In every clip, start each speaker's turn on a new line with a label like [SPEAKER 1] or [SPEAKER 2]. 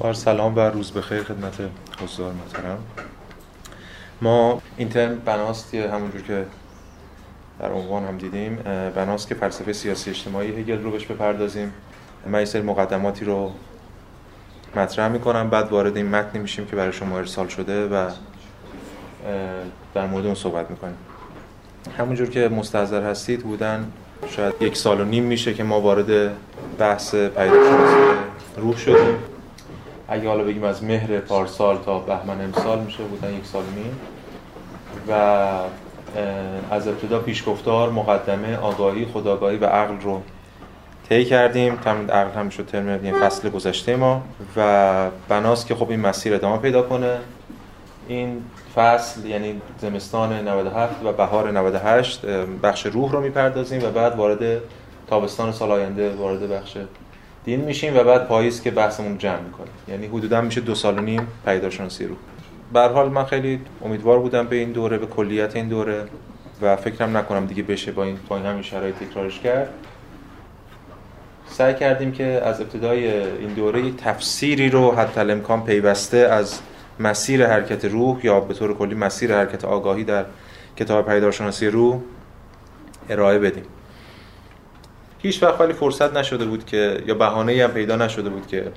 [SPEAKER 1] با سلام و روز بخیر خدمت حضار محترم. ما این ترم بناست همونجور که در عنوان هم دیدیم بناست که فلسفه سیاسی اجتماعی هگل رو بهش بپردازیم. من این سری مقدماتی رو مطرح می‌کنم بعد وارد این متنی میشیم که برای شما ارسال شده و در مورد اون صحبت می‌کنیم. همونجور که مستحضر هستید بودن شاید یک سال و نیم میشه که ما وارد بحث پیداشناسی روح شدیم. اگه حالا بگیم از مهر پارسال تا بهمن امسال میشه بودن یک سال نیم. و از ابتدا پیشگفتار مقدمه آگاهی خداگاهی و عقل رو طی کردیم. تمام عقل هم شد ترم فصل گذشته ما. و بناست که خب این مسیر ادامه پیدا کنه. این فصل یعنی زمستان 97 و بهار 98 بخش روح رو می‌پردازیم و بعد وارد تابستان سال آینده وارد بخش دین میشیم و بعد پاییز که بحثمون جمع می‌کنیم. یعنی حدودا میشه دو سال و نیم پیداشناسی روح به حال من خیلی امیدوار بودم به این دوره به کلیت این دوره و فکرم نکنم دیگه بشه با این با این همین شرایط تکرارش کرد. سعی کردیم که از ابتدای این دوره تفسیری رو حتی امکان پیوسته از مسیر حرکت روح یا به طور کلی مسیر حرکت آگاهی در کتاب پیدارشناسی روح ارائه بدیم. هیچ وقت ولی فرصت نشده بود که یا بهانه هم پیدا نشده بود که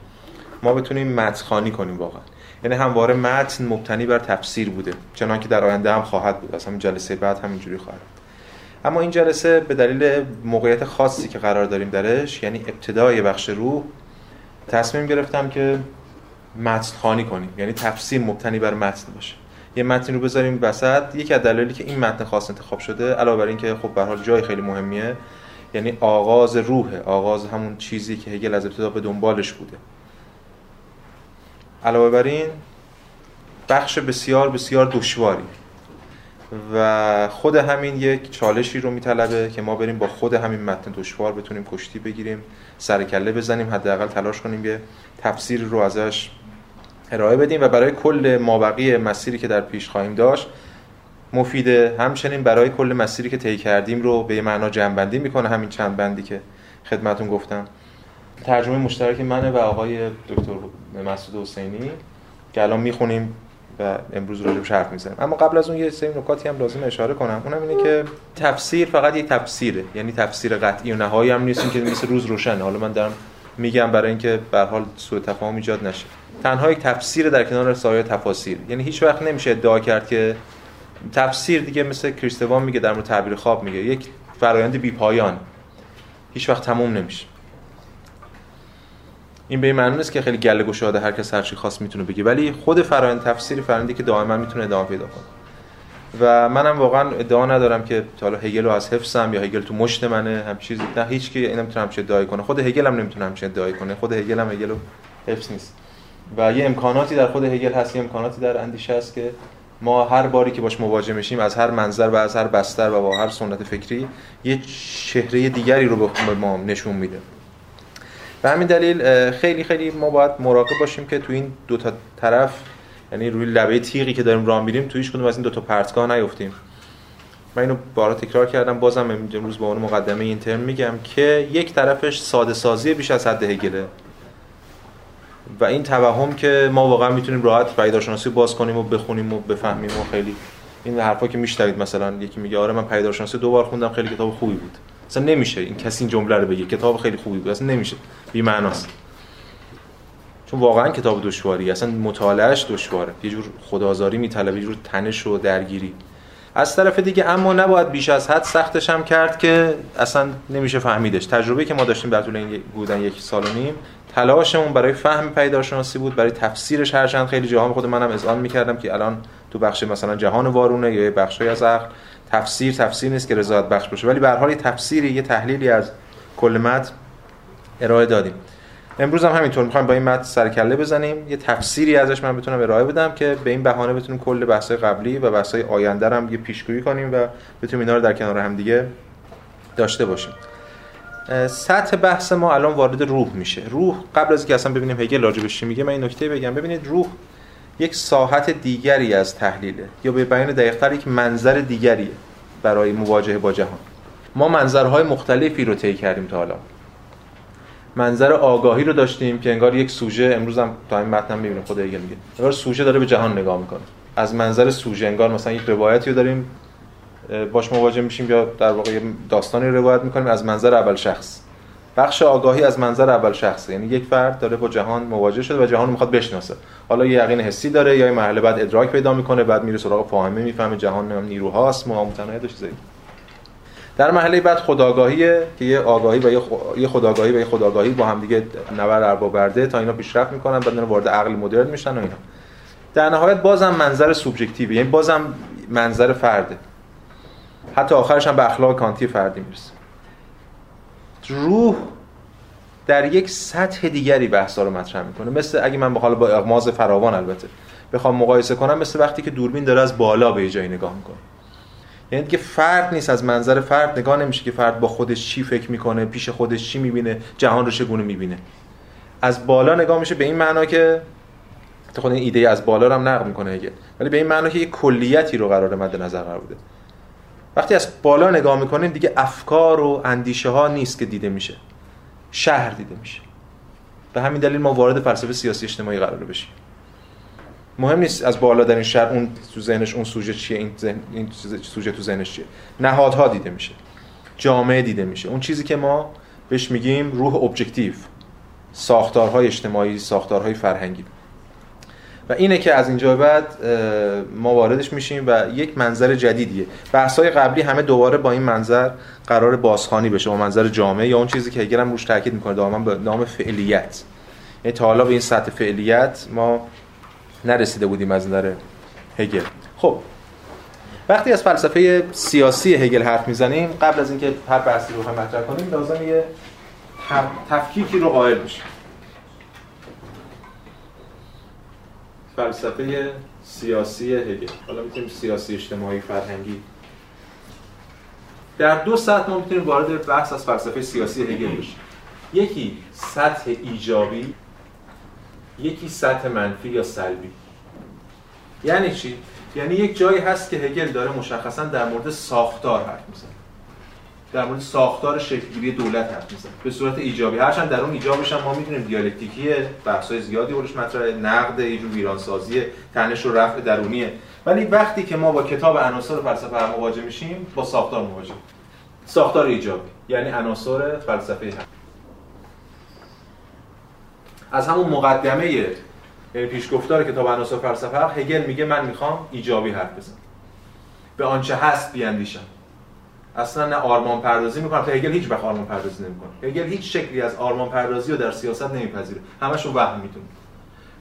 [SPEAKER 1] ما بتونیم متن کنیم واقعا. یعنی همواره متن مبتنی بر تفسیر بوده چنان که در آینده هم خواهد بود. همین جلسه بعد همینجوری خواهد اما این جلسه به دلیل موقعیت خاصی که قرار داریم درش یعنی ابتدای بخش روح تصمیم گرفتم که متن خانی کنیم. یعنی تفسیر مبتنی بر متن باشه. یه متن رو بذاریم وسط. یکی از دلایلی که این متن خاص انتخاب شده علاوه بر اینکه خب به حال جای خیلی مهمیه یعنی آغاز روحه آغاز همون چیزی که هگل از ابتدا به دنبالش بوده. علاوه بر این بخش بسیار بسیار دشواری. و خود همین یک چالشی رو میطلبه که ما بریم با خود همین متن دشوار بتونیم کشتی بگیریم سر کله بزنیم حداقل تلاش کنیم یه تفسیر رو ازش ارائه بدیم. و برای کل مابقی مسیری که در پیش خواهیم داشت مفیده همچنین برای کل مسیری که طی کردیم رو به معنا جنبندی می‌کنه همین چند بندی که خدمتون گفتم. ترجمه مشترک منه و آقای دکتر مسعود حسینی که الان می‌خونیم و امروز راجبش حرف می‌زنیم. اما قبل از اون یه سری نکاتی هم لازم اشاره کنم. اونم اینه که تفسیر فقط یک تفسیره. یعنی تفسیر قطعی و نهایی هم نیست که مثل روز روشن حالا من دارم میگم برای اینکه به حال سوء تفاهم ایجاد نشه. تنها یک تفسیر در کنار سایر تفاسیر. یعنی هیچ وقت نمیشه ادعا کرد که تفسیر دیگه مثل کریستوان میگه در مورد تعبیر خواب میگه. یک فرایند بی پایان هیچ وقت تموم نمیشه. این به این معنی نیست که خیلی گله گشاده هر کس هر چی خواست می‌تونه بگه. ولی خود فرآیند تفسیری فرآیندی که دائما می‌تونه ادامه پیدا کنه. و منم واقعا ادعا ندارم که حالا هگل رو از حفظم یا هگل تو مشت منه هم چیزی نه هیچ کی نمی‌تونه همچین ادعای کنه. خود هگل هم نمی‌تونه همچین ادعای کنه. خود هگل هم هگل رو حفظ نیست. و یه امکاناتی در خود هگل هست یه امکاناتی در اندیشه هست که ما هر باری که باش مواجه میشیم از هر منظر و از هر بستر و با هر سنت فکری یه چهره دیگری رو به ما نشون میده. به همین دلیل خیلی خیلی ما باید مراقب باشیم که تو این دو تا طرف یعنی روی لبه تیغی که داریم راه میریم تو هیچ کدوم از این دو تا پرتگاه نیفتیم. من اینو بارا تکرار کردم بازم امروز با اون مقدمه این ترم میگم که یک طرفش ساده سازی بیش از حد هگله. و این توهم که ما واقعا می‌تونیم راحت پیدارشناسی باز کنیم و بخونیم و بفهمیم و خیلی این حرفا که میشنوید مثلا یکی میگه آره من پیدارشناسی دو بار خوندم خیلی کتاب خوبی بود. اصلا نمیشه این کسی این جمله رو بگه کتاب خیلی خوبی بود. اصلا نمیشه. بی معناست چون واقعا کتاب دشواری اصلا مطالعهش دشواره. یه جور خدازاری میطلبه یه جور تنش و درگیری. از طرف دیگه اما نباید بیش از حد سختش هم کرد که اصلا نمیشه فهمیدش. تجربه که ما داشتیم در طول این بودن یک سال و نیم تلاشمون برای فهم پیداشناسی بود برای تفسیرش هرچند خیلی جاها خود منم اذعان می‌کردم که الان تو بخش مثلا جهان وارونه یا بخشی از عقل تفسیر تفسیر نیست که رضایت بخش باشه. ولی به هر حال تفسیری یه تحلیلی از کل متن ارائه دادیم. امروز هم همینطور می‌خوایم با این متن سرکله بزنیم. یه تفسیری ازش من بتونم ارائه بدم که به این بهانه بتونیم کل بحث‌های قبلی و بحث‌های آینده هم یه پیشگویی کنیم و بتونیم اینا رو در کنار هم دیگه داشته باشیم. سطح بحث ما الان وارد روح میشه. روح قبل از اینکه اصلا ببینیم هگل راجبش چی میگه من این نکته بگم. ببینید روح یک ساحت دیگری از تحلیله یا به بیان دقیقتر یک منظر دیگریه برای مواجهه با جهان. ما منظرهای مختلفی رو طی کردیم تا حالا منظر آگاهی رو داشتیم که انگار یک سوژه امروز هم تا این متن می‌بینیم خود هگل میگه. انگار سوژه داره به جهان نگاه می‌کنه. از منظر سوژه انگار مثلا یک روایتی رو داریم باش مواجه میشیم یا در واقع داستانی روایت می‌کنیم؟ از منظر اول شخص. بخش آگاهی از منظر اول شخصه. یعنی یک فرد داره با جهان مواجه شده و جهان رو می‌خواد بشناسه. حالا یه یقین حسی داره یا یه مرحله بعد ادراک پیدا می‌کنه بعد میره سراغ فاهمه می‌فهمه جهان نیروهاست متناهی و چیزایی در مرحله بعد خداگاهیه که یه آگاهی و یه خداگاهی و یه خداگاهی با هم دیگه نبر ارباب برده تا اینا پیشرفت می‌کنن بعد وارد عقل مدرن میشن و اینا. در نهایت بازم منظر سوبژکتیو یعنی بازم منظر فرده. حتی آخرش هم به اخلاق کانتی فردی می‌رسه. روح در یک سطح دیگری بحثا رو مطرح می‌کنه. مثل اگه من حالا با اغماز فراوان البته بخوام مقایسه کنم مثل وقتی که دوربین داره از بالا به جایی نگاه می‌کنه. یعنی که فرد نیست از منظر فرد نگاه نمیشه که فرد با خودش چی فکر می‌کنه پیش خودش چی می‌بینه جهان رو چگونه می‌بینه. از بالا نگاه میشه به این معنا که خود این ایده از بالا رو هم نقل می‌کنه اگه. ولی به این معنا که یک کلیتی رو قرار مد نظر قرار بوده وقتی از بالا نگاه می‌کنیم دیگه افکار و اندیشه ها نیست که دیده میشه. شهر دیده میشه. به همین دلیل ما وارد فلسفه سیاسی اجتماعی قرار بشیم. مهم نیست از بالا در این شهر اون تو ذهنش اون سوژه چیه این, ذهن، این سوژه تو ذهنش چیه. نهادها دیده میشه. جامعه دیده میشه. اون چیزی که ما بهش میگیم روح objective. ساختارهای اجتماعی ساختارهای فرهنگی. و اینه که از اینجا بعد ما واردش میشیم و یک منظر جدیدیه. بحث‌های قبلی همه دوباره با این منظر قرار بازخوانی بشه با منظر جامعه یا اون چیزی که هگل هم روش تاکید می‌کنه دائما به نام فعلیت. یعنی تا حالا به این سطح فعلیت ما نرسیده بودیم از نظر هگل. خب وقتی از فلسفه سیاسی هگل حرف می‌زنیم قبل از اینکه هر بحثی رو مطرح کنیم لازم یه تفکیکی رو قائل بشیم. فلسفه سیاسی هگل. حالا می‌تونیم سیاسی اجتماعی فرهنگی. در دو سطح ما می‌تونیم وارد بحث از فلسفه سیاسی هگل بشیم. یکی سطح ایجابی یکی سطح منفی یا سلبی. یعنی چی؟ یعنی یک جایی هست که هگل داره مشخصا در مورد ساختار حرف می‌زنه. در مورد ساختار شکلگیری دولت حرف می‌زنه. به صورت ایجابی. هرچند در اون ایجابش هم ما می‌دونیم دیالکتیکیه بحث‌های زیادی اورش مطرحه نقد جور ویرانسازی تنش و رفع درونیه. ولی وقتی که ما با کتاب عناصر فلسفه مواجه میشیم با ساختار مواجه. ساختار ایجابی. یعنی عناصر فلسفه هم. از همون مقدمه یعنی پیشگفتار کتاب عناصر فلسفه هگل میگه من می‌خوام ایجابی حرف بزنم. به آنچه هست بیاندیشم. اصلا نه آرمان پردازی می‌کنه تا هگل هیچ وقت آرمان پردازی نمی‌کنه. هگل هیچ شکلی از آرمان پردازی رو در سیاست نمیپذیره. همشون وهم می‌تونه.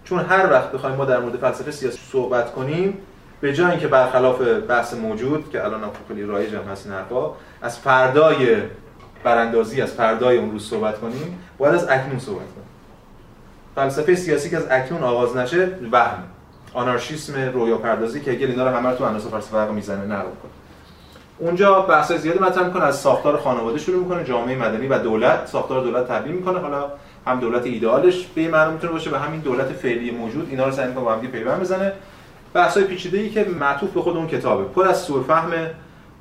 [SPEAKER 1] چون هر وقت بخوایم ما در مورد فلسفه سیاسی صحبت کنیم به جای اینکه برخلاف بحث موجود که الان خیلی رایج هم هست این از فردای براندازی از فردای اون روز صحبت کنیم باید از اکنون صحبت کنیم. فلسفه سیاسی که از اکنون آغاز نشه وهم. آنارشیسم رویا پردازی که هگل اینا رو همه تو عناصر فلسفه می‌زنه نقل کنه اونجا بحث زیادی مطرح می‌کنه از ساختار خانواده شروع می‌کنه جامعه مدنی و دولت ساختار دولت تحلیل می‌کنه. حالا هم دولت ایدئالش به معنی می‌تونه باشه و همین دولت فعلی موجود اینا رو سعی می‌کنه با هم پیوند بزنه. بحث های پیچیده ای که معطوف به خود اون کتابه. پر از سوء فهم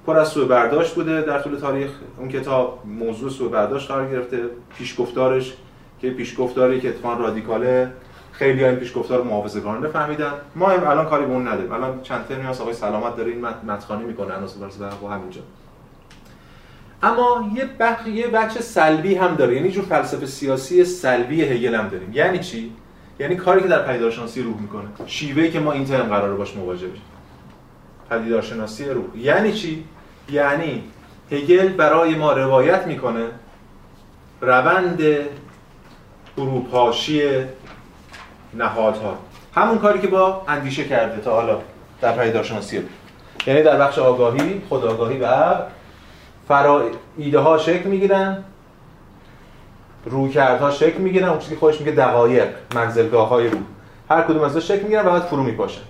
[SPEAKER 1] پر از سوء برداشت بوده در طول تاریخ. اون کتاب موضوع سوء برداشت قرار گرفته پیشگفتارش که پیشگفتاری که اتفاقا رادیکاله. خیلی این پیشگفتار محافظه‌کارانه فهمیدن. ما هم الان کاری به اون نداریم. الان چند ترمی از آقای سلامت داره این متخانی می‌کنه اناس و همینجا. اما یه بخ یه بخش سلبی هم داره. یعنی جور فلسفه سیاسی سلبی هگل هم داریم. یعنی چی؟ یعنی کاری که در پدیدارشناسی روح می‌کنه. شیوهی که ما این ترم قراره باش مواجه بشیم. پدیدارشناسی روح. یعنی چی؟ یعنی هگل برای ما روایت می‌کنه روند فروپاشی نهادها. همون کاری که با اندیشه کرده تا حالا در پدیدارشناسی یعنی در بخش آگاهی خودآگاهی و فرا ایده ها شکل می‌گیرن. رویکردها شکل می‌گیرن. اون چیزی که خودش میگه دقایق منزلگاه های رو. هر کدوم از شکل می‌گیرن و بعد فرو میپاشن.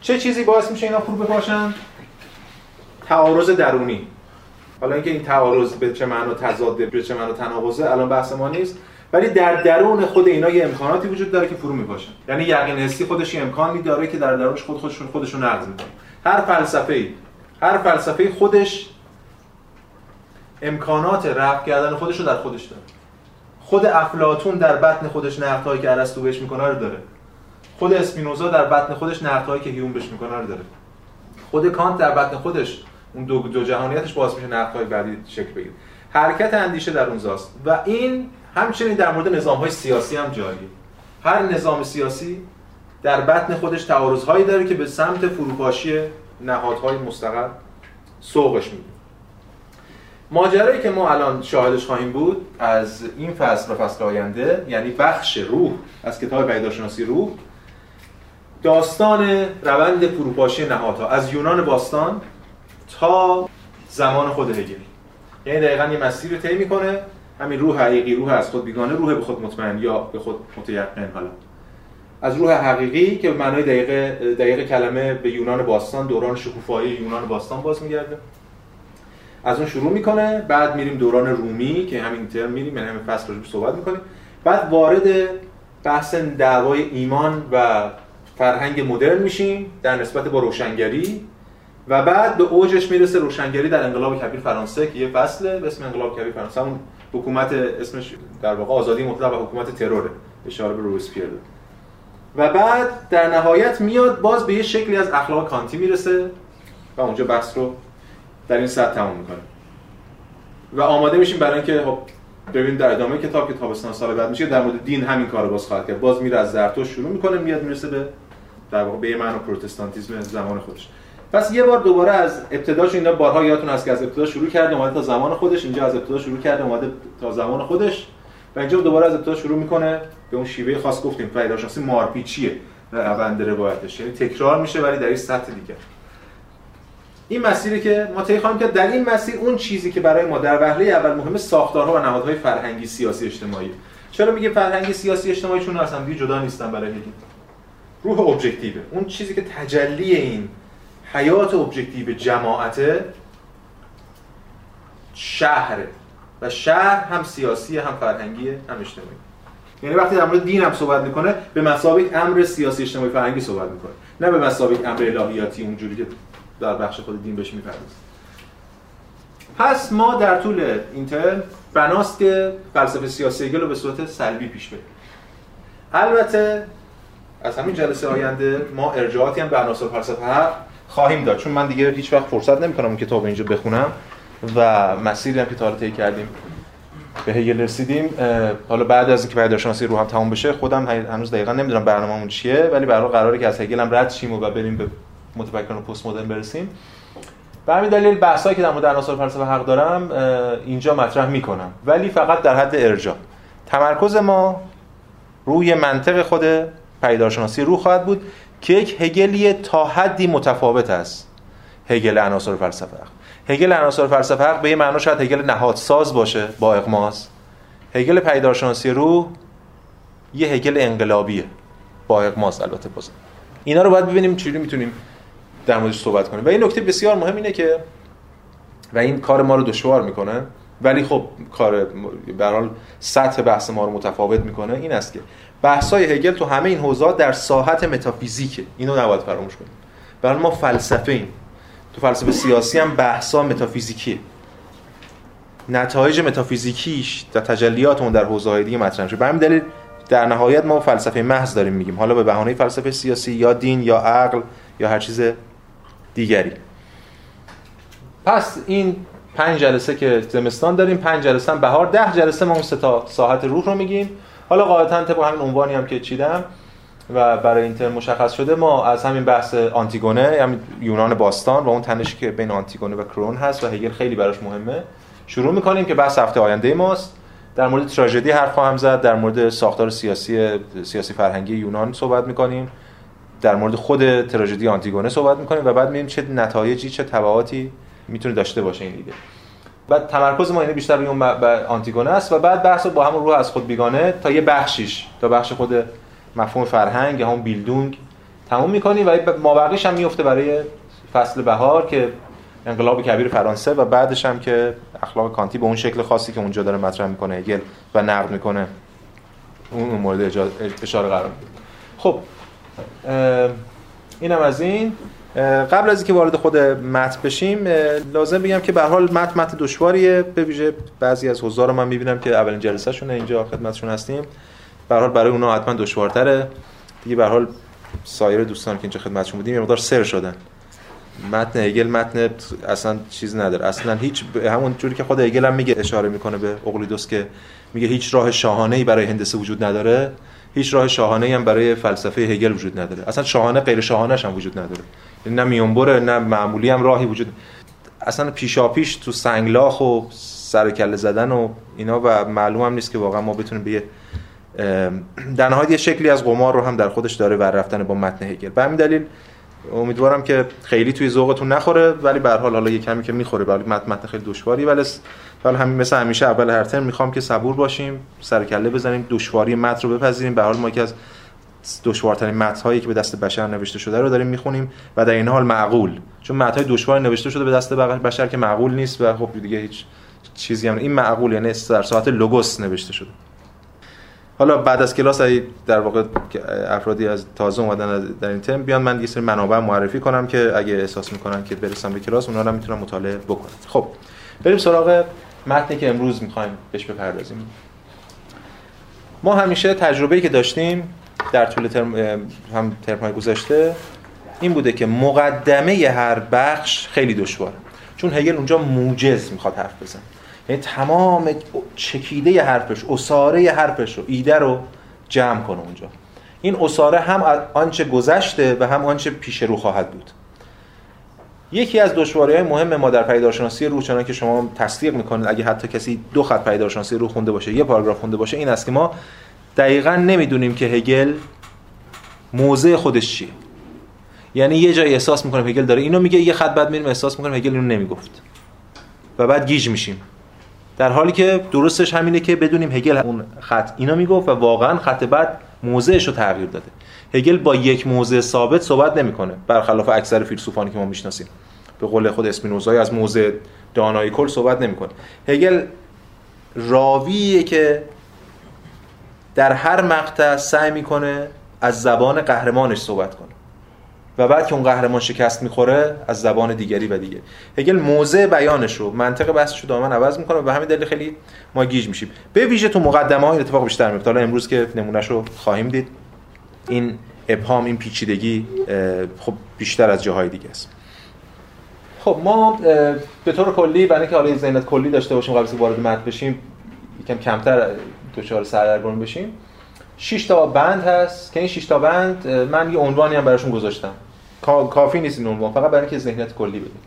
[SPEAKER 1] چه چیزی باعث میشه اینا فرو بپاشن؟ تعارض درونی. حالا اینکه این تعارض به چه معنا تضاد به چه معنا تناقضه الان بحث ما نیست. ولی در درون خود اینا یه امکاناتی وجود داره که فرو میپاشن. یعنی یقین حسی خودش یه امکانی داره که در درونش خود خودشون خودشون نقض می‌کنه. هر فلسفه هر فلسفه خودش امکانات رفع کردن خودش رو در خودش داره. خود افلاطون در بطن خودش نقدهایی که ارسطو بهش می‌کنه رو داره. خود اسپینوزا در بطن خودش نقدهایی که هیوم بهش می‌کنه رو داره. خود کانت در بطن خودش اون دو, دو جهانیتش باعث میشه نقدهای بعدی شکل بگیره. حرکت اندیشه در اونجاست. و این همچنین در مورد نظام‌های سیاسی هم جاریه هر نظام سیاسی در بطن خودش تعارضهایی داره که به سمت فروپاشی نهادهای مستقل سوقش میده. ماجرایی که ما الان شاهدش خواهیم بود از این فصل و فصل آینده یعنی بخش روح از کتاب پیداشناسی روح داستان روند فروپاشی نهادها از یونان باستان تا زمان خود هگل. یعنی دقیقا یه مسیر رو طی می‌کنه همین روح حقیقی روح از خود بیگانه روح به خود مطمئن یا به خود متیقن. حالا از روح حقیقی که معنای دقیق دقیق کلمه به یونان باستان دوران شکوفایی یونان باستان باز میگرده. از اون شروع می‌کنه بعد میریم دوران رومی که همین ترم میریم یعنی همین فصل رو صحبت می‌کنیم. بعد وارد بحث دعوای ایمان و فرهنگ مدرن میشیم در نسبت با روشنگری و بعد به اوجش می‌رسه روشنگری در انقلاب کبیر فرانسه که یه فصله به اسم انقلاب کبیر فرانسه. اون حکومت اسمش در واقع آزادی مطلق و حکومت تروره. اشاره به روسپیر و بعد در نهایت میاد باز به یه شکلی از اخلاق کانتی می‌رسه و اونجا بحث رو در این سطح تموم می‌کنه. و آماده میشیم برای اینکه خب ببین در ادامه کتاب که تابستان سال بعد میشه در مورد دین همین کارو باز خواهد کرد. باز میره از زرتشت شروع می‌کنه میاد می‌رسه به در واقع به معنی پروتستانتیسم زمان خودش. پس یه بار دوباره از ابتداش اینا بارها یادتون هست که از ابتدا شروع کرده اومده تا زمان خودش اینجا از ابتدا شروع کرده اومده تا زمان خودش. و اینجا دوباره از ابتدا شروع می‌کنه به اون شیوه خاص گفتیم پیداشناسی مارپیچیه روند روایتش. یعنی تکرار میشه ولی در این سطح دیگه. این مسیری که ما طی خواهیم کرد در این مسیر اون چیزی که برای ما در وهله اول مهمه ساختارها و نهادهای فرهنگی سیاسی اجتماعی. چرا میگه فرهنگی سیاسی اجتماعی؟ چون اصلا دیگه جدا نیستن برای هگل روح objective ه. اون چیزی که تجلی این حیات objective جماعته شهره و شهر هم سیاسی هم فرهنگی هم اجتماعی. یعنی وقتی در مورد دین هم صحبت می‌کنه به مسابق امر سیاسی اجتماعی فرهنگی صحبت می‌کنه. نه به مسابق امر الهیاتی اونجوری که در بخش خود دین بهش می‌پردازه. پس ما در طول این ترم بناست که فلسفه سیاسی هگل رو به صورت سلبی پیش بریم. البته از همین جلسه آینده ما ارجاعاتی هم به عناصر فلسفه خواهیم داد. چون من دیگه هیچ وقت فرصت نمی‌کنم اون کتاب اینجا بخونم و مسیری هم که تا طی کردیم به هگل رسیدیم حالا بعد از اینکه پیداشناسی رو هم تموم بشه خودم هنوز دقیقا نمی‌دونم برنامه‌مون چیه ولی برای قراره که از هگل هم رد شیم و بریم به متفکران پست مدرن برسیم. به همین دلیل بحثایی که در مورد عناصر فلسفه حق دارم اینجا مطرح می‌کنم. ولی فقط در حد ارجاع. تمرکز ما روی منطق خود پیدارشناسی رو خواهد بود. که یک هگلی تا حدی متفاوت است. هگل عناصر فلسفه حق هگل عناصر فلسفه حق به یه معنا شاید هگل نهادساز باشه با اقماز هگل پیدارشناسی روح یه هگل انقلابیه. با اقماز البته بازم اینا رو باید ببینیم چجوری می‌تونیم در موردش صحبت کنیم. و این نکته بسیار مهم اینه که و این کار ما رو دشوار می‌کنه. ولی خب کار به سطح بحث ما رو متفاوت می‌کنه. این است که بحث‌های هگل تو همه این حوزات در ساحت متافیزیکه. اینو نباید فراموش کنیم. برای ما فلسفه این تو فلسفه سیاسی هم بحثا متافیزیکیه. نتایج متافیزیکیش در تجلیاتمون در حوزه‌های دیگه مطرح میشه. همین دلیل در نهایت ما فلسفه محض داریم میگیم. حالا به بهانه فلسفه سیاسی یا دین یا عقل یا هر چیز دیگری. پس این پنج جلسه که زمستان داریم پنج جلسه بهار. ده جلسه ما اون سه تا ساحت روح رو میگیم. حالا قاعدتا طبق همین عنوانی هم که چیدم و برای این ترم مشخص شده ما از همین بحث آنتیگونه یعنی یونان باستان و اون تنشی که بین آنتیگونه و کرون هست و هگل خیلی براش مهمه شروع می‌کنیم که بحث هفته آینده ماست. در مورد تراژدی حرف خواهم زد در مورد ساختار سیاسی سیاسی فرهنگی یونان صحبت می‌کنیم در مورد خود تراژدی آنتیگونه صحبت می‌کنیم و بعد می‌بینیم چه نتایجی چه تبعاتی می‌تونه داشته باشه این ایده بعد تمرکز ما اینه بیشتر روی اون آنتیگونه است و بعد بحث با همون روح از خود بیگانه تا یه بخشیش تا بخش خود مفهوم فرهنگ یا همون بیلدونگ تموم می‌کنیم و مابقیش هم میفته برای فصل بهار که انقلاب کبیر فرانسه و بعدش هم که اخلاق کانتی به اون شکل خاصی که اونجا داره مطرح می‌کنه هگل و نقد می‌کنه اون مورد اشاره قرار خب اینم از این. قبل از اینکه وارد خود متن بشیم لازم بگم که به حال متن متن دشواریه. به ویژه بعضی از حضار رو من می‌بینم که اولین جلسه شونه اینجا خدمتشون هستیم. به حال برای اونها حتما دشوارتره. دیگه به حال سایر دوستان که اینجا خدمتشون بودیم یه مقدار سر شدن. متن هگل متن اصلا چیز نداره. اصلا هیچ همون جوری که خود هگل هم میگه اشاره می‌کنه به اقلیدوس که میگه هیچ راه شاهانه ای برای هندسه وجود نداره. هیچ راه شاهانه ای هم برای فلسفه هگل وجود نداره. اصلا شاهانه غیر شاهانه هم وجود نداره. نه میونبره نه معمولی هم راهی وجود اصلا پیشاپیش تو سنگلاخ و سر کله زدن و اینا و معلوم هم نیست که واقعا ما بتونیم به در نهایت یه شکلی از قمار رو هم در خودش داره ور رفتن با متن هگل به همین دلیل امیدوارم که خیلی توی ذوقتون نخوره ولی به حال حالا یه کمی که می‌خوره ولی متن متن خیلی دشواری. ولی حالا همین مثل همیشه اول هر ترم می‌خوام که صبور باشیم سر کله بزنیم دشواری متن رو بپذیریم. به حال ما که از دشوارترین متن هایی که به دست بشر نوشته شده رو داریم می‌خونیم و در این حال معقول. چون متن های دشوار نوشته شده به دست بشر که معقول نیست و خب دیگه هیچ چیزی هم این معقول یعنی در ساعت لوگوس نوشته شده. حالا بعد از کلاس در واقع افرادی از تازه اومدن در این ترم بیان من یه سری منابع معرفی کنم که اگه احساس می‌کنن که برسم به کلاس اونا رو می‌تونن مطالعه بکنن. خب بریم سراغ متنی که امروز می‌خوایم بهش بپردازیم. ما همیشه تجربه‌ای که داشتیم در طول ترم هم ترم گذشته این بوده که مقدمه هر بخش خیلی دشواره. چون هگل اونجا موجز می‌خواد حرف بزنه. یعنی تمام چکیده حرفش اساره حرفش رو ایده رو جمع کنه اونجا. این اساره هم آنچه گذشته و هم آنچه پیش رو خواهد بود. یکی از دشواری های مهم ما در پیدارشناسی روح چنان که شما تصدیق می‌کنید اگه حتی کسی دو خط پیدارشناسی روح خونده باشه یه پاراگراف خونده باشه این است که ما دقیقا نمی‌دونیم که هگل موضع خودش چیه. یعنی یه جای احساس می‌کنه هگل داره اینو میگه یه خط بعد میریم احساس می‌کنیم هگل اینو نمی‌گفت. و بعد گیج میشیم. در حالی که درستش همینه که بدونیم هگل اون خط اینو می‌گفت و واقعا خط بعد موضعش رو تغییر داده. هگل با یک موضع ثابت صحبت نمی‌کنه برخلاف اکثر فیلسوفانی که ما می‌شناسیم. به قول خود اسپینوزا از موضع دانایی کل صحبت نمی‌کنه. هگل راویه که در هر مقطع سعی می‌کنه از زبان قهرمانش صحبت کنه. و بعد که اون قهرمان شکست می‌خوره از زبان دیگری و دیگه. هگل موضع بیانش رو منطق بحثش رو دائما عوض می‌کنه و به همین دلیل خیلی ما گیج میشیم. به ویژه تو مقدمه های اتفاق بیشتر میفته حالا امروز که نمونهش رو خواهیم دید این ابهام این پیچیدگی خب بیشتر از جاهای دیگه است. خب ما به طور کلی برای اینکه حالا ذهنیت کلی داشته باشیم قبل از وارد متن بشیم یکم کمتر دچار سردرگم بشیم. 6 تا بند هست. که این 6 تا بند من یه عنوانی هم براشون گذاشتم. کافی نیست این عنوان فقط برای اینکه ذهنیت کلی بدیم.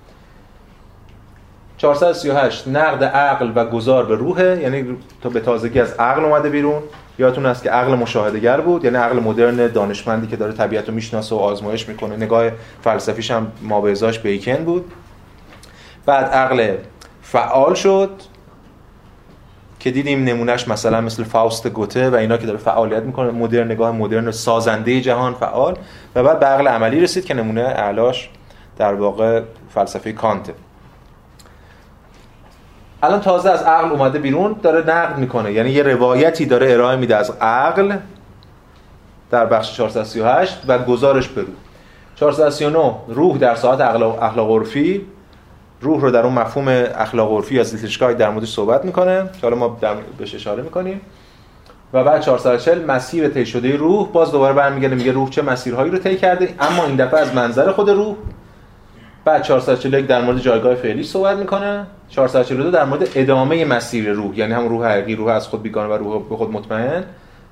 [SPEAKER 1] 438 نقد عقل و گذار به روحه. یعنی تا به تازگی از عقل اومده بیرون. یادتون هست که عقل مشاهدهگر بود. یعنی عقل مدرن دانشمندی که داره طبیعت رو می‌شناسه و آزمایش می‌کنه. نگاه فلسفیش هم مابعضاش بیکن بود. بعد عقل فعال شد. که دیدیم نمونهش مثلا مثل فاوست گوته و اینا که داره فعالیت می‌کنه مدرن نگاه مدرن سازنده جهان فعال. و بعد به عقل عملی رسید که نمونه اعلاش در واقع فلسفه کانت. الان تازه از عقل اومده بیرون داره نقد می‌کنه. یعنی یه روایتی داره ارائه میده از عقل در بخش 438 و گزارش به روح 439 روح در ساعت اخلاق عرفی. روح رو در اون مفهوم اخلاق عرفی یا زیتشگاه در موردش صحبت می‌کنه. حالا ما بهش اشاره می‌کنیم. و بعد 440 مسیر طی شده روح باز دوباره برمیگرده میگه روح چه مسیرهایی رو طی کرده. اما این دفعه از منظر خود روح بعد 441 در مورد جایگاه فعلی صحبت می‌کنه. 442 در مورد ادامه مسیر روح یعنی هم روح حقیقی روح از خود بیگانه و روح به خود مطمئن.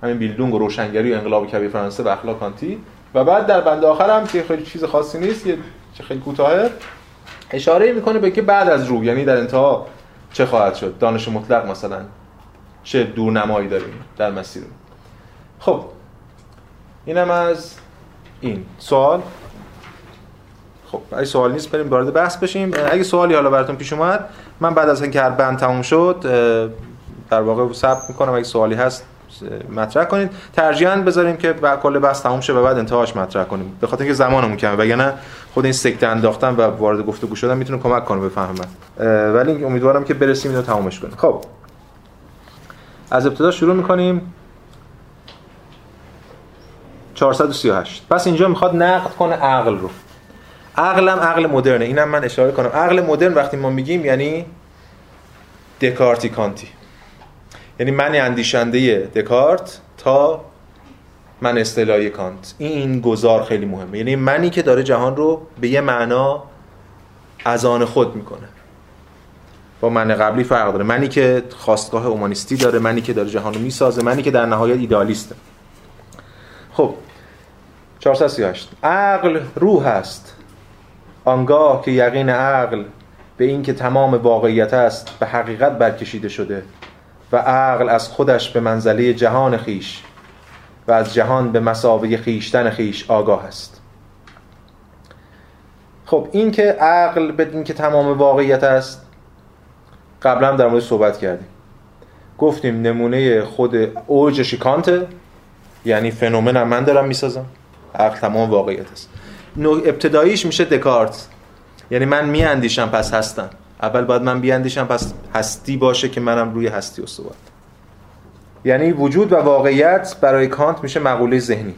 [SPEAKER 1] همین بیلدونگ و روشنگری و انقلاب کبیر فرانسه و اخلاق کانتی و بعد در بند آخر هم که خیلی چیز خاصی نیست یه خیلی کوتاهه. اشاره می‌کنه به که بعد از روح یعنی در انتها چه خواهد شد؟ دانش مطلق مثلا چه دورنمایی داریم در مسیر خب اینم از این سوال. خب اگه سوال نیست بریم وارد بحث بشیم. اگه سوالی حالا براتون پیش اومد من بعد از اینکه هر بند تموم شد در واقع ثبت می‌کنم. اگه سوالی هست مطرح کنید. ترجیحاً بذاریم که بعد کل بحث تموم شه و بعد انتهاش مطرح کنیم. به خاطر اینکه زمانمون کمه. وگرنه خود این سکته انداختن و وارد گفتگو شدن می‌تونه کمک کنه بفهمم ولی امیدوارم که برسیم اینو تمومش کنیم. خب. از ابتدا شروع می‌کنیم. 438 پس اینجا می‌خواد نقد کنه عقل رو. عقلم عقل مدرنه. اینم من اشاره کنم. عقل مدرن وقتی ما میگیم یعنی دکارتی کانتی. یعنی من اندیشنده دکارت تا من اصطلاحی کانت. این گذار خیلی مهمه. یعنی منی که داره جهان رو به یه معنا از آن خود می‌کنه. با من قبلی فرق داره. منی که خواستگاه اومانیستی داره منی که داره جهان رو می‌سازه منی که در نهایت ایدالیسته خب 438 عقل روح است. آنگاه که یقین عقل به این که تمام واقعیت است به حقیقت برکشیده شده. و عقل از خودش به منزله جهان خیش و از جهان به مسابقه خیشتن خیش آگاه است. خب این که عقل به این که تمام واقعیت است قبلا در مورد صحبت کردیم. گفتیم نمونه خود اوج شیکانت یعنی فنومن هم من دارم می‌سازم. عقل تمام واقعیت است. ابتداییش میشه دکارت. یعنی من میاندیشم پس هستم. اول باید من بیاندیشم پس هستی باشه که منم روی هستی استوار یعنی وجود و واقعیت برای کانت میشه مقوله ذهنی.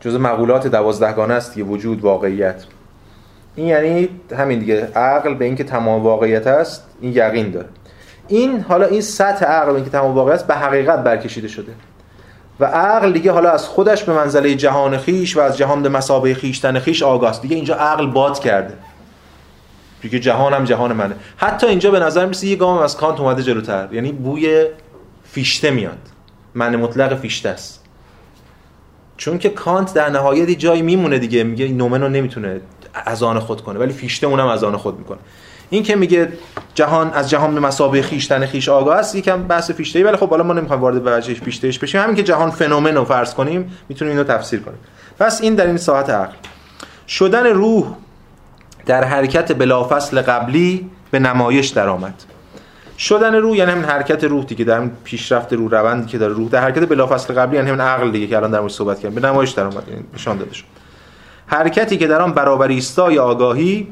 [SPEAKER 1] جز مقولات دوازدهگانه است یه وجود واقعیت. این یعنی همین دیگه عقل به اینکه تمام واقعیت است این یقین داره. این حالا این سطح عقل به اینکه تمام واقعیت است به حقیقت برکشیده شده. و عقل دیگه حالا از خودش به منزله جهان خیش و از جهان به مسابقه خیشتن خیش آگاست. دیگه اینجا عقل باد کرده. دیگه جهان هم جهان منه. حتی اینجا به نظر میسه یه گام از کانت اومده جلوتر. یعنی بوی فیشته میاد. من مطلق فیشته است. چون که کانت در نهایت جایی میمونه دیگه. میگه نومن رو نمی‌تونه از آن خود کنه. ولی فیشته اونم از آن خود می‌کنه. این که میگه جهان از جهان به مسابقه خیشتن خیش آگاه است یکم بحث فیشته ای ولی خب حالا ما نمی‌خوایم وارد وجه فیشتهش بشیم. همین که جهان فنومن رو فرض کنیم می‌تونیم اینو تفسیر کنیم. پس این در این ساعت عقل. شدن روح در حرکت بلافصل قبلی به نمایش درآمد. شدن روح یعنی همین حرکت روح دیگه در همین پیشرفت روح روندی که داره روح در حرکت بلافاصله قبلی یعنی همین عقل دیگه که الان در مورد صحبت کردیم به نمایش در اومد یعنی نشان داده شد. حرکتی که در آن برابر ایستای آگاهی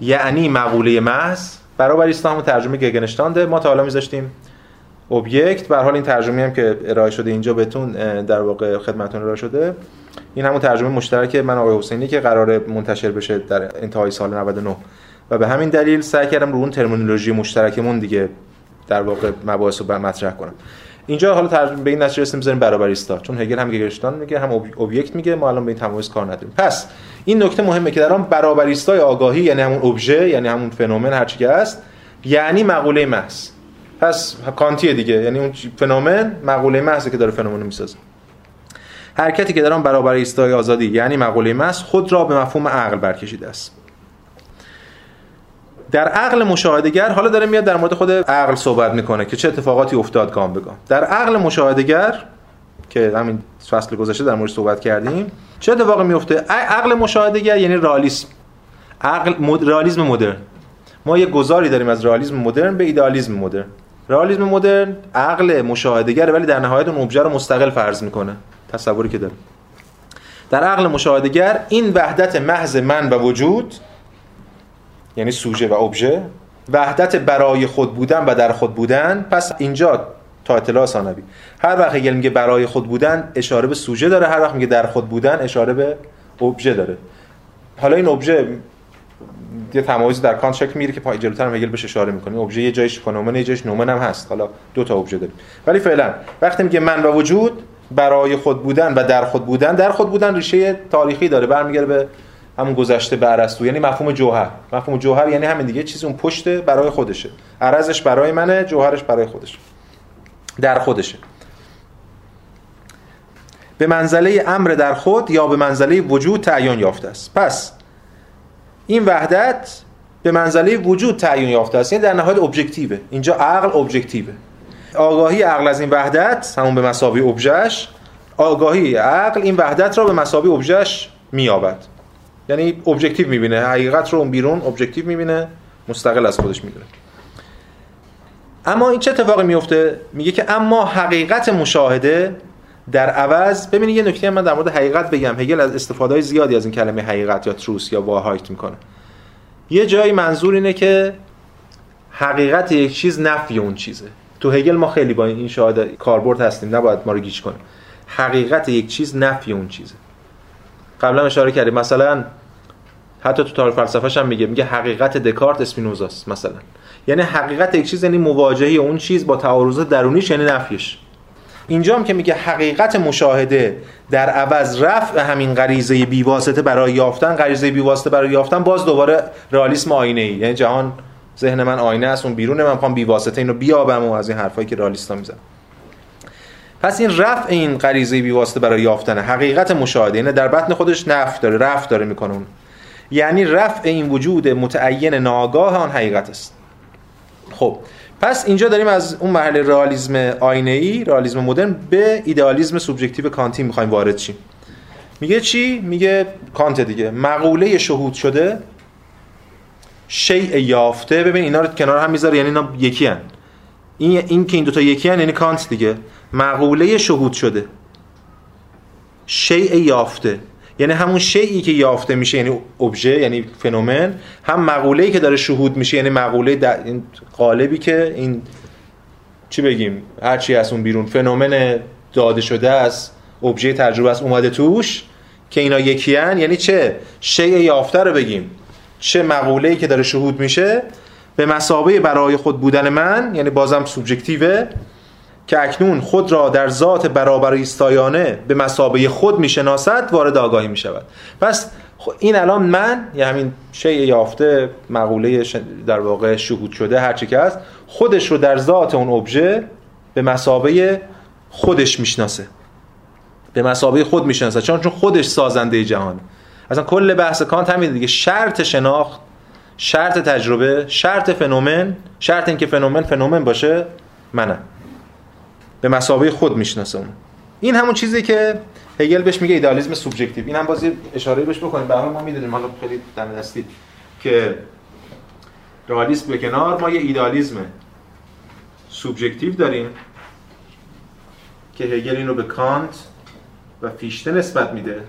[SPEAKER 1] یعنی مقوله محض برابر ایستا هم ترجمه گگنشتانده ما تا حالا میذاشتیم اوبجکت به حال این ترجمه هم که ارائه شده اینجا بهتون در واقع خدمتتون ارائه شده. این همون ترجمه مشترک من آقای حسینی که قرار منتشر بشه در انتهای سال 99 و به همین دلیل سعی کردم رو اون ترمینولوژی مشترکمون دیگه در واقع مباحث رو مطرح کنم. اینجا حالا ترجمه به این نتیجه رسیدیم بزنیم برابریستا چون هگل هم گگرشتان میگه هم اوبجکت میگه ما الان به این تمایز کار نداریم. پس این نکته مهمه که در آن برابریستای آگاهی یعنی همون ابژه یعنی همون فنومن هر چی که هست یعنی مقوله محض. پس کانتیه دیگه. یعنی اون فنومن مقوله محضه که داره فنومن می‌سازه. حرکتی که در آن برابر ایستای آزادی یعنی مقوله محض خود را به مفهوم عقل برکشیده است. در عقل مشاهدگر حالا داره میاد در مورد خود عقل صحبت می‌کنه که چه اتفاقاتی افتاد گام به گام در عقل مشاهدگر که همین فصل گذشته در مورد صحبت کردیم چه اتفاقی میفته عقل مشاهدگر یعنی رئالیسم. عقل مد... رئالیسم مدرن. ما یه گذاری داریم از رئالیسم مدرن به ایدالیسم مدرن. رئالیسم مدرن عقل مشاهدگر ولی در نهایت اون ابژه رو مستقل فرض می‌کنه. تصوری که داره. در عقل مشاهدگر این وحدت محض من و وجود یعنی سوژه و ابژه وحدت برای خود بودن و در خود بودن. پس اینجا تا اطلاع ثانوی. هر وقت هگل میگه برای خود بودن اشاره به سوژه داره. هر وقت میگه در خود بودن اشاره به ابژه داره. حالا این ابژه یه تمایزی در کانت شکل می‌گیره که پای جلوتر هم هگل بهش اشاره می‌کنه. ابژه یه جایش فنومن یه جایش نومن هم هست. حالا دو تا ابژه داریم. ولی فعلا وقتی میگه من و وجود برای خود بودن و در خود بودن در خود بودن ریشه تاریخی داره. برمیگرده به همون گذشته به ارسطو. یعنی مفهوم جوهر. مفهوم جوهر یعنی همین دیگه. چیزی اون پشت برای خودشه. عرضش برای منه جوهرش برای خودش در خودشه. به منزله امر در خود یا به منزله وجود تعیین یافته است. پس این وحدت به منزله وجود تعیین یافته است. یعنی در نهایت objective ه اینجا عقل objective ه آگاهی عقل از این وحدت همون به مساوی ابژهش آگاهی عقل این وحدت را به مساوی ابژهش مییابد. یعنی objective می‌بینه. حقیقت رو اون بیرون objective می‌بینه. مستقل از خودش می‌دونه. اما این چه اتفاقی میفته میگه که اما حقیقت مشاهده در عوض ببینید یه نکته من در مورد حقیقت بگم. هگل از استفاده زیادی از این کلمه حقیقت یا تروس یا واهایت می‌کنه. یه جایی منظور اینه که حقیقت یک چیز نفی اون چیزه. تو هگل ما خیلی با این شاهد کاربرد هستیم نباید ما رو گیج کنه حقیقت یک چیز نفی اون چیزه. قبلا اشاره کردیم مثلا حتی تو تاریخ فلسفه‌ش هم میگه میگه حقیقت دکارت اسپینوزاست مثلا. یعنی حقیقت یک چیز یعنی مواجهه اون چیز با تعارض درونیش یعنی نفیش. اینجا هم که میگه حقیقت مشاهده در عوض رفع همین غریزه بیواسطه برای یافتن غریزه بیواسطه برای یافتن باز دوباره رئالیسم آینه ای یعنی جهان ذهن من آینه است اون بیرون من می‌خوام بیواسطه اینو بیابم و از این حرفایی که رئالیستا می‌زنن. پس این رفع این غریزه بیواسطه برای یافتن حقیقت مشاهده یعنی در بطن خودش نفع داره رفع داره می‌کنه اون یعنی رفع این وجود متعین ناگاه آن حقیقت است. خب پس اینجا داریم از اون مرحله رئالیسم آینه ای رئالیسم مدرن به ایدئالیسم سوبژکتیو کانتی می‌خوایم وارد شیم. میگه چی؟ میگه کانت دیگه. مقوله شهود شده شیء یافته. ببین اینا رو کنار هم می‌ذاره یعنی اینا یکی هن. این این که این دو تا یکی هن یعنی کانت دیگه. مقوله شهود شده. شیء یافته. یعنی همون شیعی که یافته میشه یعنی ابژه یعنی فنومن هم مقوله‌ای که داره شهود میشه یعنی مقوله در این قالبی که این چی بگیم هر چی از اون بیرون فنومن داده شده است ابژه تجربه است اومده توش که اینا یکیان یعنی چه؟ شیء یافته رو بگیم. چه مقوله‌ای که داره شهود میشه؟ به مسابه برای خود بودن من یعنی بازم سوبژکتیوه که اکنون خود را در ذات برابر ایستایانه به مسابه خود می‌شناسد وارد آگاهی می‌شود. پس این الان من یا همین شیء یافته مقوله در واقع شهود شده هر چی که هست خودش رو در ذات اون ابژه به مسابه خودش می‌شناسه. به مسابه خود می‌شناسه. چون چون خودش سازنده جهان. اصلا کل بحث کانت همین دیگه. شرط شناخت شرط تجربه شرط فنومن شرط اینکه فنومن فنومن باشه منم. به مسابقه خود می‌شناسه اون. این همون چیزی که هگل بهش میگه ایدالیسم subjective این هم بازی اشاره بهش بکنیم. به ما می‌دونیم. حالا خیلی دم دستی که رئالیسم به کنار ما یه ایدالیسم subjective داریم که هگل اینو به کانت و فیشته نسبت میده.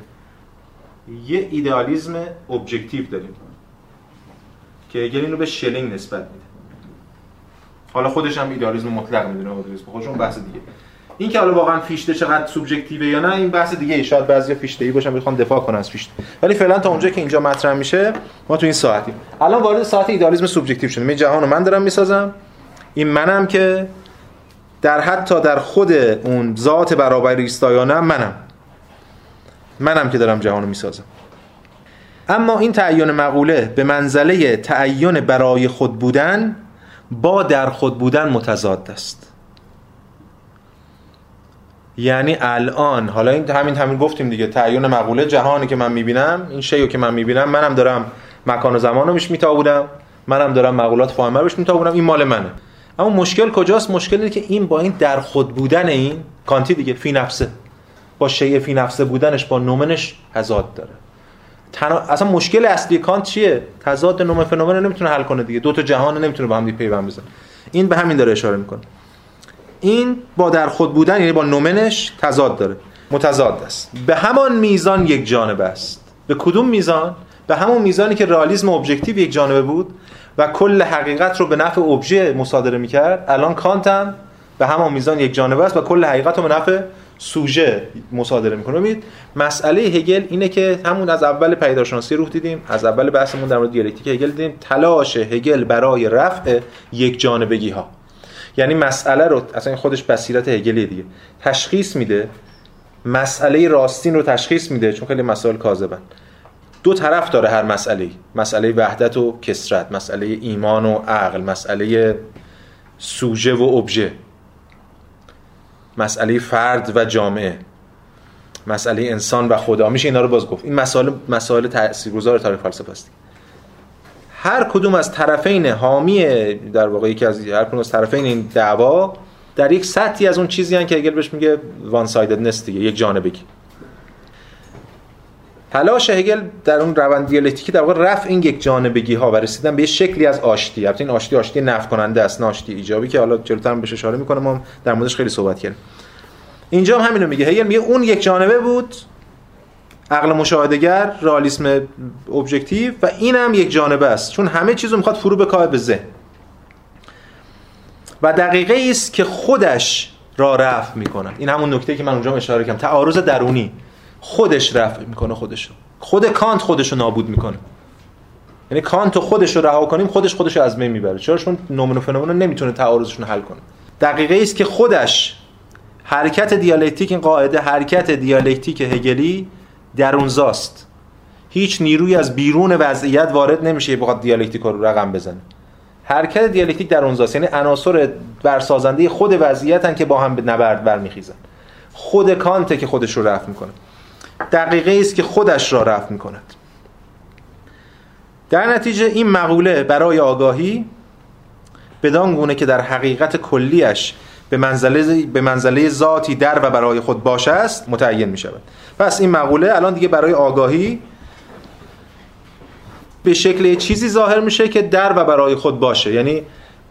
[SPEAKER 1] یه ایدالیسم objective داریم که هگل اینو به شلینگ نسبت میده. حالا خودش هم ایدالیسم مطلق می‌دونه اوتوریسم خودشون بحث دیگه. این که حالا واقعا فیشته چقدر سوبژکتیوه یا نه این بحث دیگه. ای شاید بعضیا فیشته ای باشن بخوام دفاع کنن از فیشته ولی فعلا تا اونجا که اینجا مطرح میشه ما تو این ساعتیم. الان وارد ساعت ایدالیسم سوبژکتیو شدیم. این جهان من دارم می‌سازم. این منم که در حتی در خود اون ذات برابر ایستایانه منم. منم که دارم جهان می‌سازم. اما این تعین مقوله به منزله تعین برای خود بودن با در خود بودن متضاد است. یعنی الان حالا این همین همین گفتیم دیگه تعین مقوله جهانی که من می‌بینم این شیو که من می‌بینم منم دارم مکان و زمان رو میش میتابودم منم دارم مقولات فاهمه رو میتابودم این مال منه. اما مشکل کجاست؟ مشکل اینه که این با این در خود بودن این کانتی دیگه فی نفسه. با شیء فی نفسه بودنش با نومنش تضاد داره. تنها... اصلا مشکل اصلی کانت چیه؟ تضاد نوم فنومن نمی‌تونه حل کنه دیگه. دو تا جهان نمی‌تونه با هم پیوند بزنه. این به همین داره اشاره می‌کنه. این با در خود بودن یعنی با نومنش تضاد داره. متضاد است. به همان میزان یک جانبه است. به کدوم میزان؟ به همون میزانی که رئالیسم objective یک جانبه بود و کل حقیقت رو به نفع ابژه مصادره می‌کرد. الان کانت هم به همان میزان یک جانبه است و کل حقیقت رو به نفع سوژه مصادره می‌کنه. ببینید مسئله هگل اینه که همون از اول پدیدارشناسی روح دیدیم از اول بحثمون در مورد دیالکتیک هگل دیدیم. تلاش هگل برای رفع یک جانبگی ها یعنی مسئله رو اصلا خودش بصیرت هگلی دیگه. تشخیص میده مسئله راستین رو تشخیص میده چون خیلی مسائل کاذبن. دو طرف داره هر مسئله مسئله وحدت و کسرت مسئله ایمان و عقل مسئله سوژه و ابژه. مسئله فرد و جامعه. مسئله انسان و خدا. میشه اینا رو باز گفت. این مسائل مسائل تاثیرگذار تاریخ فلسفه است. هر کدوم از طرفین حامی در واقع یکی از هر کدوم از طرفین این دعوا در یک سطحی از اون چیزی هن که هگل بهش میگه one-sidedness دیگه یک جانبگی. تلاش هگل در اون روند دیالکتیکی در واقع رفع این یک جانبگی ها و رسیدن به یه شکلی از آشتی. البته این آشتی آشتی رفع کننده است آشتی ایجابی که حالا جلوتر هم بهش اشاره می‌کنم. ما در موردش خیلی صحبت کردیم. اینجا هم همینو میگه. هگل میگه اون یک جانبه بود عقل مشاهده‌گر رئالیسم objective و این هم یک جانبه است. چون همه چیزو می‌خواد فرو بکاه به ذهن. و دقیقه است که خودش را رفع می‌کنه این همون نکته که من اونجا اشاره کردم. تعارض درونی. خودش رفع می‌کنه خودشو. خود کانت خودش رو نابود می‌کنه. یعنی کانت خودش رو رها کنیم خودش خودش رو از بین می‌بره. چرا؟ چون نومن و فنومن نمی‌تونه تعارضشون حل کنه. دقیقه است که خودش حرکت دیالکتیک این قاعده حرکت دیالکتیک هگلی درونزاست هیچ نیروی از بیرون وضعیت وارد نمیشه بخواد دیالکتیک رو رقم بزنه. حرکت دیالکتیک در اونجاست یعنی عناصر برسازنده خود وضعیتن که با هم به نبرد برمیخیزن. خود کانت که خودش رو رفع می‌کنه. دقیقه است که خودش را رفع می‌کند. در نتیجه این مقوله برای آگاهی بدان گونه که در حقیقت کلیش به منزله به منزله ذاتی در و برای خود باشه است متعین می شود پس این مقوله الان دیگه برای آگاهی به شکل چیزی ظاهر میشه که در و برای خود باشه. یعنی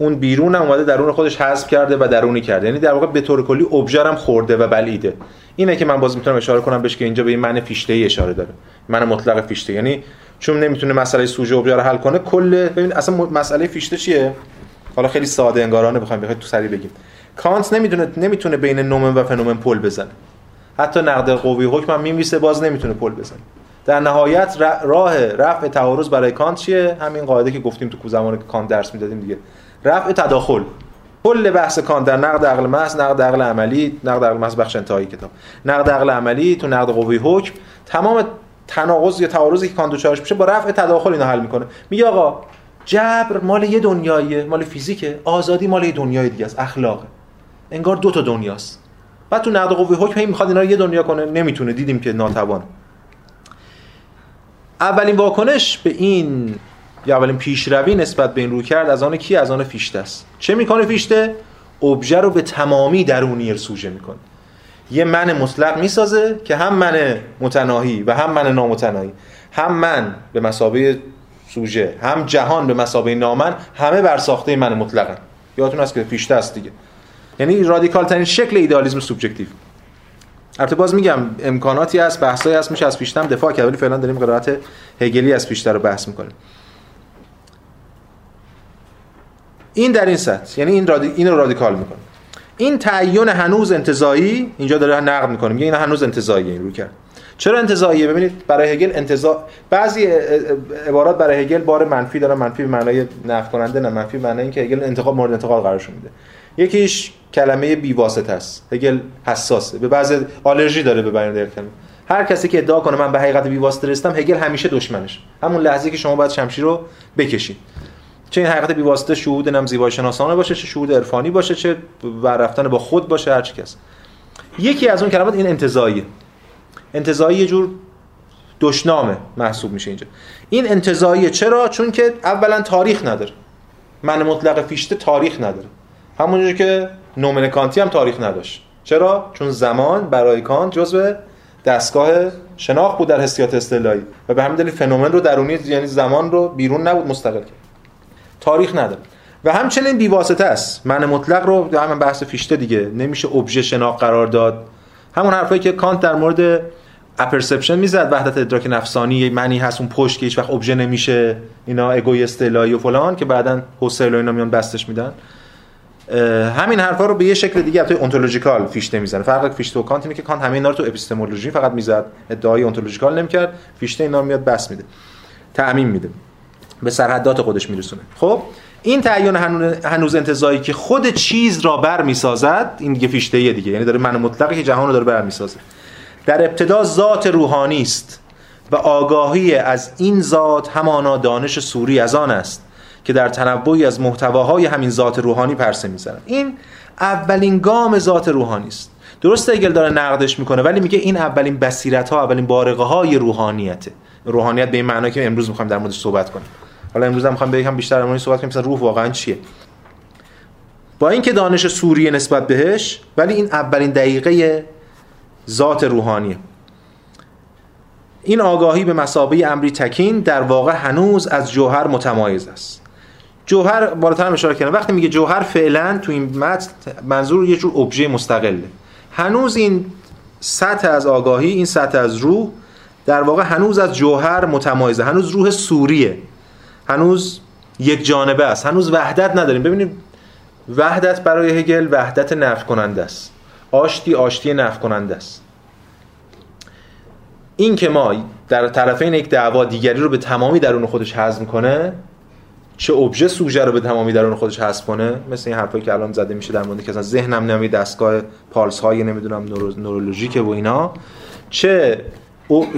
[SPEAKER 1] اون بیرون هم اومده درون خودش حذف کرده و درونی کرده. یعنی در واقع به طور کلی ابژه هم خورده و بلیده. اینه که من باز می‌تونم اشاره کنم بهش که اینجا به این معنی فیشته ای اشاره داره. معنی مطلق فیشته. یعنی چون نمی‌تونه مسئله سوژه ابژه رو حل کنه کل ببین اصلا مسئله فیشته چیه؟ حالا خیلی ساده انگارانه بخوایم بخوایم تو سری بگیم. کانت نمی‌تونه نمی‌تونه بین نومن و فنومن پل بزنه. حتی نقد قوی حکم هم می‌نویسه باز نمی‌تونه پل بزنه. در نهایت راه رفع تعارض برای کانت چیه؟ همین قاعده که گفتیم تو زمانی که کانت درس می‌دادیم دیگه. رفع تداخل. کل بحث کانت در نقد عقل محض نقد عقل عملی نقد عقل محض بخش انتهایی کتاب. نقد عقل عملی تو نقد قوی حکم تمام تناقض یا تعارضی که کانت دچارش میشه با رفع تداخل اینو حل می‌کنه. میگه آقا جبر مال یه دنیاییه مال فیزیکه آزادی مال یه دنیای دیگه است اخلاقه. انگار دو تا دنیاست. بعد تو نقد قوی حکم هی می‌خواد اینا رو یه دنیا کنه نمی‌تونه. دیدیم که ناتوان. اولین واکنش به این یا اولین پیشروی نسبت به این رو کرد از آن کی؟ از آن فیشته است. چه می‌کنه فیشته؟ ابژه رو به تمامی درونی سوژه می‌کنه. یه من مطلق می‌سازه که هم من متناهی و هم من نامتناهی هم من به مسابه سوژه هم جهان به مسابه نامن همه بر ساخته من مطلقن. یادتون هست که فیشته است دیگه. یعنی رادیکال ترین شکل ایدالیسم سوبژکتیو. البته باز میگم امکاناتی هست بحثایی هست میشه از پیشتم دفاع کرد ولی فعلا داریم قرائت هگلی از پیشتر رو بحث می‌کنیم. این در این سطح یعنی این رادی... این رو رادیکال می‌کنه. این تعین هنوز انتزاعی اینجا داره نقد می‌کنه میگه این هنوز انتزاعیه این رو کرد. چرا انتزاعیه ببینید برای هگل انتزاع بعضی عبارات برای هگل بار منفی دارن منفی معنای نفی کننده نه منفی به معنای اینکه هگل انتقاد مورد انتقاد قرارش میده. یکیش کلمه بیواسطه است. هگل حساسه. به بعض آلرژی داره به بیان در کلمه. هر کسی که ادعا کنه من به حقیقت بیواسطه رسیدم هگل همیشه دشمنش. همون لحظه که شما باید شمشیر رو بکشید. چه این حقیقت بیواسطه شهود نم زیبای شناسانه باشه چه شهود عرفانی باشه چه ور رفتن با خود باشه هر کس. یکی از اون کلمات این انتزاعیه. انتزاعی یه جور دشنامه محسوب میشه اینجا. این انتزاعیه چرا؟ چون که اولا تاریخ نداره. من مطلق فیشته تاریخ نداره. همونجوری که نومن کانتی هم تاریخ نداشت. چرا؟ چون زمان برای کانت جزء دستگاه شناخت بود در حسیات استعلایی. و به همین دلیل فنومن رو درونی یعنی زمان رو بیرون نبود مستقل کرد. تاریخ نداره. و همچنین بیواسطه است. من مطلق رو همین بحث فیشته دیگه نمیشه ابژه شناخت قرار داد. همون حرفایی که کانت در مورد apperception می‌زد وحدت ادراک نفسانی منی هست اون پشت که هیچ وقت ابژه نمیشه اینا اگوی استعلایی و فلان که بعدا هوسرل اینا میان بستش میدن. همین حرفا رو به یه شکل دیگه توی ontological فیشته می‌زنه. فرق فیشته و کانت اینه که کانت همه اینا رو تو اپیستمولوژی فقط می‌زد. ادعای اونتولوژیکال نمی‌کرد فیشته اینا رو میاد بس میده. تعمیم میده. به سرحدات خودش میرسونه. خب این تعین هنوز انتزاعی که خود چیز را بر می‌سازد این دیگه فیشته دیگه. یعنی داره من مطلقی که جهان رو داره بر می‌سازه. در ابتدا ذات روحانی است و آگاهی از این ذات همانا دانش سوری از آن است که در تنوعی از محتواهای همین ذات روحانی پرسه می‌زنن این اولین گام ذات روحانی است. درست ایگل داره نقدش می‌کنه ولی میگه این اولین بصیرت ها اولین بارقه های روحانیته. روحانیت به این معنی که امروز می‌خوایم در موردش صحبت کنیم حالا امروز هم می‌خوام بگم بیشتر در موردش صحبت کنیم. مثلا روح واقعا چیه؟ با اینکه دانش سوریه نسبت بهش ولی این اولین دقیقه ذات روحانیه. این آگاهی به مسابقه امری تکین در واقع هنوز از جوهر متمایز است. جوهر بالاتر هم اشاره کردم. وقتی میگه جوهر فعلا تو این متن منظور یه جور ابژه مستقله. هنوز این سطح از آگاهی این سطح از روح در واقع هنوز از جوهر متمایزه. هنوز روح سوریه. هنوز یک جانبه است. هنوز وحدت نداریم. ببینید وحدت برای هگل وحدت نفع کننده است. آشتی آشتی نفع کننده است. این که ما در طرفین یک دعوا دیگری رو به تمامی درون خودش هضم کنه چه ابژه سوژه رو به تمامی درون خودش حذف کنه مثل این حرفایی که الان زده میشه در مورد که مثلا ذهنم نمی دستگاه پالس های نمی‌دونم نورولوژیک و اینا چه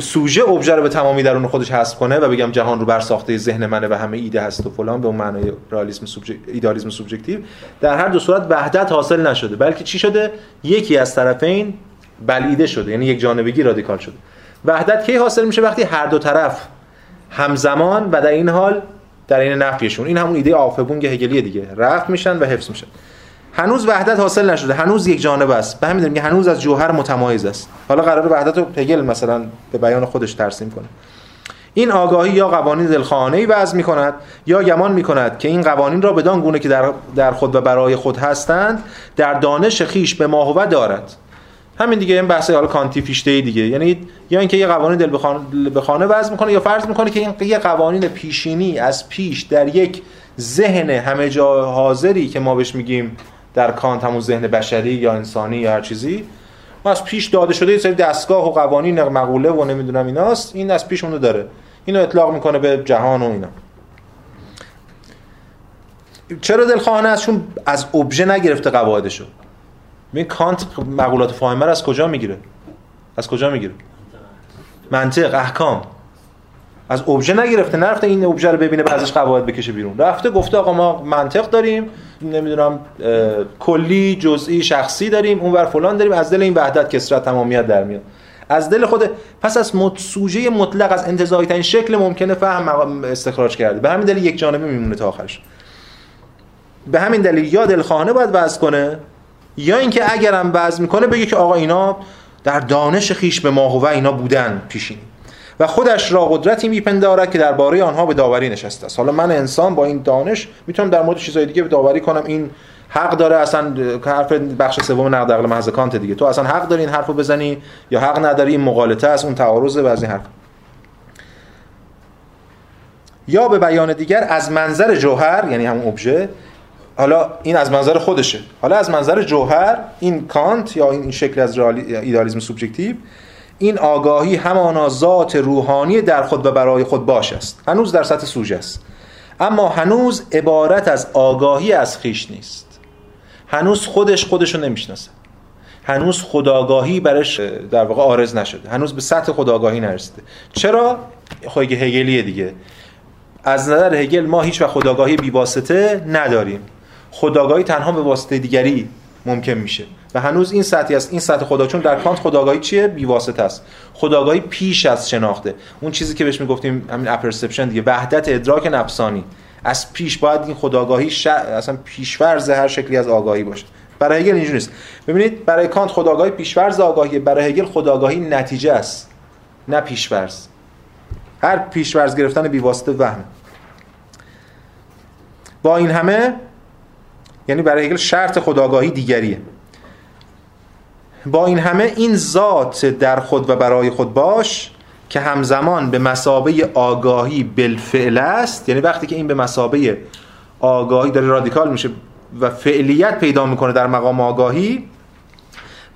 [SPEAKER 1] سوژه ابژه رو به تمامی درون خودش حذف کنه و بگم جهان رو بر ساخته ذهن منه و همه ایده هست و فلان به اون معنای رئالیسم سوبژک... ایدالیسم سوبژکتیو در هر دو صورت وحدت حاصل نشده. بلکه چی شده؟ یکی از طرفین بلیده شده یعنی یک جانبگی رادیکال شده. وحدت کی حاصل میشه وقتی هر دو طرف همزمان و در این حال در این نفیشون این همون ایده آفبونگ هگلی دیگه. رفت میشن و حفظ میشن. هنوز وحدت حاصل نشده هنوز یک جانب است. به همین میگه هنوز از جوهر متمایز است. حالا قرار وحدت رو هگل مثلا به بیان خودش ترسیم کنه. این آگاهی یا قوانین دلخواهانه ای وضع می یا گمان می کند که این قوانین را بدان گونه که در, در خود و برای خود هستند در دانش خیش به ماهوه دارد. همین دیگه این بحث حالا کانتی فیشته دیگه. یعنی یا اینکه یه قوانین دل به خانه وضع می‌کنه یا فرض می‌کنه که این یه قوانین پیشینی از پیش در یک ذهن همه جا حاضری که ما بهش میگیم در کانت همون ذهن بشری یا انسانی یا هر چیزی. ما از پیش داده شده یه سری دستگاه و قوانین مقوله و نمی‌دونم ایناست. این از پیش اونو داره. اینو اطلاق می‌کنه به جهان و اینا. چرا دلخواهانه است چون از ابژه نگرفته قواعدشو؟ ببین کانت مقولات فاهمه از کجا می‌گیره؟ از کجا می‌گیره؟ منطق احکام. از ابژه نگرفته نرفته این ابژه رو ببینه بعضش قواعد بکشه بیرون. رفته گفته آقا ما منطق داریم نمی‌دونم کلی جزئی شخصی داریم اونور فلان داریم از دل این وحدت کسرت تمامیت در میاد. از دل خود پس از سوژه مطلق از انتزاعی ترین شکل ممکنه فهم استخراج کرده. به همین دلیل یک جانبه میمونه تا آخرش. به همین دلیل یا دلخواهانه باید وضع کنه یا اینکه اگرم وضع می‌کنه بگه که آقا اینا در دانش خیش به ماهوه اینا بودن پیشین و خودش را قدرتی میپندارد که درباره آنها به داوری نشسته است. حالا من انسان با این دانش می‌تونم در مورد چیزهای دیگه به داوری کنم. این حق داره اصلا حرف بخش سوم نقد عقل محض کانت دیگه. تو اصلا حق داری این حرفو بزنی یا حق نداری؟ این مغالطه است اون تعارض و از این حرف. یا به بیان دیگر از منظر جوهر یعنی همون ابژه حالا این از منظر خودشه. حالا از منظر جوهر این کانت یا این شکل از ایدالیسم سوبژکتیو این آگاهی همانا ذات روحانی در خود و برای خود باش است. هنوز در سطح سوژه است. اما هنوز عبارت از آگاهی از خیش نیست. هنوز خودش خودشو نمی‌شناسه. هنوز خداگاهی برش در واقع آرز نشده. هنوز به سطح خداگاهی نرسیده. چرا؟ خودآگاهی هگلیه دیگه. از نظر هگل ما هیچ خودآگاهی بیواسطه نداریم. خودآگاهی تنها به واسطه دیگری ممکن میشه. و هنوز این سطحی است. این سطح خودآ چون در کانت خودآگاهی چیه؟ بیواسطه است. خودآگاهی پیش از شناخته. اون چیزی که بهش می‌گفتیم همین apperception دیگه وحدت ادراک نفسانی. از پیش باید این خودآگاهی ش... اصلا پیش‌فرض هر شکلی از آگاهی باشه. برای هگل اینجوری نیست. ببینید برای کانت خودآگاهی پیش‌فرض آگاهی برای هگل خودآگاهی نتیجه است. نه پیشورز هر پیشورز گرفتن بیواسطه وهم. با این همه یعنی برای هگل شرط خداگاهی دیگریه. با این همه این ذات در خود و برای خود باش که همزمان به مسابه آگاهی بالفعل است. یعنی وقتی که این به مسابه آگاهی داره رادیکال میشه و فعلیت پیدا می‌کنه در مقام آگاهی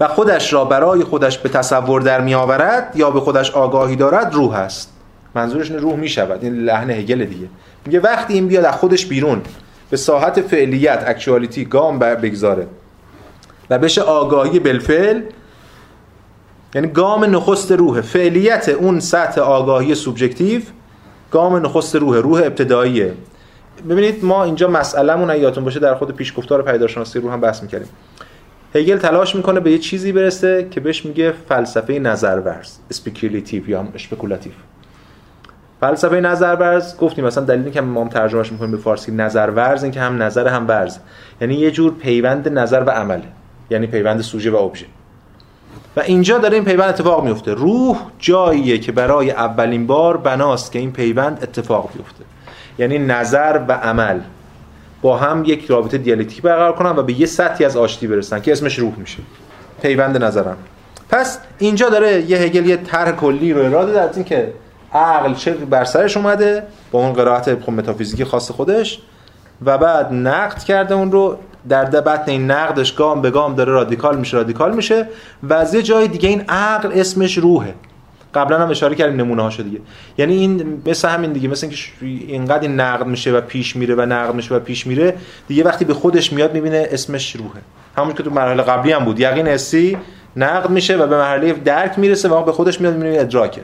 [SPEAKER 1] و خودش را برای خودش به تصور در می آورد یا به خودش آگاهی دارد روح است. منظورش روح می شود این لحن هگل دیگه. میگه وقتی این بیاد از خودش بیرون به ساحت فعلیت اکچوالیتی گام بگذاره. و بشه آگاهی بالفعل یعنی گام نخست روح. فعلیت اون سطح آگاهی سوبژکتیو گام نخست روح روح ابتداییه. ببینید ما اینجا مسئلهمون یادتون باشه در خود پیشگفتار پیداشناسی روح هم بحث می‌کردیم. هگل تلاش می‌کنه به یه چیزی برسه که بهش میگه فلسفه نظرورز speculative یا spekulativ فلسفه نظر ورز گفتیم مثلا دلیلی که ما هم ترجمهش می‌کنیم به فارسی نظر ورز این که هم نظر هم ورز. یعنی یه جور پیوند نظر و عمله یعنی پیوند سوژه و ابژه. و اینجا داره این پیوند اتفاق میفته روح جاییه که برای اولین بار بناست که این پیوند اتفاق بیفته. یعنی نظر و عمل با هم یک رابطه دیالکتیکی برقرار کنن و به یه سطحی از آشتی برسن که اسمش روح میشه. پیوند نظرم. پس اینجا داره یه هگل یه طرح کلی رو اراده در که عقل چه بر سرش اومده با اون قرائت متافیزیکی خاص خودش و بعد نقد کرده اون رو. در دبت این نقدش گام به گام داره رادیکال میشه رادیکال میشه و از یه جای دیگه این عقل اسمش روحه. قبلا هم اشاره کردیم نمونه هاشو دیگه. یعنی این مثل همین دیگه مثل اینکه اینقدر این نقد میشه و پیش میره و نقد میشه و پیش میره دیگه وقتی به خودش میاد می‌بینه اسمش روحه. همون که تو مرحله قبلی هم بود. یقین حسی نقد میشه و به مرحله درک می‌رسه و به خودش میاد می‌بینه ادراکه.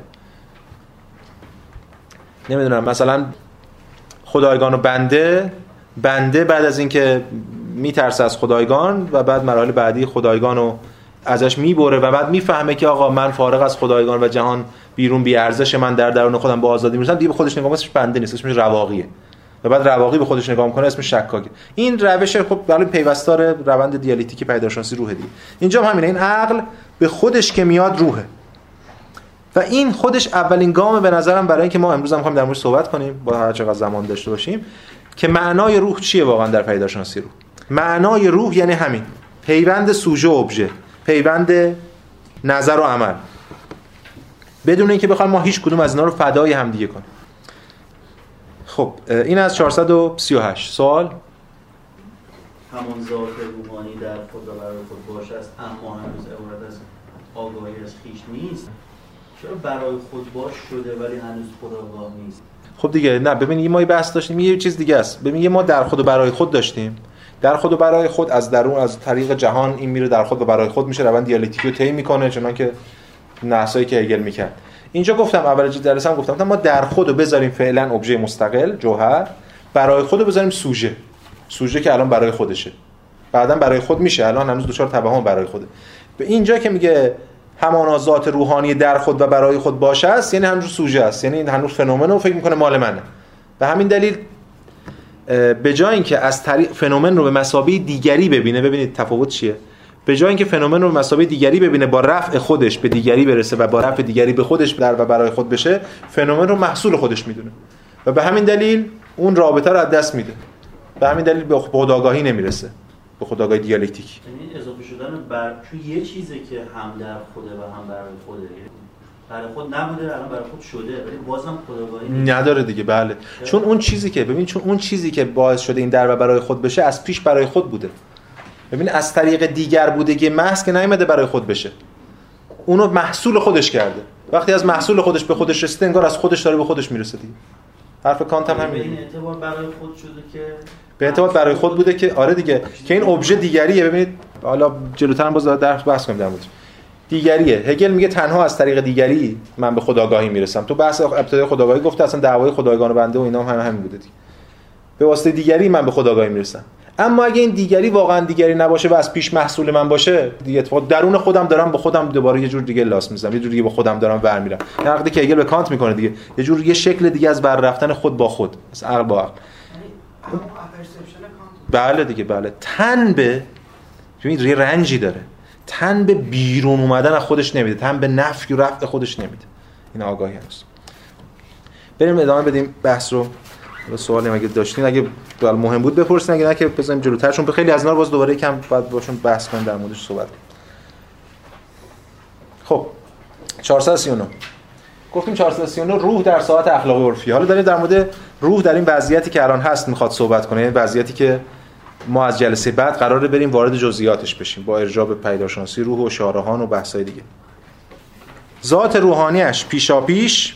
[SPEAKER 1] نمی‌دونم مثلا خدایگان و بنده بنده بعد از اینکه میترسه از خدایگان و بعد مراحل بعدی خدایگان رو ازش می‌بره و بعد می‌فهمه که آقا من فارغ از خدایگان و جهان بیرون بی ارزش من در درون خودم با آزادی می‌رسم. دیگه به خودش نگاه اسمش بنده نیست اسمش رواقیه. و بعد رواقی به خودش نگاه می‌کنه اسمش شکاکه. این روش خب برای پیوستار روند دیالکتیک پیداشناسی روح دیگه. اینجا هم همینه این عقل به خودش که میاد روحه. و این خودش اولین گام به نظرم برای اینکه ما امروز هم می‌خوایم در مورد صحبت کنیم با هر چقدر زمان داشته باشیم که معنای روح چیه واقعا در پیداشناسی روح؟ معنای روح یعنی همین پیوند سوژه ابژه پیوند نظر و عمل. بدون اینکه بخوایم ما هیچ کدوم از اینا رو فدای هم دیگه کنیم. خب این از 438 سوال؟
[SPEAKER 2] همان ذات روحانی در خود و برای خود باشه است اما هنوز عبارت از آگاهی از خیش نیست. برای خود باش شده ولی هنوز خداگاه نیست؟
[SPEAKER 1] خب دیگه نه ببین ما یه بحث داشتیم یه چیز دیگه است. ببین ما در خود و برای خود داشتیم. در خود و برای خود از درون از طریق جهان این میره در خود و برای خود میشه روند دیالکتیکی رو طی می‌کنه چنان که نحسایی که هگل می‌کرد. اینجا گفتم اول جلسه هم گفتم ما در خود رو بذاریم فعلا ابژه مستقل جوهر برای خود رو بذاریم سوژه. سوژه که الان برای خودشه. بعدا برای خود میشه الان هنوز دچار توهم برای خوده. به اینجا که میگه همانا ذات روحانی در خود و برای خود باشه است یعنی همون سوژه است. یعنی هنوز فنومن رو فکر می‌کنه مال منه. به همین دلیل به جای اینکه از طریق فنومن رو به مسابقه دیگری ببینه ببینید تفاوت چیه. به جای اینکه فنومن رو به مسابقه دیگری ببینه با رفع خودش به دیگری برسه و با رفع دیگری به خودش در و برای خود بشه فنومن رو محصول خودش می‌دونه. و به همین دلیل اون رابطه رو از دست میده. به همین دلیل به خودآگاهی نمی‌رسه. به خداگاهی دیالکتیک.
[SPEAKER 2] یعنی اضافه شدن بر تو یه چیزی که هم در خوده و هم برای خوده. یعنی برای خود نبوده الان برای خود شده ولی بازم خداگاهی
[SPEAKER 1] نداره دیگه بله. چون اون چیزی که ببین چون اون چیزی که باعث شده این در و برای خود بشه از پیش برای خود بوده. ببین از طریق دیگر بوده که محض که نیومده برای خود بشه. اونو محصول خودش کرده. وقتی از محصول خودش به خودش رسیده انگار از خودش داره به خودش می‌رسه دیگه. حرف کانت هم همینه.
[SPEAKER 2] این اعتبار برای خود شده که
[SPEAKER 1] به اعتبار برای خود بوده که آره دیگه که این ابژه دیگریه. ببینید حالا جلوتر باز درس بحث کنیم در موردش دیگریه. هگل میگه تنها از طریق دیگری من به خداگاهی می‌رسم. تو بحث ابتدای خداگاهی گفته اصلا دعوای خدایگان و بنده و اینا هم همین بوده دیگه. به واسطه دیگری من به خداگاهی می‌رسم. اما اگه این دیگری واقعا دیگری نباشه و از پیش محصول من باشه دیگه اتفاق درون خودم دارم با خودم دوباره یه جور دیگه لاس می‌زنم یه جور دیگه با خودم دارم ور میرم. این عقدی که هگل به کانت می‌کنه دیگه. یه جور یه شکل دیگه از بر رفتن خود با خود از عقل با عقل. بله دیگه بله. تن به ببین یه رنجی داره. تن به بیرون اومدن از خودش نمیده. تن به نفی و رفع خودش نمیده. این آگاهی هست. بریم ادامه بدیم بحث رو. سوالی اگه داشتین اگه مهم بود بپرسین. اگه نه که بزنیم جلوتر چون خیلی از اینا باز دوباره کم بعد باشون بحث کنیم در موردش صحبت خب 439 گفتیم 439 روح در ساعت اخلاقی عرفی. حالا داریم در مورد روح در این وضعیتی که الان هست می‌خواد صحبت کنه یعنی وضعیتی که ما از جلسه بعد قراره بریم وارد جزئیاتش بشیم با ارجاع به پیداشناسی روح و شارهان و بحث‌های دیگه. ذات روحانیش پیشاپیش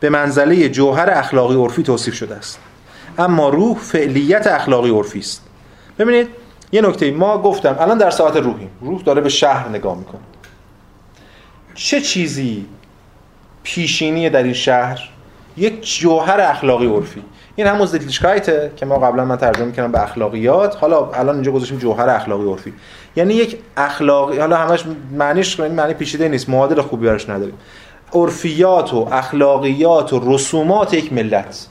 [SPEAKER 1] به منزله جوهر اخلاقی عرفی توصیف شده است. اما روح فعلیت اخلاقی عرفی است. ببینید یه نکته ما گفتم الان در ساعت روحیم. روح داره به شهر نگاه می‌کنه. چه چیزی پیشینی در این شهر یک جوهر اخلاقی عرفی. این همون زیتلیشکایته که ما قبلا من ترجمه می‌کنم به اخلاقیات. حالا الان اینجا گذاشتیم جوهر اخلاقی عرفی. یعنی یک اخلاقی حالا همش معنیش معنی پیچیده نیست معادل خوبی براش نداریم. عرفیات و اخلاقیات و رسومات یک ملت.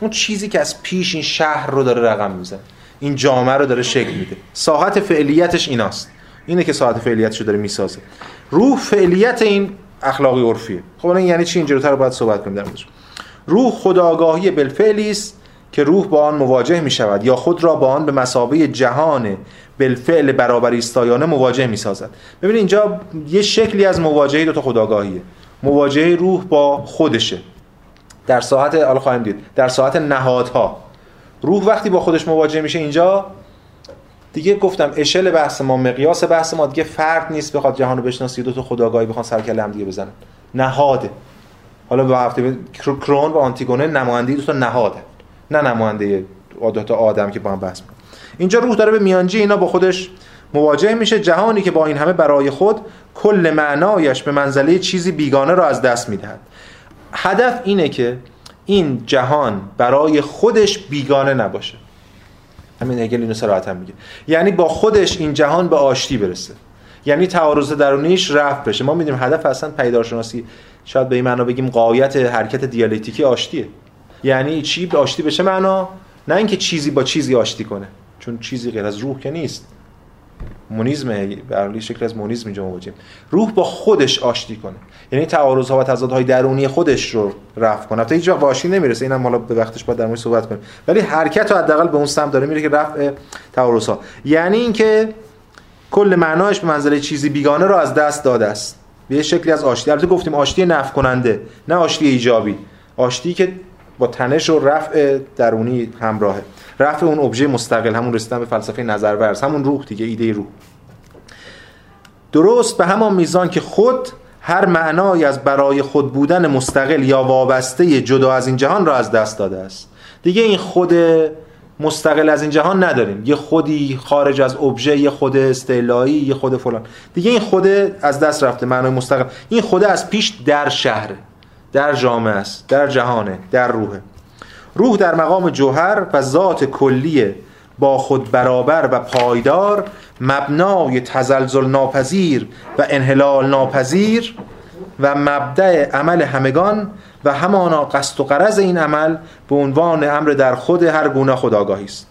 [SPEAKER 1] اون چیزی که از پیش این شهر رو داره رقم می‌زنه. این جامعه رو داره شکل میده. ساحت فعلیتش ایناست. اینه که ساحت فعلیتش رو داره می‌سازه. روح فعلیت این اخلاقی عرفیه. خب این یعنی چی؟ اینجا رو باید صحبت کنیم در روح خداگاهی بالفعلی است که روح با آن مواجه می شود یا خود را با آن به مسابقه جهان بالفعل برابر ایستایانه مواجه می سازد ببینید اینجا یه شکلی از مواجهه دو تا خداگاهیه. مواجهه روح با خودشه. در ساعت حالا خواهیم دید در ساعت نهادها. روح وقتی با خودش مواجه میشه اینجا دیگه گفتم اشل بحث ما مقیاس بحث ما دیگه فرد نیست بخواد جهان رو بشناسی دو تا خداگاهی بخوان سر کله هم دیگه بزنن. نهاده. حالا به هفته کرون و آنتیگونه نماینده دو تا نهاده. نه نماینده تا آدم که با هم بحث می‌کنن. اینجا روح داره به میانجی اینا با خودش مواجه میشه. جهانی که با این همه برای خود کل معنایش به منزله چیزی بیگانه را از دست می‌دهد. هدف اینه که این جهان برای خودش بیگانه نباشه. همین هگل اینو صراحتا میگه یعنی با خودش این جهان به آشتی برسه. یعنی تعارض درونیش رفت بشه. ما می‌دونیم هدف اصلا پیدارشناسی شاید به این معنا بگیم قایت حرکت دیالکتیکی آشتیه. یعنی چی؟ به آشتی بشه معنا نه اینکه چیزی با چیزی آشتی کنه. چون چیزی غیر از روح که نیست. مونیزم به شکل از مونیزم اینجا مواجهیم روح با خودش آشتی کنه. یعنی تعارض ها و تضادهای درونی خودش رو رفع کنه. تا هیچ وقت آشتی نمی‌رسه. اینم حالا به وقتش باید در مورد صحبت کنیم. ولی حرکت رو حداقل به اون سمت داره میره که رفع تعارض ها یعنی اینکه کل معناش به منزله چیزی بیگانه رو از دست داده است. به شکلی از آشتی. البته گفتیم آشتی نفع کننده نه آشتی ایجابی. آشتی که با تنش و رفع درونی همراهه. رفع اون ابژه مستقل همون رسیدن به فلسفه نظرورز همون روح دیگه ایده روح. درست به همان میزان که خود هر معنای از برای خود بودن مستقل یا وابسته جدا از این جهان را از دست داده است. دیگه این خود مستقل از این جهان نداریم. یه خودی خارج از ابژه یه خود استعلایی یه خود فلان. دیگه این خود از دست رفته معنای مستقل. این خود از پیش در شهر در جامعه است در جهانه در روحه. روح در مقام جوهر و ذات کلیه با خود برابر و پایدار مبنای تزلزل ناپذیر و انحلال ناپذیر و مبدع عمل همگان و همانا قصد و قرض این عمل به عنوان امر در خود هر گونه خداگاهی است.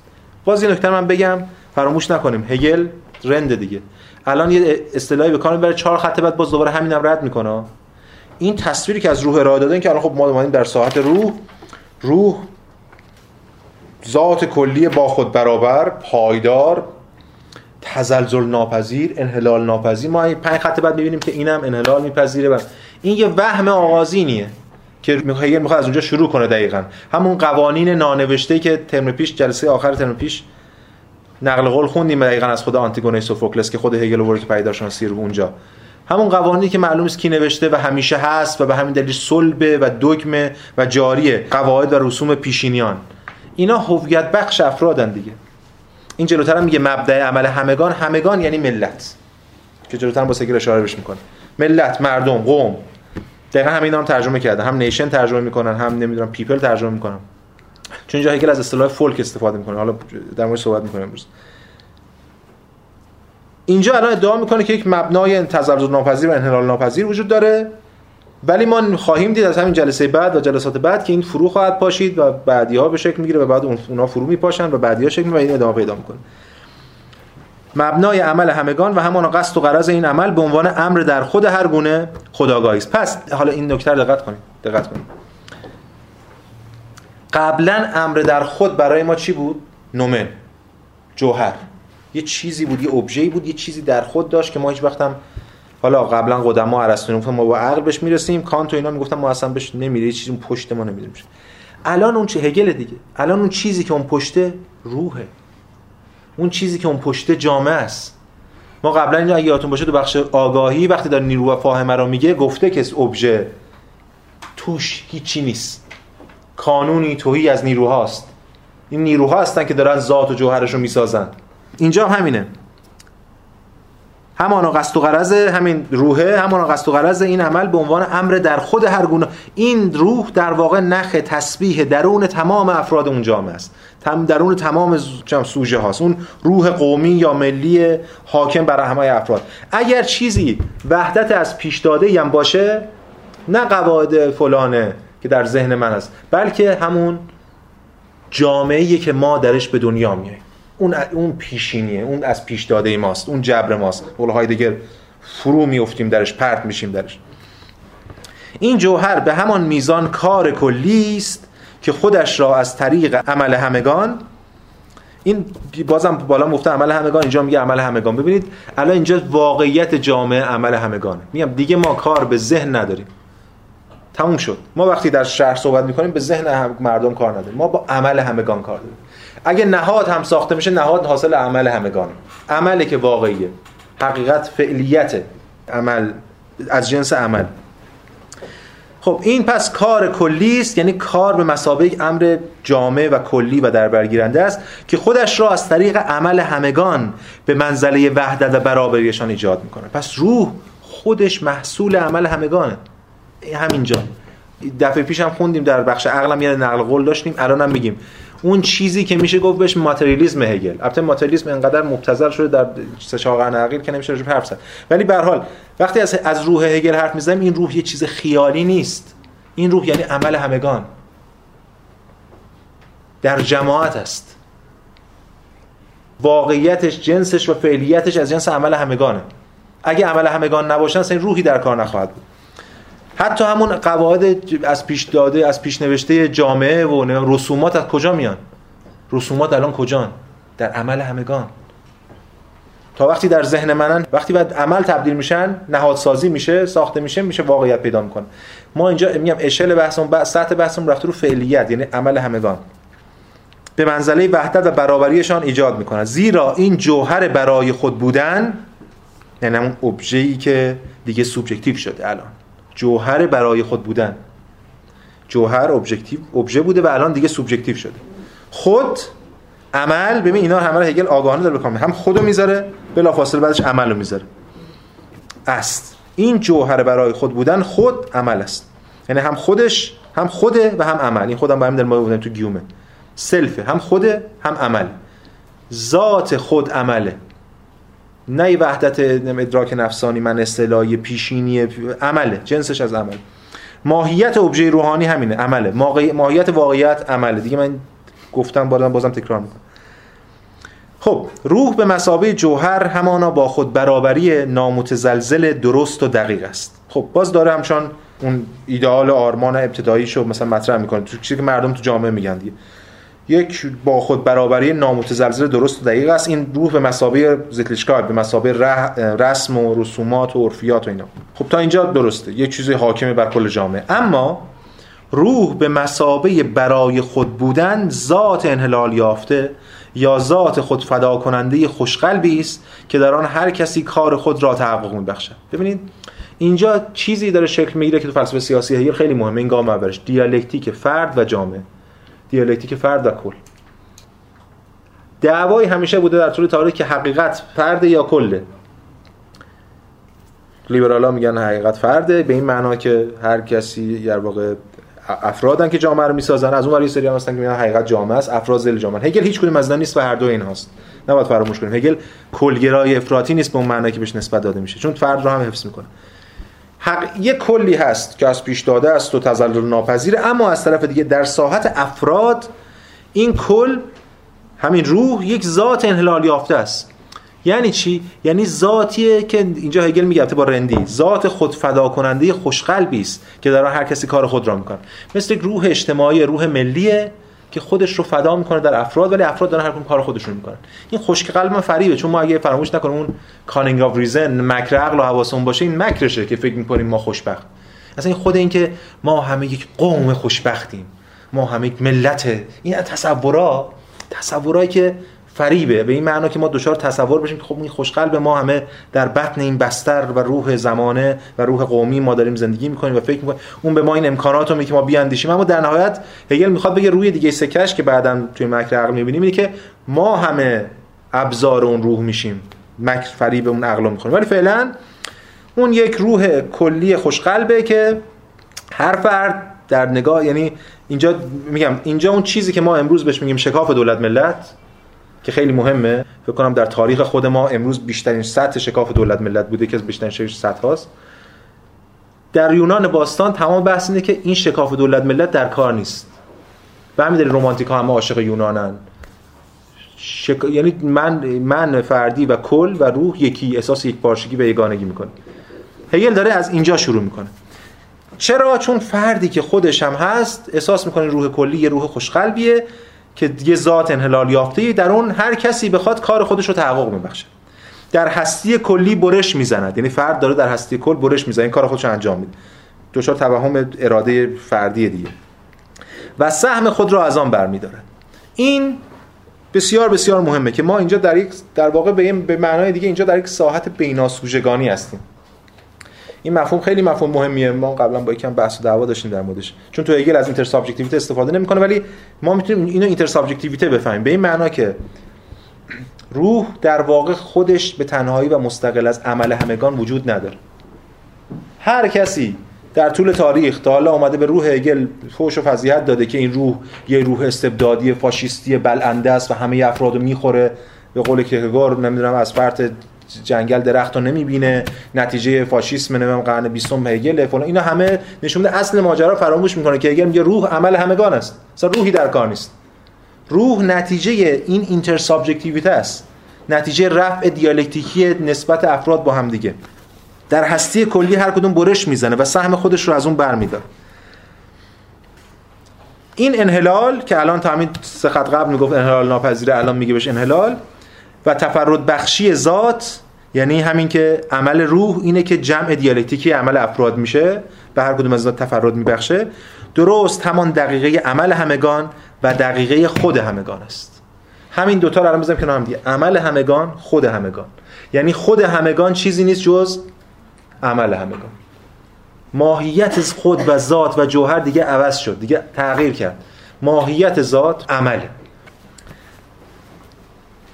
[SPEAKER 1] باز این نکته من بگم فراموش نکنیم هگل رند دیگه. الان یه اصطلاحی به کار می‌بره چهار خط بعد باز دوباره همینم رد می‌کنه. این تصویری که از روح ارائه دادن که الان خب ما در ساعت روح روح ذات کلی با خود برابر پایدار تزلزل ناپذیر انحلال ناپذیر. ما پنج خط بعد می‌بینیم که اینم انحلال میپذیره و این یه وهم آغازینیه که هگل می‌خواد از اونجا شروع کنه دقیقا. همون قوانین نانوشته که ترم پیش جلسه آخر ترم پیش نقل قول خوندیم دقیقا از خود آنتیگونه سوفوکلس که خود هگل آورد که رو اونجا. همون قوانینی که معلوم است کی نوشته و همیشه هست و به همین دلیل صلبه و دگمه و جاریه قواعد و رسوم پیشینیان. اینا هویت بخش افرادن دیگه. این جلوتر هم میگه مبدع عمل همگان همگان یعنی ملت. که جلوتر هم با سگیر اشاره بهش می‌کنه. ملت مردم قوم. دقیقا همین هم ترجمه کردن. هم nation ترجمه می‌کنن هم نمی‌دونم people ترجمه می‌کنن. چون اینجا هگل از اصطلاح Volk استفاده می‌کنه. حالا در مورد صحبت می‌کنیم امروز. اینجا الان ادعا می‌کنه که یک مبنای تزلزل ناپذیر و انحلال ناپذیر وجود داره. ولی ما خواهیم دید از همین جلسه بعد و جلسات بعد که این فرو خواهد پاشید و بعدی ها به شکل می‌گیره و بعد اونا فرو میپاشن و بعدی ها شکل و این ادامه پیدا می‌کنه. مبنای عمل همگان و همان قصد و قرض این عمل به عنوان امر در خود هر گونه خداگاهی است. پس حالا این نکته دقت کنید دقت کنید قبلا امر در خود برای ما چی بود؟ نومن. جوهر. یه چیزی بود یه ابژه‌ای بود یه چیزی در خود داشت که ما هیچ وقت هم حالا قبلا قدما ارسطو گفتن ما با عقل بهش می‌رسیم کانت و اینا می‌گفتن ما اصلا بهش نمیره چیزی پشت ما نمیره الان اون چه هگل دیگه. الان اون چیزی که اون پشته روحه. اون چیزی که اون پشته جامعه است. ما قبلا اینجا اگه یادتون باشه تو بخش آگاهی وقتی داره نیرو و فاهمه رو میگه گفته که ابژه توش هیچی نیست. کانونی توهی از نیروهاست. این نیروها هستن که دارن ذات و جوهرش رو می‌سازن. اینجا همینه. همانا قصد و غرض همین روحه همانا قصد و غرض این عمل به عنوان امر در خود هر گونه. این روح در واقع نخ تسبیح درون تمام افراد اون جامعه است. تم درون تمام سوژه هاست. اون روح قومی یا ملی حاکم بر همه افراد. اگر چیزی وحدت از پیش داده هم باشه نه قواعد فلانه که در ذهن من است بلکه همون جامعه که ما درش به دنیا میاییم. اون اون پیشینیه اون از پیش داده ماست اون جبر ماست. قول دیگر فرو میفتیم درش پرت میشیم درش. این جوهر به همان میزان کار کلی است که خودش را از طریق عمل همگان این بازم بالا گفته عمل همگان اینجا میگه عمل همگان. ببینید الان اینجا واقعیت جامعه عمل همگان. میگم دیگه ما کار به ذهن نداریم. تموم شد. ما وقتی در شهر صحبت می‌کنیم به ذهن مردم کار نداریم. ما با عمل همگان کار داریم. اگه نهاد هم ساخته میشه نهاد حاصل عمل همگان. عملی که واقعیه. حقیقت فعلیت عمل از جنس عمل. خب این پس کار کلی است یعنی کار به مسابقه امر جامع و کلی و در برگیرنده است که خودش را از طریق عمل همگان به منزله وحدت و برابریشان ایجاد می‌کنه. پس روح خودش محصول عمل همگانه. همینجا. دفعه پیش هم خوندیم در بخش عقلم یه نقل قول داشتیم الان هم میگیم. اون چیزی که میشه گفت بهش ماتریالیسم هگل. البته ماتریالیسم انقدر مبتذل شده در سه چهار قرن که نمیشه راجع حرف زد. ولی به حال وقتی از از روح هگل حرف می‌زنیم این روح یه چیز خیالی نیست. این روح یعنی عمل همگان. در جماعت است. واقعیتش جنسش و فعلیتش از جنس عمل همگانه. اگه عمل همگان نباشن اصلا روحی در کار نخواهد بود. حتی همون قواعد از پیش داده از پیش نوشته جامعه و رسومات از کجا میان؟ رسومات الان کجان؟ در عمل همگان. تا وقتی در ذهن منن وقتی بعد عمل تبدیل میشن نهادسازی میشه ساخته میشه میشه واقعیت پیدا می‌کنه. ما اینجا میگم اشل بحثمون سطح بحثمون رفته رو فعلیت یعنی عمل همگان. به منزله وحدت و برابریشان ایجاد می‌کنه. زیرا این جوهر برای خود بودن یعنی اون ابژه‌ای که دیگه subjective شده الان. جوهر برای خود بودن. جوهر objective ابژه بوده و الان دیگه subjective شده. خود عمل ببین اینا همه هگل آگاهانه داره بکنه هم خودو می‌ذاره بلافاصله بعدش عملو می‌ذاره. است. این جوهر برای خود بودن خود عمل است. یعنی هم خودش هم خوده و هم عمل. این خودم با هم در ما تو گیومه. سلفه. هم خوده هم عمل. ذات خود عمله. نه وحدت ادراک نفسانی من اصطلاحی پیشینی عمله جنسش از عمل. ماهیت ابژه روحانی همینه عمله. ماهیت واقعیت عمله. دیگه من گفتم بازم بازم تکرار می‌کنم. خب روح به مسابه جوهر همانا با خود برابری نامتزلزل درست و دقیق است. خب باز داره همچنان اون ایدئال آرمان ابتدایی شو مثلا مطرح می‌کنه. تو چیزی که مردم تو جامعه میگن دیگه. یک با خود برابری نامتزلزل درست و دقیق است. این روح به مسابه زیتلیشکار به مسابه رسم و رسومات و عرفیات و اینا. خب تا اینجا درسته. یک چیزی حاکمه بر کل جامعه. اما روح به مسابه برای خود بودن ذات انحلال یافته یا ذات خود فدا کننده خوشقلبی است که در آن هر کسی کار خود را تحقق میبخشد. ببینید اینجا چیزی داره شکل می‌گیره که تو فلسفه سیاسی خیلی مهمه. این گام اولش. دیالکتیک فرد و جامعه. دیالکتیک فرد و کل. دعوایی همیشه بوده در طول تاریخ که حقیقت فرد یا کله. لیبرالا میگن حقیقت فرده به این معنا که هر کسی در واقع افرادن که جامعه رو می‌سازن از اون ور سری هم هستن که میگن حقیقت جامعه است افراد زل جامعه. هگل هیچ کدوم از نیست و هر دو این هاست. نباید فراموش کنیم. هگل کلگرای افراطی نیست به اون معنی که بهش نسبت داده میشه. چون فرد رو هم حفظ می‌کنه. حق یک کلی هست که از پیش داده است و تزلل ناپذیره اما از طرف دیگه در ساحت افراد این کل همین روح یک ذات انحلال یافته است. یعنی چی؟ یعنی ذاتیه که اینجا هگل میگه با رندی. ذات خود فدا کننده خوش‌قلبی است که در هر کسی کار خود را می‌کنه مثل روح اجتماعی روح ملیه که خودش رو فدا می‌کنه در افراد ولی افراد دارن هر کدوم کار خودشون می‌کنن. این خوش‌قلب فریبه چون ما اگه فراموش نکنیم اون cunning of reason مکر عقل و حواسمون باشه این مکرشه که فکر می‌کنیم ما خوشبخت. اصلا این خود این که ما همه یک قوم خوشبختیم ما همه یک ملت این تصورا تصورایی که فریبه. به این معنا که ما دچار تصور بشیم که خب این خوشقلب ما همه در بطن این بستر و روح زمانه و روح قومی ما داریم زندگی می‌کنیم و فکر می‌کنیم اون به ما این امکانات رو که ما بیاندیشیم. اما در نهایت هگل می‌خواد بگه روی دیگه سکش که بعدا توی مکر عقل می‌بینیم اینه که ما همه ابزار اون روح میشیم. مکر فریب اون عقل می‌کنیم ولی فعلا اون یک روح کلی خوشقلبه که هر فرد در نگاه یعنی اینجا میگم اینجا اون چیزی که ما امروز بهش میگیم شکاف دولت ملت که خیلی مهمه. فکر کنم در تاریخ خود ما امروز بیشترین سطح شکاف دولت ملت بوده که از بیشترین سطح هاست. در یونان باستان تمام بحث اینه که این شکاف دولت ملت در کار نیست. به همین دلیل رومانتیک ها همه عاشق یونانن. شک... یعنی من من فردی و کل و روح یکی احساس یک پارچگی و یگانگی می‌کنه. هگل داره از اینجا شروع می‌کنه. چرا؟ چون فردی که خودش هم هست احساس می‌کنه روح کلی یه روح خوشقلبیه. که یه ذات انحلال یافته در اون هر کسی بخواد کار خودش رو تحقق میبخشه. در هستی کلی برش می‌زند. یعنی فرد داره در هستی کل برش می‌زنه. این کار خودش انجام میده. دچار توهم اراده فردی دیگه. و سهم خود را از آن برمیداره این بسیار بسیار مهمه که ما اینجا در یک در واقع به به معنای دیگه اینجا در یک ساحت بیناسوژگانی هستیم. این مفهوم خیلی مفهوم مهمیه. ما قبلا با یکم بحث و دعوا داشتیم در موردش. چون تو هگل از intersubjectivité استفاده نمی‌کنه ولی ما می‌تونیم اینو intersubjectivité بفهمیم. به این معنا که روح در واقع خودش به تنهایی و مستقل از عمل همگان وجود نداره. هر کسی در طول تاریخ تا حالا اومده به روح هگل فوش و فضیحت داده که این روح یه روح استبدادی فاشیستی بلنده است و همه افرادو می‌خوره. به قول کیرکگور نمی‌دونم از فرط جنگل درخت رو نمی‌بینه نتیجه فاشیسم نمی‌دونم قرن 20 هگل فلان. اینا همه نشون اصل ماجرا فراموش می‌کنه که هگل میگه روح عمل همگان است. مثلا روحی در کار نیست. روح نتیجه این اینتر سابجکتیویته است. نتیجه رفع دیالکتیکی نسبت افراد با هم دیگه. در هستی کلی هر کدوم برش می‌زنه و سهم خودش رو از اون برمیداره این انحلال که الان تا همین سه قبل می‌گفت انحلال ناپذیره الان میگه بهش انحلال و تفرد بخشی ذات یعنی همین که عمل روح اینه که جمع دیالکتیکی عمل افراد میشه به هر کدوم از ذات تفرد میبخشه. درست همان دقیقه عمل همگان و دقیقه خود همگان است. همین دوتا رو الان بزنیم کنار هم دیگه. عمل همگان خود همگان. یعنی خود همگان چیزی نیست جز عمل همگان. ماهیت خود و ذات و جوهر دیگه عوض شد دیگه تغییر کرد. ماهیت ذات عمله.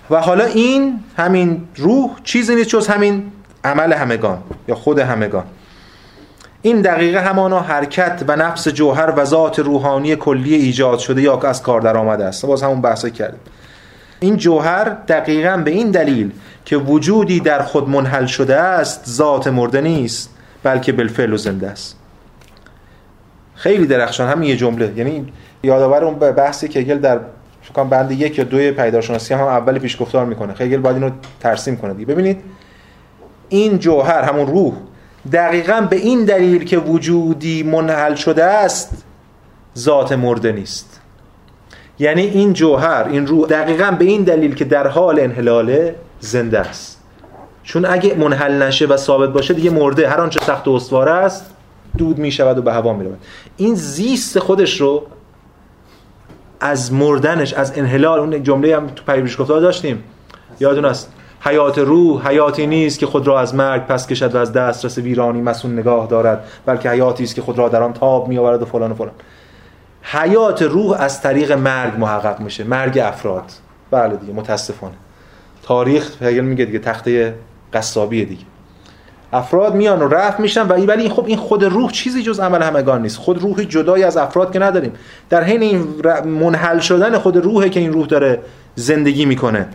[SPEAKER 1] و حالا این همین روح چیزی نیست جز همین عمل همگان یا خود همگان. این دقیقه همانا حرکت و نفس جوهر و ذات روحانی کلی ایجاد شده یا از کار در آمده است. باز همون بحثا کردیم. این جوهر دقیقا به این دلیل که وجودی در خود منحل شده است ذات مرده نیست بلکه بالفعل و زنده است. خیلی درخشان همین یه جمله. یعنی یادآور اون بحثی که هگل در فکر بند یک یا دوی پیدارشناسی هم, اول پیشگفتار می‌کنه. هگل باید اینو ترسیم کنه دیگه. ببینید این جوهر همون روح دقیقا به این دلیل که وجودی منحل شده است ذات مرده نیست. یعنی این جوهر این روح دقیقا به این دلیل که در حال انحلاله زنده است. چون اگه منحل نشه و ثابت باشه دیگه مرده. هر آنچه سخت و استواره است دود می شود و به هوا می این زیست خودش رو از مردنش از انحلال اون جمله هم تو پیروش گفتار داشتیم. یادتون است. حیات روح حیاتی نیست که خود را از مرگ پس کشد و از دسترس ویرانی مسون نگاه دارد بلکه حیاتی است که خود را در آن تاب می آورد و فلان و فلان. حیات روح از طریق مرگ محقق میشه مرگ افراد. بله دیگه متاسفانه. تاریخ هگل میگه دیگه تخته قصابیه دیگه. افراد میان و رفت میشن و ولی خب این خود روح چیزی جز عمل همگان نیست. خود روحی جدای از افراد که نداریم. در حین این منحل شدن خود روحه که این روح داره زندگی می‌کنه.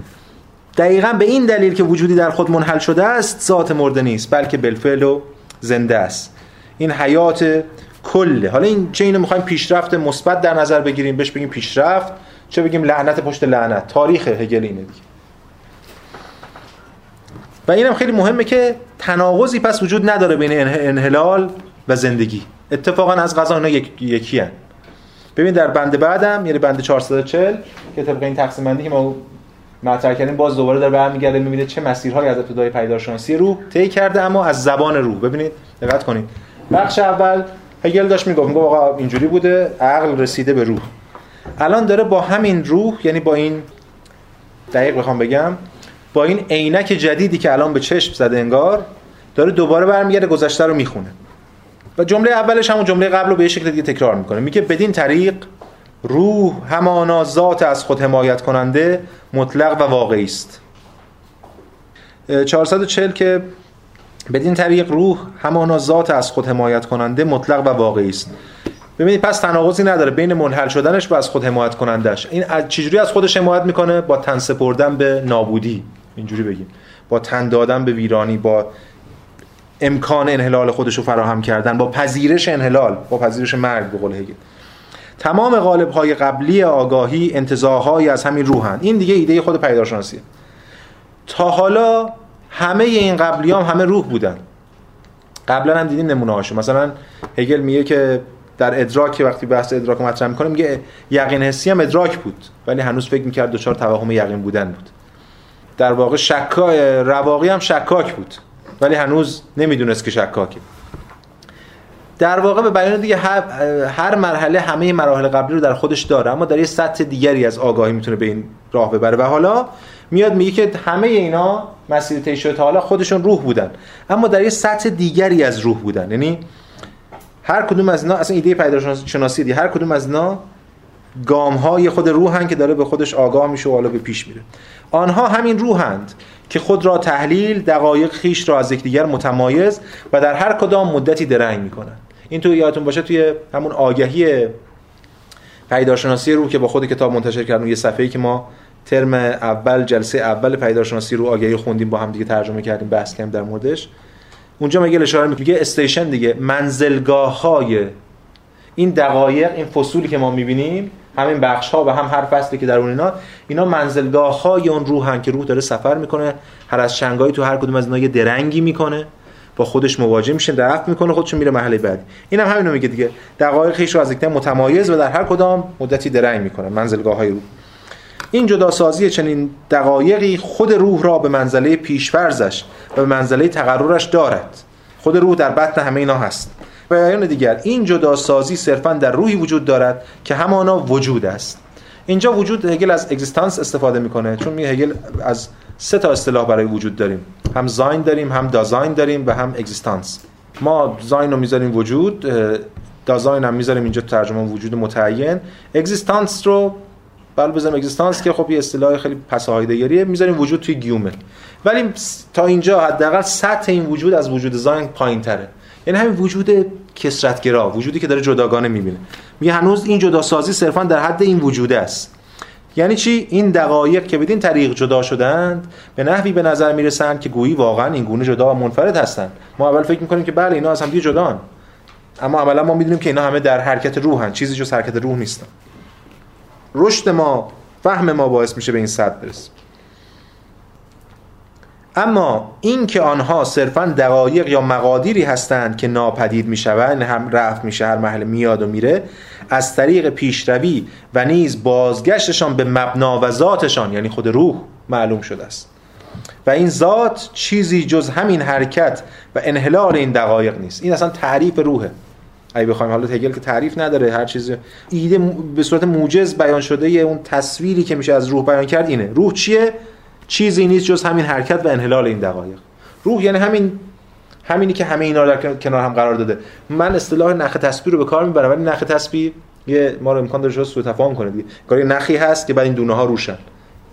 [SPEAKER 1] دقیقا به این دلیل که وجودی در خود منحل شده است ذات مرده نیست بلکه بالفعل و زنده است. این حیات کله. حالا این چه اینو می‌خوایم پیشرفت مثبت در نظر بگیریم؟ بهش بگیم پیشرفت چه بگیم لعنت پشت لعنت. تاریخ هگل اینه دیگه. و اینم خیلی مهمه که تناقضی پس وجود نداره بین انحلال و زندگی. اتفاقا از قضا اینا یک، یکی هن. ببین در بند بعدم یعنی بند 440 که طبق این تقسیم بندی که ما مطرح کردیم باز دوباره در برمیگرده می‌بینید چه مسیرهایی از ابتدای پیدارشناسی روح طی کرده اما از زبان روح ببینید دقت کنید. بخش اول هگل داشت می‌گفت می‌گفت آقا اینجوری بوده عقل رسیده به روح. الان داره با همین روح یعنی با این دقیق بخوام بگم با این عینک جدیدی که الان به چشم زده انگار داره دوباره برمیگرده گذشته رو می‌خونه. و جمله اولش همون جمله قبل رو به شکل دیگه تکرار می‌کنه. میگه بدین طریق روح همانا ذات از خود حمایت کننده مطلق و واقعی است. 440 که بدین طریق روح همانا ذات از خود حمایت کننده مطلق و واقعی است. ببینید پس تناقضی نداره بین منحل شدنش و از خود حمایت کنندش این از چجوری از خودش حمایت می‌کنه؟ با تن سپردن به نابودی. اینجوری بگیم. با تن دادن به ویرانی با امکان انحلال خودش رو فراهم کردن با پذیرش انحلال با پذیرش مرگ به قول هگل. تمام قالب های قبلی آگاهی انتزاعهایی از همین روحن این دیگه ایده خود پیدارشناسیه تا حالا همه این قبلی هم همه روح بودن. قبلا هم دیدیم نمونه هاشو. مثلا هگل میگه که در ادراک وقتی بحث ادراک مطرح می‌کنه میگه یقین حسی هم ادراک بود ولی هنوز فکر می‌کرد دچار توهم یقین بودن بود. در واقع شکا رواقی هم شکاک بود. ولی هنوز نمی‌دونست که شکاکه. در واقع به بیان دیگه هر مرحله همه مراحل قبلی رو در خودش داره اما در یه سطح دیگری از آگاهی می‌تونه به این راه ببره. و حالا میاد میگه که همه اینا مسیر طی شده حالا خودشون روح بودن. اما در یه سطح دیگری از روح بودن. یعنی هر کدوم از اینا اصلا ایده پیداشناسی دی هر کدوم از اینا گام های خود روحن که داره به خودش آگاه میشه و حالا به پیش میره. آنها همین روحند که خود را تحلیل دقایق خیش را از یکدیگر متمایز و در هر کدام مدتی درنگ می‌کنند. این تو یادتون باشه توی همون آگهی پیدارشناسی روح که با خود کتاب منتشر کردن یه صفحه‌ای که ما ترم اول جلسه اول پیدارشناسی رو آگهی خوندیم با هم دیگه ترجمه کردیم بحث کردیم در موردش. اونجا مگه اشاره میگه استیشن دیگه منزلگاه های این دقایق این فصولی که ما می‌بینیم همین بخش ها و هم هر فصلی که در اون اینا اینا منزلگاه های اون روحن که روح داره سفر می‌کنه. هر از شنگایی تو هر کدوم از اینا یه درنگی می‌کنه. با خودش مواجه میشه درفت می‌کنه خودش میره محله بعدی اینم هم همینو میگه دیگه. دقایق خیش رو از یکدیگر متمایز و در هر کدام مدتی درنگ می‌کنه منزلگاه های روح. این جداسازی چنین دقایقی خود روح را به منزله پیشفرزش و به منزله تقررش دارد. خود روح در بطن همه اینا هست. بیان دیگر این جداسازی صرفا در روحی وجود دارد که همانا وجود است. اینجا وجود هگل از اگزیستانس استفاده می‌کنه چون میگه هگل از سه تا اصطلاح برای وجود داریم. هم زاین داریم هم دازاین داریم و هم اگزیستانس. ما زاین رو می‌ذاریم وجود دازاین هم می‌ذاریم اینجا ترجمه وجود متعین. اگزیستانس رو بله بزنیم اگزیستانس که خب یه اصطلاح خیلی پساهایدگریه می‌ذاریم وجود توی گیومه. ولی تا اینجا حداقل سطح این وجود از وجود زاین پایین تره یعنی همین وجود کسرتگرا وجودی که داره جداگانه می‌بینه. میگه هنوز این جداسازی صرفا در حد این وجوده است. یعنی چی؟ این دقایق که بدین طریق جدا شدند به نحوی به نظر می‌رسند که گویی واقعا این گونه جدا و منفرد هستند. ما اول فکر می‌کنیم که بله اینا از هم دیگه جدان اما عملا ما می‌دونیم که اینا همه در حرکت روحن چیزی جز حرکت روح نیستن. رشد ما فهم ما باعث میشه به این صد برسیم. اما این که آنها صرفا دقایق یا مقادیری هستند که ناپدید می‌شوند هم رفت میشه هر محل میاد و میره از طریق پیشروی و نیز بازگشتشان به مبنا و ذاتشان یعنی خود روح معلوم شده است. و این ذات چیزی جز همین حرکت و انحلال این دقایق نیست. این اصلا تعریف روحه. اگه بخوایم حالا هگل که تعریف نداره هر چیزی ایده به صورت موجز بیان شده یه اون تصویری که میشه از روح بیان کرد اینه. روح چیه؟ چیزی نیست جز همین حرکت و انحلال این دقایق. روح یعنی همین همینی که همه اینا در کنار هم قرار داده. من اصطلاح نخ تسبیح رو به کار می‌برم ولی نخ تسبیح یه ما رو امکان داره سوء تفاهم کنه دیگه کاری نخی هست که بعد این دونه ها روشن.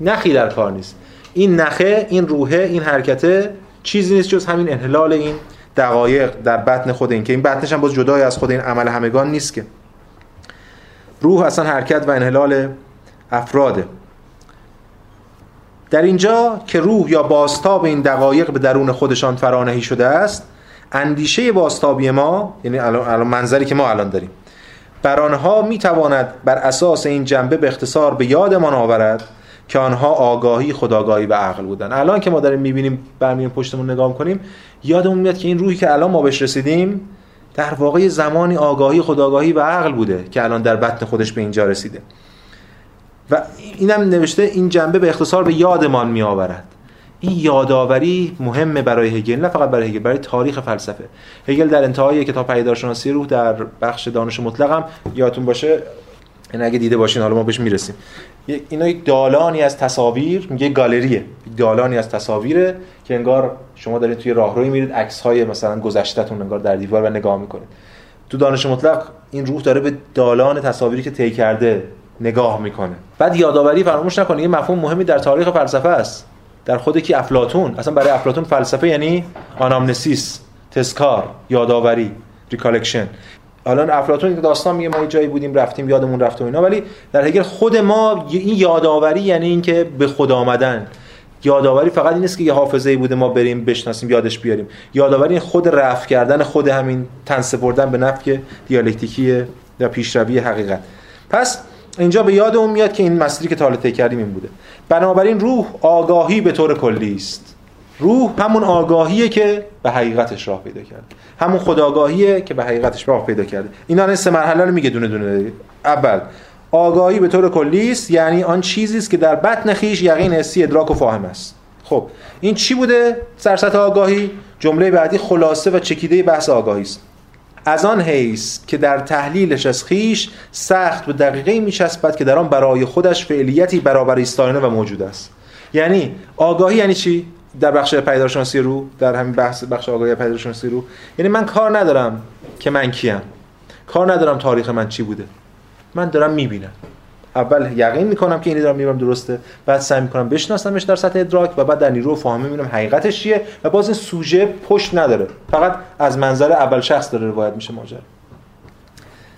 [SPEAKER 1] نخی در کار نیست. این نخه این روحه این حرکته چیزی نیست جز همین انحلال این دقایق در بطن خود این که این بطنش هم باز جدای از خود این عمل همگان نیست که. روح اصلا حرکت و انحلال افراده. در اینجا که روح یا باستاب این دقایق به درون خودشان فرانهی شده است اندیشه باستابی ما یعنی الان منظری که ما الان داریم بر آنها می‌تواند بر اساس این جنبه به اختصار به یادمان آورد که آنها آگاهی خداگاهی و عقل بودن الان که ما داریم می‌بینیم برمیم پشتمون نگاه کنیم یادمون میاد که این روحی که الان ما بهش رسیدیم در واقع زمانی آگاهی خداگاهی و عقل بوده که الان در بطن خودش به اینجا رسیده. و اینم نوشته این جنبه به اختصار به یادمان می آورد این یادآوری مهمه برای هگل نه فقط برای هگل برای تاریخ فلسفه. هگل در انتهای کتاب پیدارشناسی روح در بخش دانش مطلقم یادتون باشه این اگه دیده باشین حالا ما بهش می‌رسیم. اینا یک دالانی از تصاویر میگه گالریه. دالانی از تصاویره که انگار شما دارید توی راهروی میرید عکس های مثلا گذشتهتون انگار در دیوار و نگاه می‌کنید. تو دانش مطلق این روح داره به دالان تصاویری که طی کرده نگاه می‌کنه. بعد یادآوری فراموش نکنه یه مفهوم مهمی در تاریخ فلسفه است. در خود کی افلاطون اصلا برای افلاطون فلسفه یعنی آنامنسیس تذکار یادآوری recollection. الان افلاطون داستان میگه ما یه جایی بودیم رفتیم یادمون رفت و اینا ولی در حقیقت خود ما این یادآوری یعنی اینکه به خود آمدن. یادآوری فقط این نیست که یه حافظه ای بوده ما بریم بشناسیم یادش بیاریم. یادآوری خود رفع کردن خود همین تن سپردن به نفی دیالکتیکی یا پیشروی حقیقت. پس اینجا به یاد اون میاد که این مسیری که تا طی کردیم این بوده. بنابراین روح آگاهی به طور کلی است. روح همون آگاهیه که به حقیقتش راه پیدا کرده. همون خداگاهیه که به حقیقتش راه پیدا کرده. اینا این سه مرحله رو میگه دونه دونه. اول آگاهی به طور کلی است یعنی آن چیزی است که در بطن خیش یقین حسی ادراک و فاهم است. خب این چی بوده؟ سرسط آگاهی. جمله بعدی خلاصه و چکیده بحث آگاهی است. از آن حیث که در تحلیلش از خیش سخت به دقیقه میچسبد که در آن برای خودش فعلیتی برابر ایستانه و موجود است. یعنی آگاهی یعنی چی؟ در بخش پیدارشناسی رو در همین بحث بخش آگاهی پیدارشناسی رو. یعنی من کار ندارم که من کیم. کار ندارم تاریخ من چی بوده. من دارم می‌بینم. اول یقین می‌کنم که اینی دارم می‌بینم درسته بعد سعی می‌کنم بشناسمش در سطح ادراک و بعد در نیرو فاهمه می‌بینم حقیقتش چیه و باز این سوژه پشت نداره. فقط از منظر اول شخص داره روایت میشه ماجرا.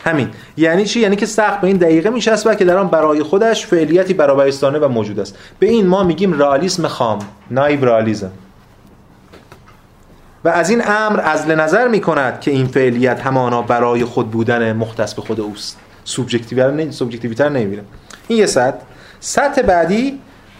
[SPEAKER 1] همین. یعنی چی؟ یعنی که سخت به این دقیقه میچسبه که در آن برای خودش فعلیتی برابرستانه و موجود است. به این ما میگیم رئالیسم خام نایب رئالیسم و از این امر از نظر می‌کند که این فعلیت همانا برای خود بودن مختص به خود اوست. سوبژکتیویتر نه سوبژکتیویتر این یه سطح سطح بعدی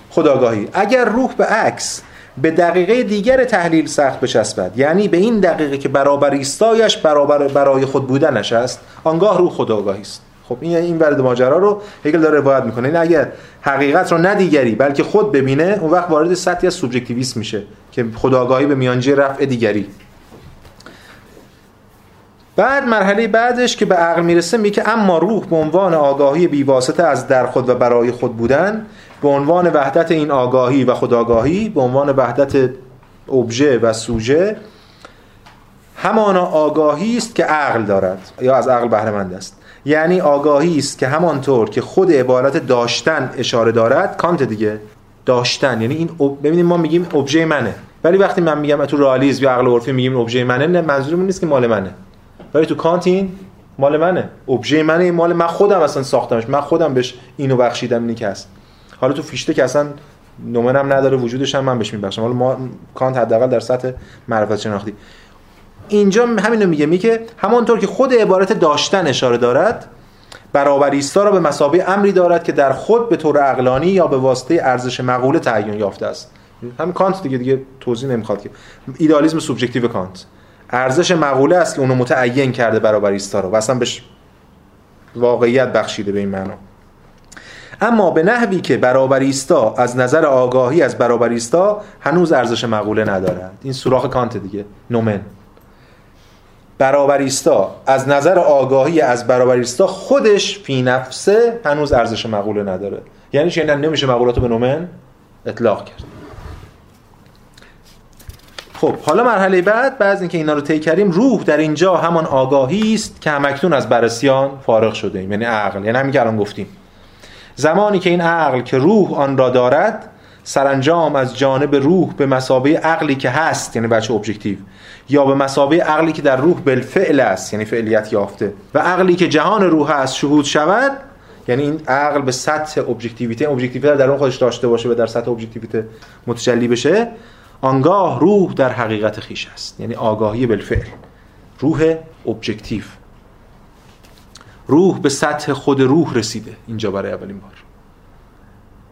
[SPEAKER 1] خداگاهی. اگر روح به عکس به دقیقه دیگر تحلیل سخت بچسبد یعنی به این دقیقه که برابر ایستایش برابر برای خود بودنش است آنگاه روح خداگاهی است. خب این این ورد ماجرا رو هگل داره روایت می‌کنه. این اگر حقیقت رو نه دیگری بلکه خود ببینه اون وقت وارد سطحی از سوبژکتیویسم میشه که خداگاهی به میانجی رفع دیگری. بعد مرحله بعدش که به عقل می‌رسه میگه اما روح به عنوان آگاهی بیواسطه از در خود و برای خود بودن به عنوان وحدت این آگاهی و خداگاهی به عنوان وحدت ابژه و سوژه همانا آگاهی است که عقل دارد یا از عقل بهره مند است. یعنی آگاهی است که همانطور که خود عبارت داشتن اشاره دارد کانت دیگه داشتن. یعنی این ببینید ما میگیم ابژه منه. ولی وقتی من میگم تو رئالیسم یا عقل عرفی میگیم ابژه منه نه منظورمون نیست که مال منه. ولی تو کانت این مال منه. ابژه منه این مال من خودم اصلا ساختمش. من خودم بهش اینو بخشیدم اینی که حالا تو فیشته که اصلا نومنم نداره وجودش هم من بهش میبخشم. حالا ما کانت حداقل در سطح معرفت شناختی. اینجا همینو میگه میگه همانطور که خود عبارت داشتن اشاره دارد برابر ایستا را به مثابه امری دارد که در خود به طور عقلانی یا به واسطه ارزش مقوله تعیین یافته است. همین کانت دیگه دیگه توضیح نمی‌خواد که. ایدئالیسم سوبژکتیو کانت. ارزش مقوله است که اونو متعین کرده برابر ایستا رو و اصلا بهش واقعیت بخشیده به این معنا. اما به نحوی که برابرایستا از نظر آگاهی از برابرایستا هنوز ارزش مقوله ندارد این سوراخ کانت دیگه نومن. برابرایستا از نظر آگاهی از برابرایستا خودش فی نفسه هنوز ارزش مقوله نداره. یعنی چه؟ نمیشه مقولاتو به نومن اطلاق کرد. خب حالا مرحله بعد بعد اینکه اینا رو طی کردیم روح در اینجا همان آگاهی است که هم‌اکنون از بررسی آن فارغ شده ایم. یعنی عقل. یعنی همین که الان گفتیم. زمانی که این عقل که روح آن را دارد سرانجام از جانب روح به مسابه عقلی که هست یعنی بچه ابجکتیو یا به مثابه عقلی که در روح بالفعل است یعنی فعلیت یافته و عقلی که جهان روح است شهود شود یعنی این عقل به سطح ابژکتیویته ابژکتیویته در اون خودش داشته باشه و در سطح ابژکتیویته متجلی بشه آنگاه روح در حقیقت خویش است. یعنی آگاهی بالفعل. روح objective روح به سطح خود روح رسیده. اینجا برای اولین بار.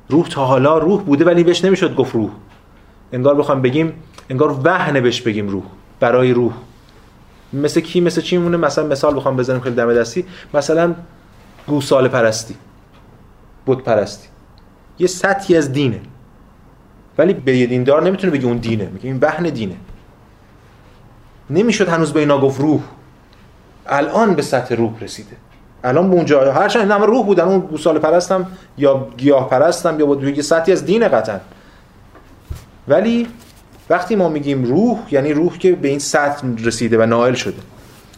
[SPEAKER 1] روح تا حالا روح بوده ولی بهش نمی‌شد گفت روح. انگار بخوام بگیم انگار وهنه بهش بگیم روح. برای روح. مثل کی مثل چی مونه مثلا مثال بخوام بزنیم خیلی دم دستی. مثلا گوساله پرستی. بود پرستی. یه سطحی از دینه. ولی به دیندار نمی‌تونه بگه اون دینه میگه این وهن دینه. نمی‌شد هنوز به اینا گفت روح. الان به سطح روح رسیده. الان به اونجا هرچند همه روح بودن. اون گوساله پرستم یا گیاه پرستم یا بود یه سطحی از دین قطعا. ولی وقتی ما میگیم روح یعنی روح که به این سطح رسیده و نائل شده.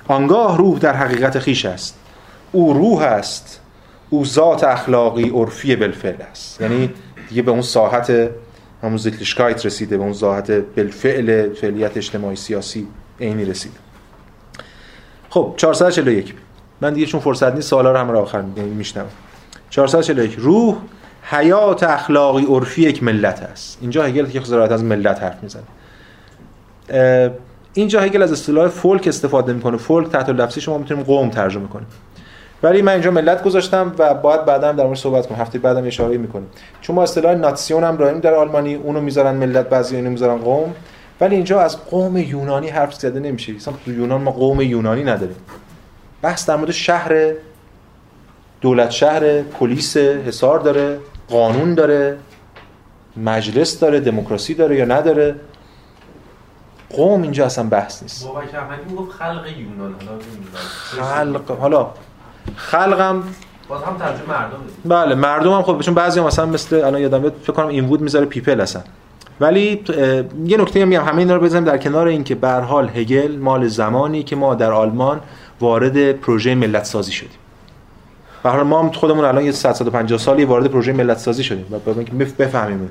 [SPEAKER 1] آنگاه روح در حقیقت خیش است. او روح است. او ذات اخلاقی عرفی بالفعل است. یعنی دیگه به اون ساحت همون زیتلیشکایت رسیده به اون ذات بالفعل فعلیت اجتماعی سیاسی عینی رسیده خب 441 من دیگه چون فرصت نیست سوالا رو هم رو آخر میشنم 441 روح حیات اخلاقی عرفی یک ملت است. اینجا هگل که خزارت از ملت حرف می‌زنه. اینجا هگل از اصطلاح فولک استفاده می‌کنه. فولک تحت لفظی شما می‌تونیم قوم ترجمه کنیم. ولی من اینجا ملت گذاشتم و باید بعدا در مورد صحبت کنم. هفته بعدم اشاره می‌کنیم. چون ما اصطلاح ناتسیون هم داریم در آلمانی اونو می‌ذارن ملت بعضی اینو می‌ذارن قوم. ولی اینجا از قوم یونانی حرف زده نمیشه. مثلا تو یونان ما قوم یونانی نداریم. بحث در مورد شهر دولت شهر پلیس حصار داره قانون داره مجلس داره دموکراسی داره یا نداره. قوم اینجا اصلا بحث نیست.
[SPEAKER 3] بابک احمدی می‌گفت خلق یونان حالا.
[SPEAKER 1] خلق حالا خلقم.
[SPEAKER 3] باز هم ترجمه مردم
[SPEAKER 1] بله مردم هم خب چون بعضی هم مثلا مثل الان یادم میاد فکر کنم این وود می‌ذاره پیپل اصلا. ولی یه نکته میگم همه اینا رو بزنیم در کنار اینکه به حال هگل مال زمانی که ما در آلمان وارد پروژه ملت سازی شدیم. به حال ما هم خودمون الان یه 100 150 سالی وارد پروژه ملت سازی شدیم و بفهمیم.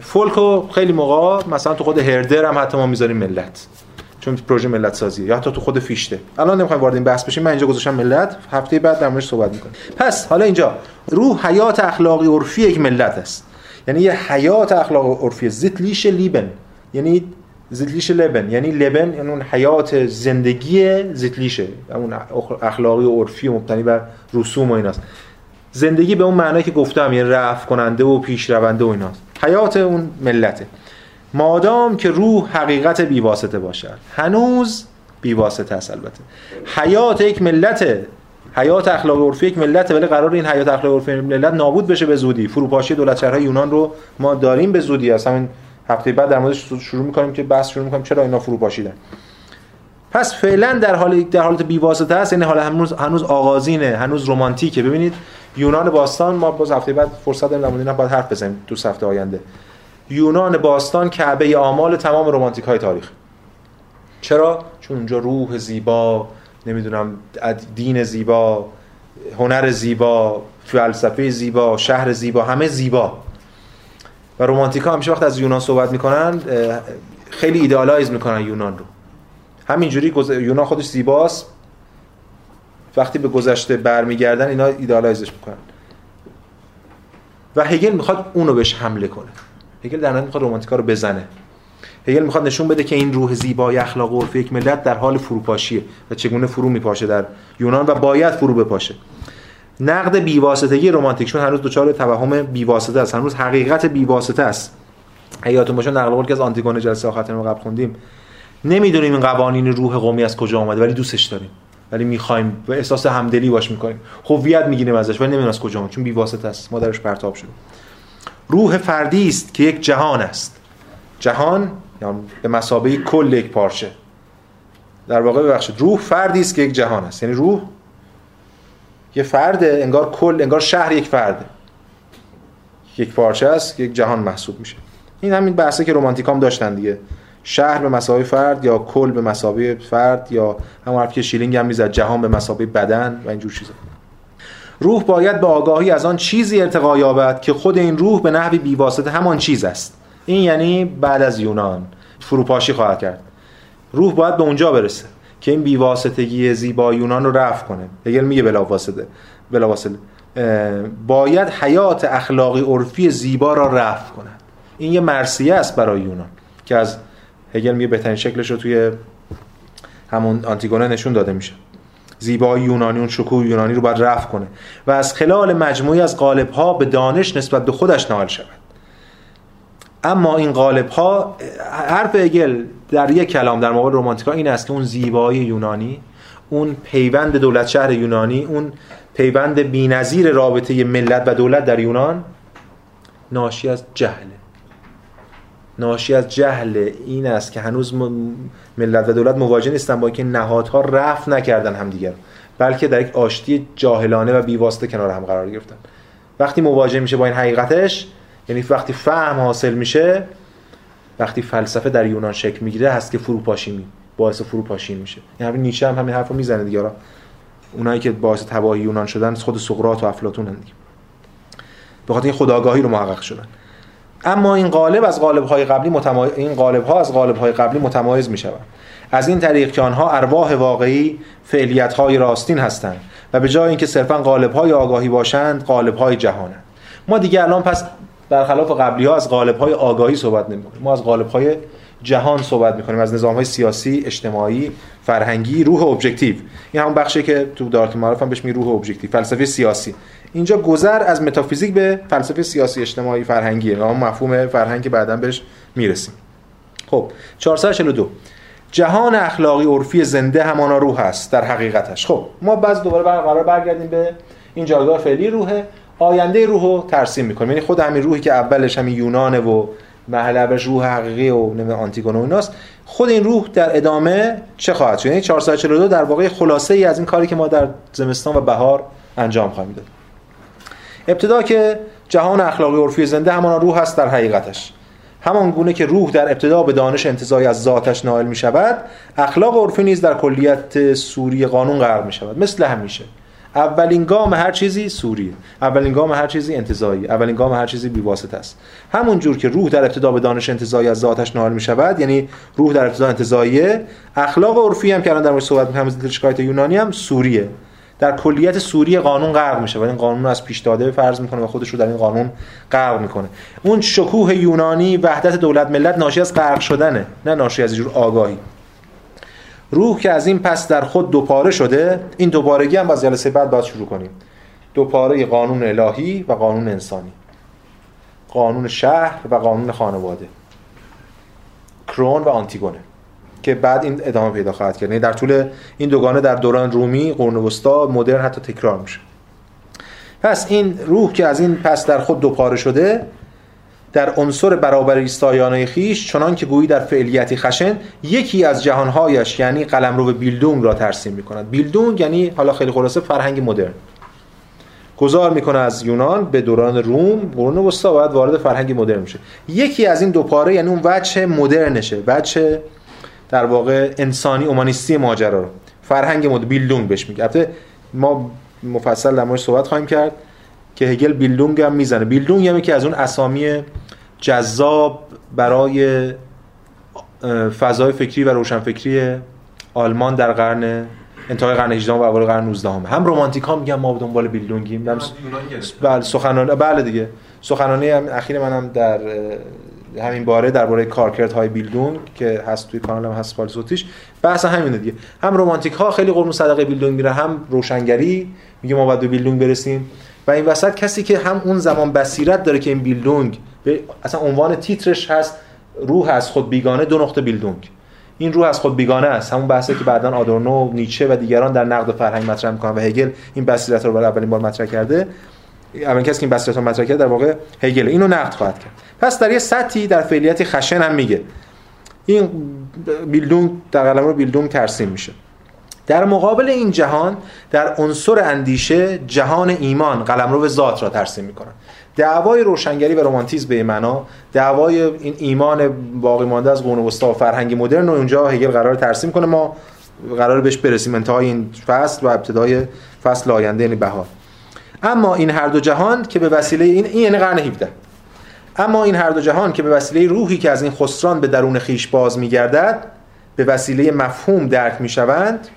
[SPEAKER 1] فولکو خیلی موقع مثلا تو خود هردر هم حتی ما می‌ذاریم ملت. چون پروژه ملت سازیه یا حتی تو خود فیشته. الان نمی‌خوایم وارد این بحث بشیم. من اینجا گذاشتم ملت. هفته بعد در موردش صحبت می‌کنیم. پس حالا اینجا. روح حیات اخلاقی عرفی یک ملت است. یعنی یه حیات اخلاقی عرفی. زیتلیش لیبن. یعنی زیتلیش لبن. یعنی لبن یعنی اون حیات زندگی زیتلیشه. اون اخلاقی و عرفی مبتنی بر رسوم و ایناست. زندگی به اون معنایی که گفتم یعنی رفع کننده و پیش رونده و ایناست. حیات اون ملته. مادام که روح حقیقت بیواسطه باشد. هنوز بیواسطه است البته. حیات یک ملته حیات اخلاق عرفی یک ملته ولی قرار این حیات اخلاق عرفی ملت نابود بشه به زودی. فروپاشی دولت شهرهای یونان رو ما داریم به زودی. از همین هفته بعد در موردش شروع می‌کنیم که بحث شروع می‌کنیم چرا اینا فروپاشیدن. پس فعلا در حال در حالت بیواسطه است. یعنی حالا هنوز هنوز آغازینه هنوز رمانتیکه. ببینید یونان باستان ما باز هفته بعد فرصت داریم در مورد اینا باید حرف بزنیم دو هفته آینده. یونان باستان کعبه اعمال تمام رمانتیک های تاریخ. چرا؟ چون اونجا روح زیبا نمی‌دونم دین زیبا هنر زیبا فلسفه زیبا شهر زیبا همه زیبا. و رومانتیکا همیشه وقت از یونان صحبت می‌کنن خیلی idealize می‌کنن یونان رو. همینجوری گذ- یونان خودش زیباست. وقتی به گذشته برمیگردن اینا idealize ش می‌کنن. و هگل می‌خواد اونو بهش حمله کنه. هگل در نهایت می‌خواد رومانتیکا رو بزنه. هگل می‌خواد نشون بده که این روح زیبای اخلاق و عرف یک ملت در حال فروپاشیه و چگونه فرو میپاشه در یونان و باید فرو بپاشه. نقد بیواسطگی رمانتیک چون هنوز دچار توهم بیواسطه است. هنوز حقیقت بیواسطه است. حیاتون باشه نقل قول که از آنتیگونه جلسه آخر ما قبل خوندیم. نمی‌دونیم این قوانین روح قومی از کجا آمده ولی دوستش داریم. ولی می‌خوایم و احساس همدلی باش می‌کنیم. هویت می‌گیریم ازش ولی نمی‌دونیم از کجا آمده چون بیواسطه است. ما درش پرتاب شدیم روح فردی است که یک جهان است. جهان یعنی به مسابقه کل یک پارچه. در واقع ببخشید روح فردی است که یک جهان است. یعنی روح یه فرده انگار کل انگار شهر یک فرده. یک پارچه است یک جهان محسوب میشه. این همین بحثه که رومانتیکام داشتن دیگه. شهر به مسابقه فرد یا کل به مسابقه فرد یا همون حرفی که شیلینگ هم می‌زد جهان به مسابقه بدن و اینجور چیزا. روح باید به آگاهی از آن چیزی ارتقا یابد که خود این روح به نحوی بیواسطه همان چیز است. این یعنی بعد از یونان. فروپاشی خواهد کرد. روح باید به اونجا برسه که این بیواسطگی زیبا یونان رو رفع کنه. هگل میگه بلاواسطه. بلاواسطه. باید حیات اخلاقی عرفی زیبا را رفع کند. این یه مرسیه است برای یونان که از هگل میگه بهترین شکلش رو توی همون آنتیگونه نشون داده میشه. زیبایی یونانی اون شکوه یونانی رو باید رفع کنه. و از خلال مجموعی از قالب ها به دانش نسبت به خودش نائل شود. اما این قالب ها حرف هگل در یک کلام در مقابل رومانتیکا این است که اون زیبایی یونانی اون پیوند دولت شهر یونانی اون پیوند بی‌نظیر رابطه ملت و دولت در یونان ناشی از جهله ناشی از جهل این است که هنوز ملت و دولت مواجه نیستن با اینکه نهادها رفع نکردن همدیگر بلکه در یک آشتی جاهلانه و بیواسطه کنار هم قرار گرفتن. وقتی مواجه میشه با این حقیقتش یعنی وقتی فهم حاصل میشه وقتی فلسفه در یونان شکل می‌گیره هست که فروپاشی می باعث فروپاشی میشه. همین نیچه هم همین حرفو می‌زنه دیگه. اونایی که باعث تباهی یونان شدن خود سقراط و افلاطون دیگه. به خاطر این خودآگاهی رو محقق شدن. اما این قالب از قالب‌های قبلی متمایز این قالب‌ها از قالب‌های قبلی متمایز می‌شوند از این طریق که آنها ارواح واقعی فعلیت‌های راستین هستند و به جای اینکه صرفا قالب‌های آگاهی باشند قالب‌های جهانند. ما دیگه الان پس برخلاف قبلی ها از قالب‌های آگاهی صحبت نمی‌کنیم. ما از قالب‌های جهان صحبت می‌کنیم. از نظام‌های سیاسی اجتماعی فرهنگی روح objective این همون بخشی که تو دایرةالمعارف هم بهش میگه روح objective فلسفه سیاسی. اینجا گذر از متافیزیک به فلسفه سیاسی اجتماعی فرهنگیه و مفهوم فرهنگی بعدا بهش می‌رسیم. خب 442 جهان اخلاقی عرفی زنده همانا روح است در حقیقتش. خب ما بعض دوباره قرار برگردیم به این جایگاه فعلی روحه آینده روح رو ترسیم می‌کنیم. یعنی خود همین روحی که اولش همین یونانه و اولش روح حقیقی و نمی‌دونم آنتیگون و ایناست خود این روح در ادامه چه خواهد شد؟ یعنی 442 در واقع خلاصه ای از این کاری که ما در زمستان و بهار انجام خواهیم داد. ابتدا که جهان اخلاقی عرفی زنده همان روح است در حقیقتش. همان گونه که روح در ابتدا به دانش انتزاعی از ذاتش نائل می شود اخلاق عرفی نیز در کلیت سوری قانون قرار می شود مثل همیشه. اولین گام هر چیزی سوریه. اولین گام هر چیزی انتزاعی. اولین گام هر چیزی بیواسطه است. همون جور که روح در ابتدا به دانش انتزاعی از ذاتش نائل می شود یعنی روح در ابتدا انتزاعیه اخلاق عرفی هم که الان در مورد صحبت می‌کنم از شکایت یونانی هم سوریه. در کلیت سوری قانون غرق میشه و این قانون رو از پیش داده فرض می‌کنه و خودش رو در این قانون غرق می‌کنه. اون شکوه یونانی وحدت دولت ملت ناشی از غرق شدنه نه ناشی از جور آگاهی. روح که از این پس در خود دوپاره شده این دوپارگی هم باز جلسه بعد باید شروع کنیم. دوپاره قانون الهی و قانون انسانی. قانون شهر و قانون خانواده. کرون و آنتیگونه. که بعد این ادامه پیدا خواهد کرد. یعنی در طول این دوگانه در دوران رومی قرون وسطا مدرن حتی تکرار میشه. پس این روح که از این پس در خود دوپاره شده در عنصر برابر ایستایانه خیش چنان که گویی در فعلیتی خشن یکی از جهانهایش یعنی قلمرو بیلدونگ را ترسیم می‌کند. بیلدونگ یعنی حالا خیلی خلاصه فرهنگ مدرن. گذار می‌کنه از یونان به دوران روم قرون وسطا باید وارد فرهنگ مدرن میشه یکی از این دو پاره یعنی اون وجه مدرنشه. وجه در واقع انسانی اومانیستی ماجرا رو. فرهنگ مد بیلدونگ بهش میگه. البته ما مفصل در موردش صحبت خواهیم کرد که هگل بیلدونگ هم می‌زنه. بیلدونگ هم که از اون اسامی جذاب برای فضای فکری و روشنفکری آلمان در قرن انتهای قرن 18 و اول قرن 19 هم هم رمانتیک ها میگن ما دنبال بیلدونگیم بله سخنرانی بله دیگه. سخنرانی هم اخیر منم در همین باره درباره کارکردهای بیلدونگ که هست توی کانالم هست فایل صوتیش بحث همینه دیگه. هم رمانتیک ها خیلی قرون صدقه بیلدونگ میره هم روشنگری میگه ما باید به بیلدونگ برسیم. و این وسط کسی که هم اون زمان بصیرت داره که این بیلدونگ اصلا عنوان تیترش هست روح از خود بیگانه دو نقطه بیلدونگ. این روح از خود بیگانه است. همون بحثی که بعدا آدورنو نیچه و دیگران در نقد فرهنگ مطرح می‌کنن و هگل این بصیرت رو برای اولین بار مطرح کرده. اولین کسی که این بصیرت مطرح کرده در واقع هگل. اینو نقد خواهد کرد. پس در یه سطحی در فعلیت خشن هم میگه. این بیلدونگ در قلم رو بیلدونگ ترسیم میشه. در مقابل این جهان در عنصر اندیشه جهان ایمان قلمرو ذات را ترسیم می‌کنن دعوای روشنگری و رومانتیزم به معنا دعوای این ایمان باقی مانده از قرون وسطا و فرهنگ مدرن رو اونجا هگل قرار ترسیم کنه. ما قرار بهش برسیم انتهای این فصل و ابتدای فصل آینده یعنی بهار. اما این هر دو جهان که به وسیله این این یعنی قرن 17 اما این هر دو جهان که به وسیله روحی که از این خسران به درون خیش باز میگردد به وسیله مفهوم درک می‌شوند.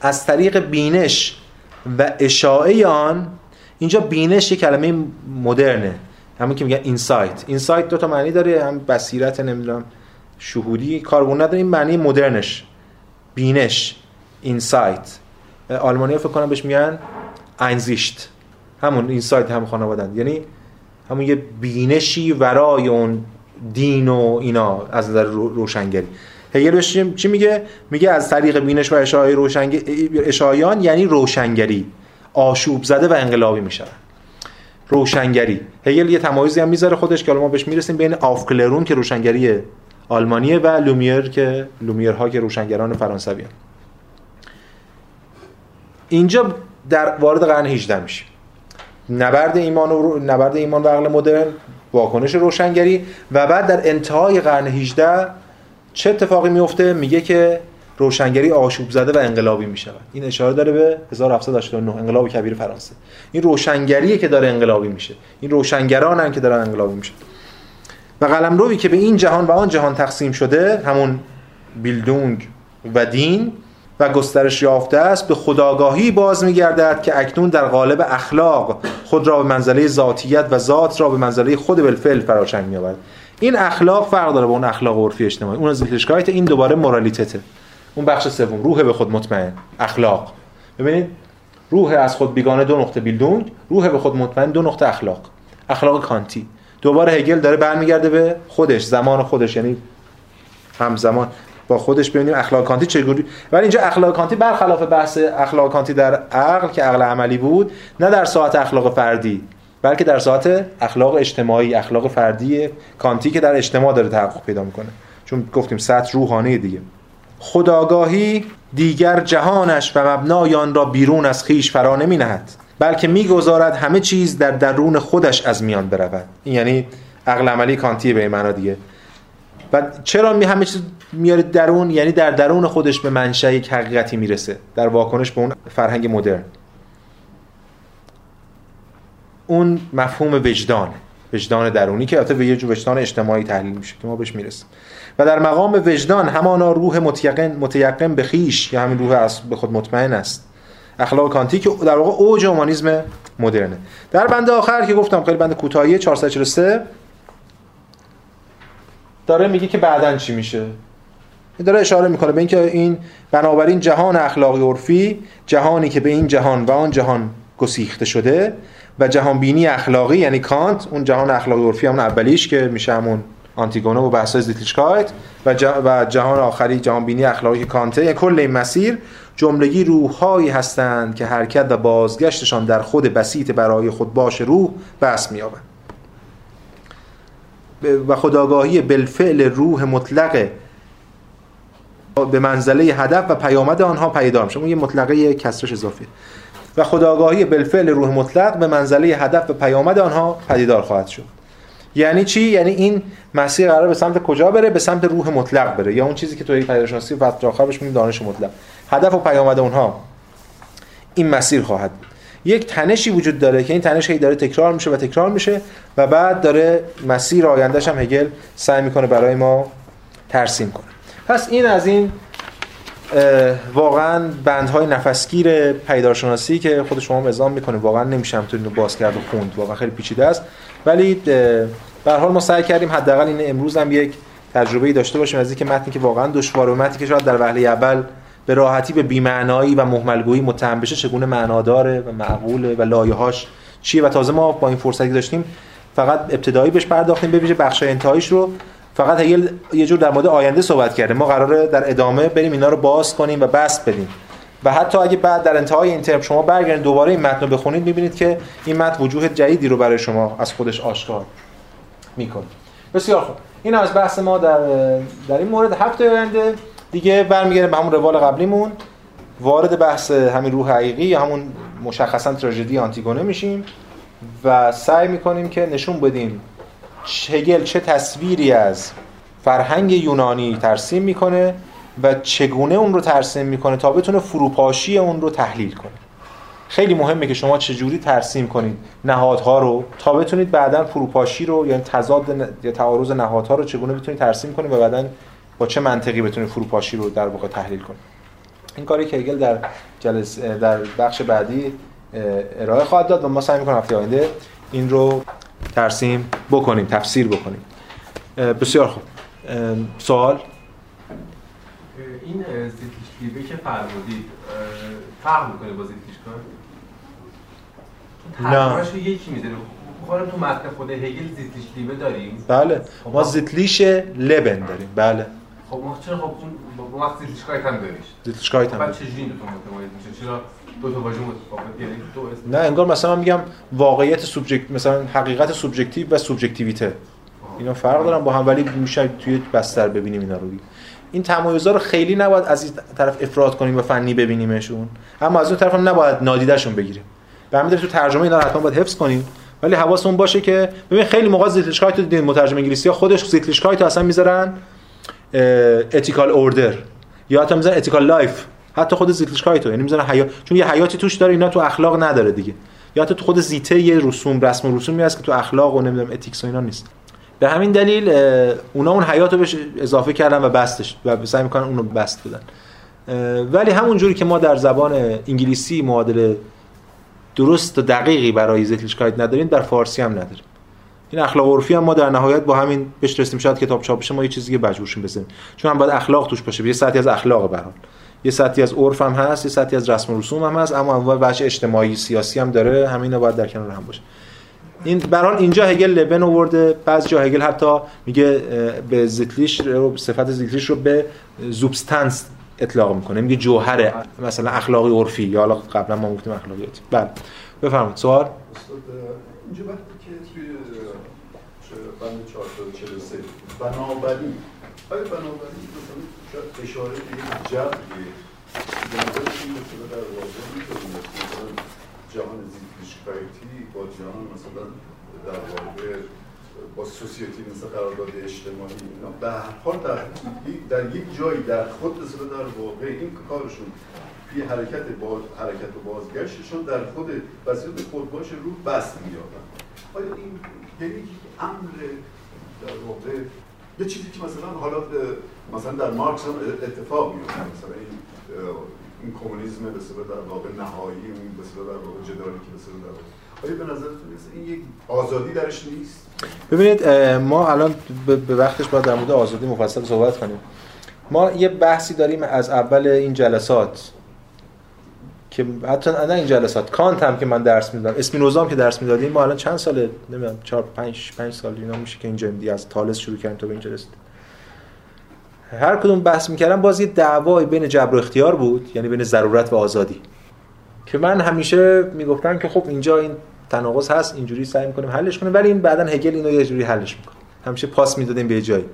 [SPEAKER 1] از طریق بینش و اشاعه آن اینجا بینش یک کلمه مدرنه. همون که میگن اینسایت اینسایت دو تا معنی داره هم بصیرت نمی‌دونم شهودی کاربون نداره. این معنی مدرنش. بینش. اینسایت آلمانی فکر کنم بهش میگن اینزیشت همون اینسایت هم خانوادن یعنی همون یه بینشی ورای اون دین و اینا از نظر روشنگری. هگل چی میگه؟ میگه از طریق بینش و اشاعه روشنگ... اشایان یعنی روشنگری. آشوب زده و انقلابی میشن روشنگری. هگل یه تمایزی هم می‌ذاره خودش که ما بهش می‌رسیم بین آفکلرون که روشنگری آلمانیه و لومیر که لومیرها که روشنگران فرانسوی اینجا در وارد قرن 18 میشیم نبرد ایمان و نبرد ایمان و عقل مدرن واکنش روشنگری و بعد در انتهای قرن 18 چه اتفاقی میفته؟ میگه که روشنگری آشوب زده و انقلابی می شود این اشاره داره به 1789 انقلاب کبیر فرانسه. این روشنگریه که داره انقلابی میشه. این روشنگران که دارن انقلابی میشه و قلمروی که به این جهان و آن جهان تقسیم شده همون بیلدونگ و دین و گسترش یافته است به خداگاهی باز میگردد که اکنون در قالب اخلاق خود را به منزله ذاتیت و ذات را به منزله خود بالفعل فراچنگ میآورد این اخلاق فرق داره با اون اخلاق عرفی اجتماعی. اون از این دوباره مورالیتته اون بخش سوم روح به خود مطمئن. اخلاق. ببینید روح از خود بیگانه دو نقطه بیلدونگ روح به خود مطمئن دو نقطه اخلاق. اخلاق کانتی. دوباره هگل داره برمیگرده به خودش زمان خودش یعنی همزمان. با خودش ببینیم اخلاق کانتی چگونه ولی اینجا اخلاق کانتی برخلاف بحث اخلاق کانتی در عقل که عقل عملی بود نه در ساعت اخلاق فردی بلکه در ساعت اخلاق اجتماعی اخلاق فردی کانتی که در اجتماع داره تحقق پیدا می‌کنه. چون گفتیم سطح روحانی دیگه. خداگاهی دیگر جهانش و مبنای آن را بیرون از خیش فرا نمی نهد بلکه می‌گذارد همه چیز در درون خودش از میان برود. این یعنی عقل عملی کانتی به معنا دیگه. و چرا می همه چیز میاره درون یعنی در درون خودش به منشأ یک حقیقتی می‌رسه. در واکنش به اون فرهنگ مدرن. اون مفهوم وجدان وجدان درونی که البته به یه وجدان اجتماعی تحلیل میشه که ما بهش می‌رسیم. و در مقام وجدان همانا روح متیقن متیقن به خیش یا همین روح از به خود مطمئن است. اخلاق کانتی که در واقع اوج اومانیسم مدرنه. در بند آخر که گفتم خیلی بند کوتاهی 443 داره میگه که بعدن چی میشه؟ داره اشاره می‌کنه به اینکه این بنابراین جهان اخلاقی عرفی جهانی که به این جهان و آن جهان گسیخته شده و جهان بینی اخلاقی یعنی کانت اون جهان اخلاقی عرفی همون اولیش که میشه همون آنتیگونه و بحث زیتلیشکایت و, و جهان آخری جهان بینی اخلاقی کانته یعنی کل این مسیر جملگی روحهایی هستند که حرکت و بازگشتشان در خود بسیط برای خود باش روح بس میابند و خداگاهی بالفعل روح مطلق به منزله هدف و پیامد آنها پیدا میشه. اون یه مطلقه کسرش اضافی و خداگاهی بالفعل روح مطلق به منزله هدف و پیامد آنها پدیدار خواهد شد. یعنی چی؟ یعنی این مسیر قرار به سمت کجا بره؟ به سمت روح مطلق بره. یا اون چیزی که توی پدیدارشناسی و آخر بهش دانش مطلق. هدف و پیامد اونها این مسیر خواهد بود. یک تنشی وجود داره که این تنش هی داره تکرار میشه و تکرار میشه و بعد داره مسیر آیندهش هم هگل سعی می‌کنه برای ما ترسیم کنه. پس این از این واقعا بندهای نفسگیر پیدارشناسی که خود شما مزام می‌کنه واقعا نمیشه همطور اینو باز کرد و خوند. واقعا خیلی پیچیده است. ولی به حال ما سعی کردیم حداقل این امروز هم یک تجربه داشته باشیم از اینکه متنی که واقعا دشوار و متنی که شاید در وهله اول به راحتی به بی‌معنایی و مهملگویی متهم بشه چگونه معناداره و معقوله و لایه‌هاش چیه. و تازه ما با این فرصتی داشتیم فقط ابتدایی بهش پرداختیم ببینیم بخش انتهاییش رو. فقط هگل یه جور در مورد آینده صحبت کرده ما قراره در ادامه بریم اینا رو باز کنیم و بست بدیم. و حتی اگه بعد در انتهای این ترم شما برگردید دوباره این متن رو بخونید می‌بینید که این متن وجوه جدیدی رو برای شما از خودش آشکار می‌کنه. بسیار خوب. این از بحث ما در در این مورد هفته آینده. دیگه برمیگردیم به همون روال قبلیمون. وارد بحث همین روح حقیقی یا همون مشخصا تراژدی آنتیگونه میشیم و سعی می‌کنیم که نشون بدیم هگل چه تصویری از فرهنگ یونانی ترسیم می‌کنه و چگونه اون رو ترسیم می‌کنه تا بتونه فروپاشی اون رو تحلیل کنه. خیلی مهمه که شما چجوری ترسیم کنید نهادها رو تا بتونید بعدا فروپاشی رو یعنی تضاد یا تعارض نهادها رو چگونه بتونید ترسیم کنید و بعدا با چه منطقی بتونید فروپاشی رو در واقع تحلیل کنید. این کاری که هگل در جلس در بخش بعدی ارائه خواهد داد و ما سعی می‌کنیم هفته آینده این رو ترسیم بکنیم تفسیر بکنیم. بسیار خوب. سوال؟
[SPEAKER 3] این زیتلیشکلیبه که فرمودید فرق می‌کنه با زیتلیشکار؟
[SPEAKER 1] نه.
[SPEAKER 3] رو یکی می‌زنه بخوره تو متن خود هگل زیتلیشکلیبه داریم.
[SPEAKER 1] بله.
[SPEAKER 3] خب
[SPEAKER 1] ما زیتلیش لبن داریم. بله.
[SPEAKER 3] خب ما چرا خب اون وقت زیتلیشکایت هم داریش
[SPEAKER 1] زیتلیشکایت هم.
[SPEAKER 3] چجوری تا متمایز میشه چرا دو تا واژه متفاوت یعنی دو اسم.
[SPEAKER 1] نه انگار مثلا من میگم واقعیت سوبژکت مثلا حقیقت سوبژکتیو و سوبژکتیویته اینا فرق دارن با هم ولی میشه توی بستر ببینیم اینا رو. این تمایزا رو خیلی نباید از این طرف افراط کنیم و فنی ببینیمشون. اما از اون طرف هم نباید نادیدشون بگیریم. به همین دلیل تو ترجمه اینا رو حتما باید حفظ کنیم. ولی حواسمون باشه که ببین خیلی موقع Sittlichkeit رو دیدین مترجم انگلیسی ها خودش Sittlichkeit رو اصلا می‌ذارن ethical order یا حتی می‌ذارن ethical life حتی خود Sittlichkeit رو یعنی می‌ذارن حیات چون یه حیاتی توش داره اینا تو اخلاق نداره دیگه. یا حتی تو خود زیته یه رسوم رسم و رسومی هست که تو اخلاق و نمی‌دونم اتیکس و اینا نیست. به همین دلیل اونا اون حیات رو بهش اضافه کردن و بستش و سعی می‌کنن اون رو بست بدن. ولی همون جوری که ما در زبان انگلیسی معادل درست و دقیقی برای زیتلیشکایت نداریم در فارسی هم نداریم. این اخلاق عرفی هم ما در نهایت با همین بهش شاید کتاب چاپ ما یه چیزی که بزنیم. چون هم باید اخلاق توش باشه یه سطحی از اخلاق به هر حال یه سطحی از عرف هم هست یه سطحی از رسم و رسوم هم هست اما انواع بخش اجتماعی سیاسی هم داره. همینا باید در کنار هم باشه. این به هر حال اینجا هگل لبن آورده بعضی جا هگل حتی میگه به زیتلیش رو صفت زیتلیش رو به زوبستانس اطلاق می‌کنه. میگه جوهر مثلا اخلاقی عرفی. یا حالا قبلا ما گفتیم اخلاقیاتی بله. بفرمایید. سوال؟
[SPEAKER 4] اینجا وقتی که توی بند 443 بنابراین آیا بنابراین مثلا شاید اشاره به یک جبریه بنابراین این مثلا در واقع می‌تونیم مثلا جهان زیستگیشکایتی با جهان مثلا در واقع با سوسیتی مثل قرارداد اجتماعی اینا به هر حال در, در یک جایی در خود مثلا در واقع این کارشون توی حرکت باز حرکت و بازگشتشون در خود وسیله خودباش رو بس مییابن. آیا این یعنی امر در واقع یه چیزی که مثلا حالا مثلا در مارکس هم اتفاق میفته. مثلا این این کمونیسم به در واقع نهایی اون به در واقع جدالی که به در واقع آیا به نظرتون این یک آزادی درش نیست؟
[SPEAKER 1] ببینید ما الان به وقتش باید در مورد آزادی مفصل صحبت کنیم. ما یه بحثی داریم از اول این جلسات. که حتی نه این جلسات کانت هم که من درس می‌دادم اسپینوزا هم که درس می‌دادیم ما الان چند ساله نمی‌دونم 4 5 5 سال اینا میشه که اینجا دیگه از تالس شروع کردیم تا به اینجا رسید هر کدوم بحث می‌کردم باز یه دعوای بین جبر و اختیار بود یعنی بین ضرورت و آزادی. که من همیشه می‌گفتم که خب اینجا این تناقض هست اینجوری سعی می‌کنیم حلش کنیم ولی این بعدا هگل اینو یه جوری حلش می‌کنه. همیشه پاس می‌دادیم به جایی.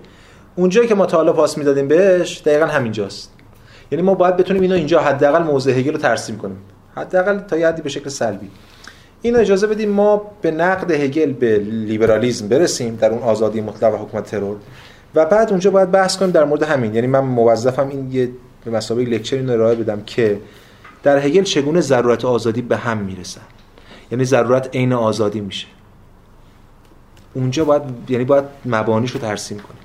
[SPEAKER 1] اونجایی که ما تا حالا پاس می‌دادیم بهش دقیقا همینجاست. یعنی ما باید بتونیم اینو اینجا حداقل موضع هگل رو ترسیم کنیم. حداقل تا یه حدی به شکل سلبی. اینو اجازه بدیم ما به نقد هگل به لیبرالیسم برسیم در اون آزادی مطلق و حکومت ترور. و بعد اونجا باید بحث کنیم در مورد همین. یعنی من موظفم این یه به مسابقه لکچر اینو ارائه بدم که در هگل چگونه ضرورت آزادی به هم می‌رسن یعنی ضرورت عین آزادی میشه. اونجا باید یعنی باید مبانیشو ترسیم کنیم.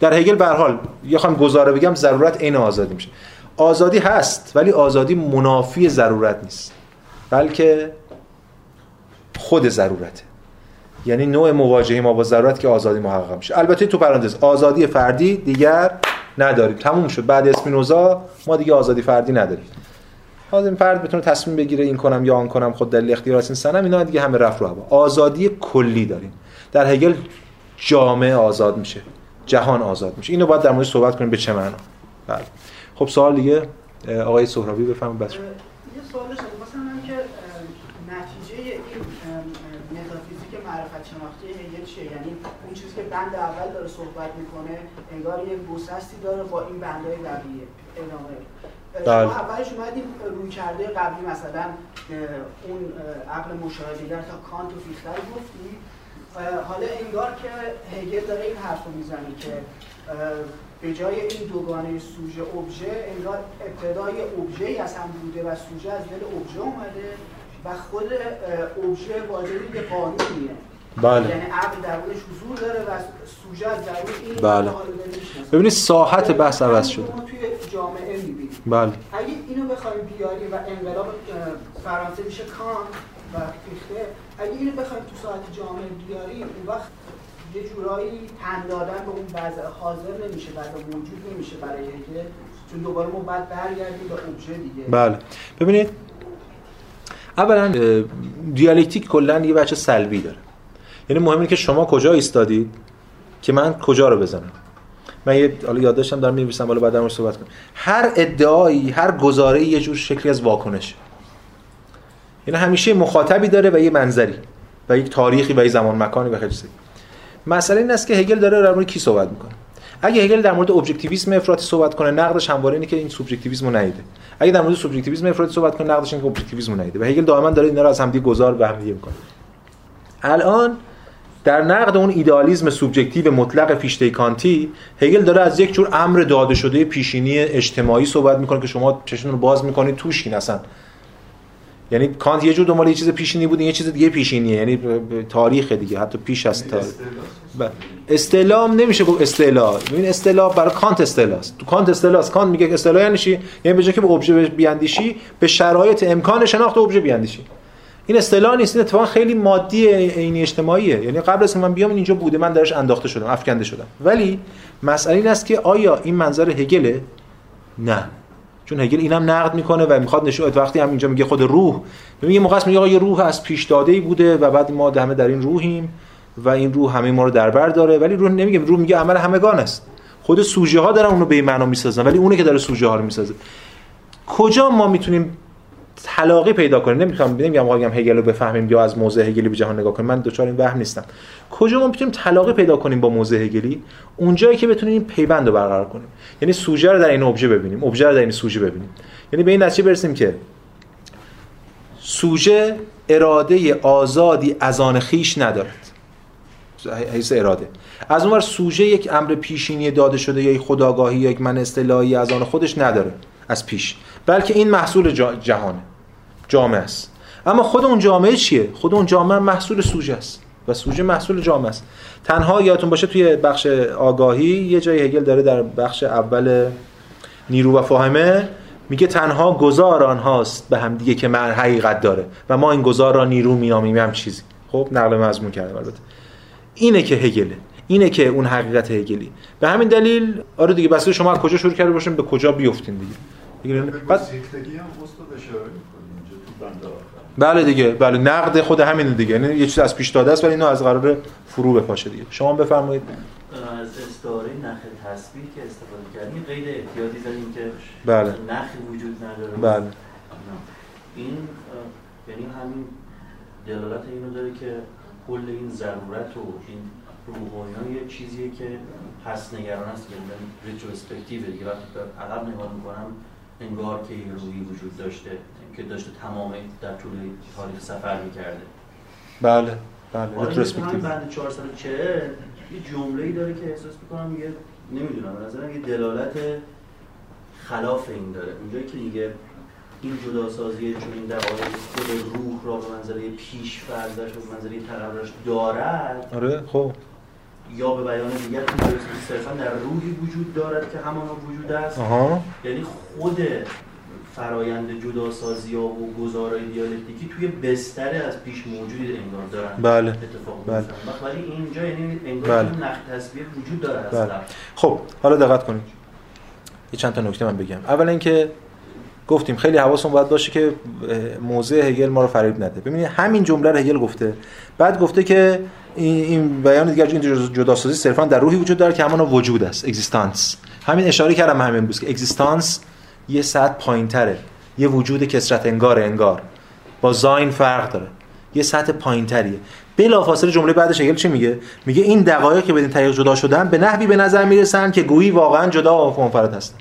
[SPEAKER 1] در هگل به حال یه خواهم گزاره بگم ضرورت عین آزادی میشه. آزادی هست ولی آزادی منافی ضرورت نیست بلکه خود ضرورته. یعنی نوع مواجهه ما با ضرورت که آزادی محقق میشه. البته تو پرانتز آزادی فردی دیگر نداریم. تموم شد. بعد اسپینوزا ما دیگه آزادی فردی نداریم. این فرد بتونه تصمیم بگیره این کنم یا آن کنم خود دلیل اختیار این سنم اینا دیگه همه رفت رو هوا. آزادی کلی داریم. در هگل جامعه آزاد میشه. جهان آزاد میشه. اینو باید در مورد صحبت کنیم به چه معنا. بله. خب سوال دیگه آقای سهرابی بفرمایید بچه
[SPEAKER 5] یه سوال مثلا که نتیجه این متافیزیک معرفت شناختی هگل چیه؟ یعنی اون چیزی که بند اول داره صحبت می‌کنه انگار یه گسستی داره با این بندهای قبلی ادامه. شما بله. اولش اومدیم روی کرده قبلی مثلا اون عقل مشاهدهگر تا کانت و فیختر گفتی. حالا انگار که هگل داره این حرف رو می‌زنه که به جای این دوگانه سوژه ابژه انگار ابتدای ابژه از هم بوده و سوژه از دل ابژه اومده و خود ابژه واجبی به قانونیه.
[SPEAKER 1] بله.
[SPEAKER 5] یعنی عقل درونش حضور داره و سوژه از این
[SPEAKER 1] بله. ببینید ساحت بحث عوض شده.
[SPEAKER 5] توی جامعه می‌بینیم.
[SPEAKER 1] بله.
[SPEAKER 5] اگه اینو بخوایم بیاریم و انقلاب فرانسه میشه کان و فیخته اگه اینو بخوایم تو ساعت جامعه بیاریم اون وقت یه جورایی تن دادن به اون وضع حاضر نمیشه وضع موجود نمیشه برای اینکه چون دوباره ما بعد برگردیم به اوبژه دیگه.
[SPEAKER 1] بله. ببینید اولا دیالکتیک کلا یه بچه سلبی داره. یعنی مهم که شما کجا ایستادید که من کجا رو بزنم. من یه حالا یادداشتم دارم می‌نویسم حالا بعد در صحبت کنم. هر ادعایی هر گزاره یه جور شکلی از واکنش. یعنی همیشه مخاطبی داره و یه منظری و یک تاریخی و یک زمان مکانی و خیلی مسئله این است که هگل داره در مورد کی صحبت می‌کنه. اگه هگل در مورد ابجکتیویسم افراطی صحبت کنه نقدش همواره اینه که این سوبژکتیویسم رو نیده. اگه در مورد سوبژکتیویسم افراطی صحبت کنه نقدش اینه که ابجکتیویسم رو نیده. و هگل دائما داره اینا رو از همدیگه گذار به هم می‌کنه. الان در نقد اون ایدئالیسم سوبژکتیو مطلق فیشته کانتی هگل داره از یک جور امر داده شده پیشینی اجتماعی صحبت می‌کنه که شما چشمتون رو باز می‌کنید توش اصلا یعنی کانت یه جور دنبال یه چیز پیشینی بود یه چیز دیگه پیشینیه. یعنی تاریخ دیگه حتی پیش از تاریخ استعلا هم نمیشه گفت استعلا. ببین استعلا برای کانت استعلا است تو کانت استعلا است کانت میگه استعلا یعنی چی؟ یعنی به جای که به ابژه بیاندیشی به شرایط امکان شناخت ابژه بیاندیشی. این اصطلاح نیست. این اتفاقا خیلی مادی عینی اجتماعیه. یعنی قبل از من بیام اینجا بوده. من درش انداخته شدم افکنده شدم. ولی مسئله این است که آیا این منظر هگله نه. چون هگل اینم نقد می‌کنه و می‌خواد نشون وقتی هم اینجا میگه خود روح میگه موقع میگه آقا یه روح از پیش داده ای بوده و بعد ما همه در این روحیم و این روح همه ما رو در بر داره. ولی روح نمیگه روح میگه عمل همگان است خود سوژه ها دارن اونو به این معنا می‌سازن ولی اونه که داره سوژه ها رو می‌سازه. کجا ما می‌تونیم تلاقی پیدا کنیم. نمی‌خوام نمیگم آقا هگل رو بفهمیم یا از موضع هگلی به جهان نگاه کنیم. من دوچار این وهم نیستم. کجا ما می‌تونیم تلاقی پیدا کنیم با موضع هگلی؟ اونجایی که بتونیم این پیوند رو برقرار کنیم. یعنی سوژه رو در این ابژه ببینیم. ابژه رو در این سوژه ببینیم. یعنی به این نتیجه برسیم که سوژه اراده آزادی از آن خیش ندارد. حیث اراده. از اونور سوژه یک امر پیشینی داده شده یا خداگاهی یا یک من اصطلاحی از آن خودش نداره. از پیش. بلکه این محصول جهانه. جامعه است. اما خود اون جامعه چیه؟ خود اون جامعه محصول سوژه است و سوژه محصول جامعه است. تنها یادتون باشه توی بخش آگاهی یه جای هگل داره در بخش اول نیرو و فاهمه میگه تنها گذار آنهاست به هم دیگه که من حقیقت داره و ما این گذار را نیرو مینامیم هم چیزی. خب نقل مضمون کرده البته. اینه که هگله. اینه که اون حقیقت هگلی. به همین دلیل آره دیگه بس شما از کجا شروع کرده باشین به کجا بیفتین دیگه. دیگه بعد بله دیگه بله نقد خود همین دیگه. یعنی یه چیز از پیش داده است ولی اینو از قرار فرو بپاشه دیگه. شما بفرمایید.
[SPEAKER 2] از استعاره نخ تسبیح که استفاده کردیم قید احتیاطی زدیم که
[SPEAKER 1] بله.
[SPEAKER 2] نخی وجود نداره.
[SPEAKER 1] بله.
[SPEAKER 2] این یعنی همین دلالت اینو داره که کل این ضرورت و این روحانی یه چیزیه که پس نگران است که retrospective دیگه وقتی عقب نگاه می‌کنم انگار که یه روحی وجود داشته که داشته تمام در طول تاریخ سفر می‌کرده.
[SPEAKER 1] بله بله
[SPEAKER 2] retrospective بند 440 یه جمله ای داره که احساس می‌کنم یه نمی‌دونم به نظرم یه دلالت خلاف این داره. اونجایی که میگه این جداسازی چون این دقایق خود روح را به منزله پیش فرضش و به منزله تقررش دارد
[SPEAKER 1] آره خب.
[SPEAKER 2] یا به بیان دیگر صرفا در روحی وجود دارد که همان وجود است
[SPEAKER 1] آها.
[SPEAKER 2] یعنی خود فرایند جداسازی ها و گزارای دیالکتیکی توی بستر از پیش موجود انگار دارن
[SPEAKER 1] بله
[SPEAKER 2] اتفاق
[SPEAKER 1] بله.
[SPEAKER 2] ولی اینجا یعنی انگار
[SPEAKER 1] بله.
[SPEAKER 2] نقد تصویر وجود داره
[SPEAKER 1] بله. خب حالا دقت کنید یه چند تا نکته من بگم اولا اینکه گفتیم خیلی حواسمون باید باشه که موضع هگل ما رو فریب نده. ببینید همین جمله رو هگل گفته. بعد گفته که این, بیان دیگر این جداسازی صرفا در روحی وجود داره که همان وجود است اگزیستانس همین اشاره کردم همین امروز که اگزیستانس یه سطح پایینتره. یه وجود کسرت انگار انگار. با زاین فرق داره. یه سطح پایینتریه. بلافاصله جمله بعدش هگل چی میگه؟ میگه این دقایق که بدین طریق جدا شدن به نحوی به نظر می‌رسن که گویی واقعا جدا و منفرد هستن.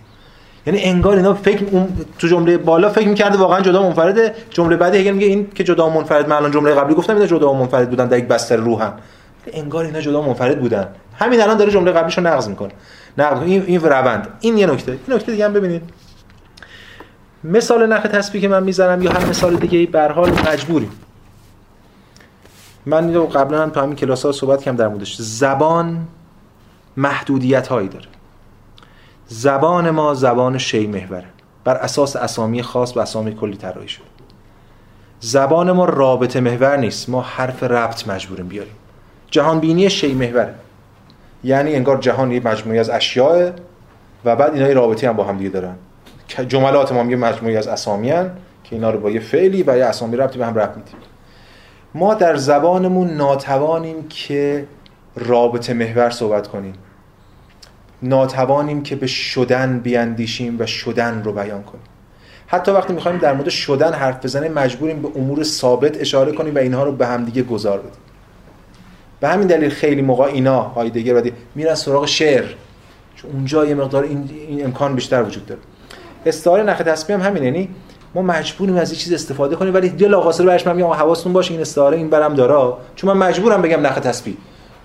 [SPEAKER 1] یعنی انگار اینا فکر اون تو جمله بالا فکر می‌کرده واقعا جدا منفرده. جمله بعدی هگل میگه این که جدا منفرد من الان جمله قبلی گفتم اینا جدا منفرد بودن در یک بستر روحن. انگار اینا جدا منفرد بودن. همین الان داره جمله قبلیشو نقض می‌کنه. نقض این این روند. این یه نکته. این نکته دیگه هم ببینید. مثال نخ تسبیح که من می‌زنم یا هر مثال دیگه به هر حال مجبوریم. من قبلا هم تو همین کلاس ها صحبت کردم در موردش. زبان محدودیت هایی داره. زبان ما زبان شی محوره بر اساس اسامی خاص و اسامی کلی طراحی شده زبان ما رابطه محور نیست. ما حرف ربط مجبوریم بیاریم. جهان بینی شی محوره یعنی انگار جهان یه مجموعه از اشیاء و بعد اینا رابطه هم با هم دیگه دارن. جملات ما یه مجموعه از اسامی هن که اینا رو با یه فعلی و یه اسامی ربطی به هم ربط میدیم. ما در زبانمون ناتوانیم که رابطه محور صحبت کنیم. ناتوانیم که به شدن بیاندیشیم و شدن رو بیان کنیم. حتی وقتی می‌خوایم در مورد شدن حرف بزنیم مجبوریم به امور ثابت اشاره کنیم و اینها رو به همدیگه گذار بدیم. به همین دلیل خیلی موقع اینا هایدگر بعدی میرن سراغ شعر. چون اونجا یه مقدار این, این امکان بیشتر وجود داره. استعاره نخ تسبیح هم همین یعنی ما مجبوریم از این چیز استفاده کنیم ولی دل آقاصر برش من میگم حواستون باشه این استعاره این برم داره. چون من مجبورم بگم نخ تسبیح.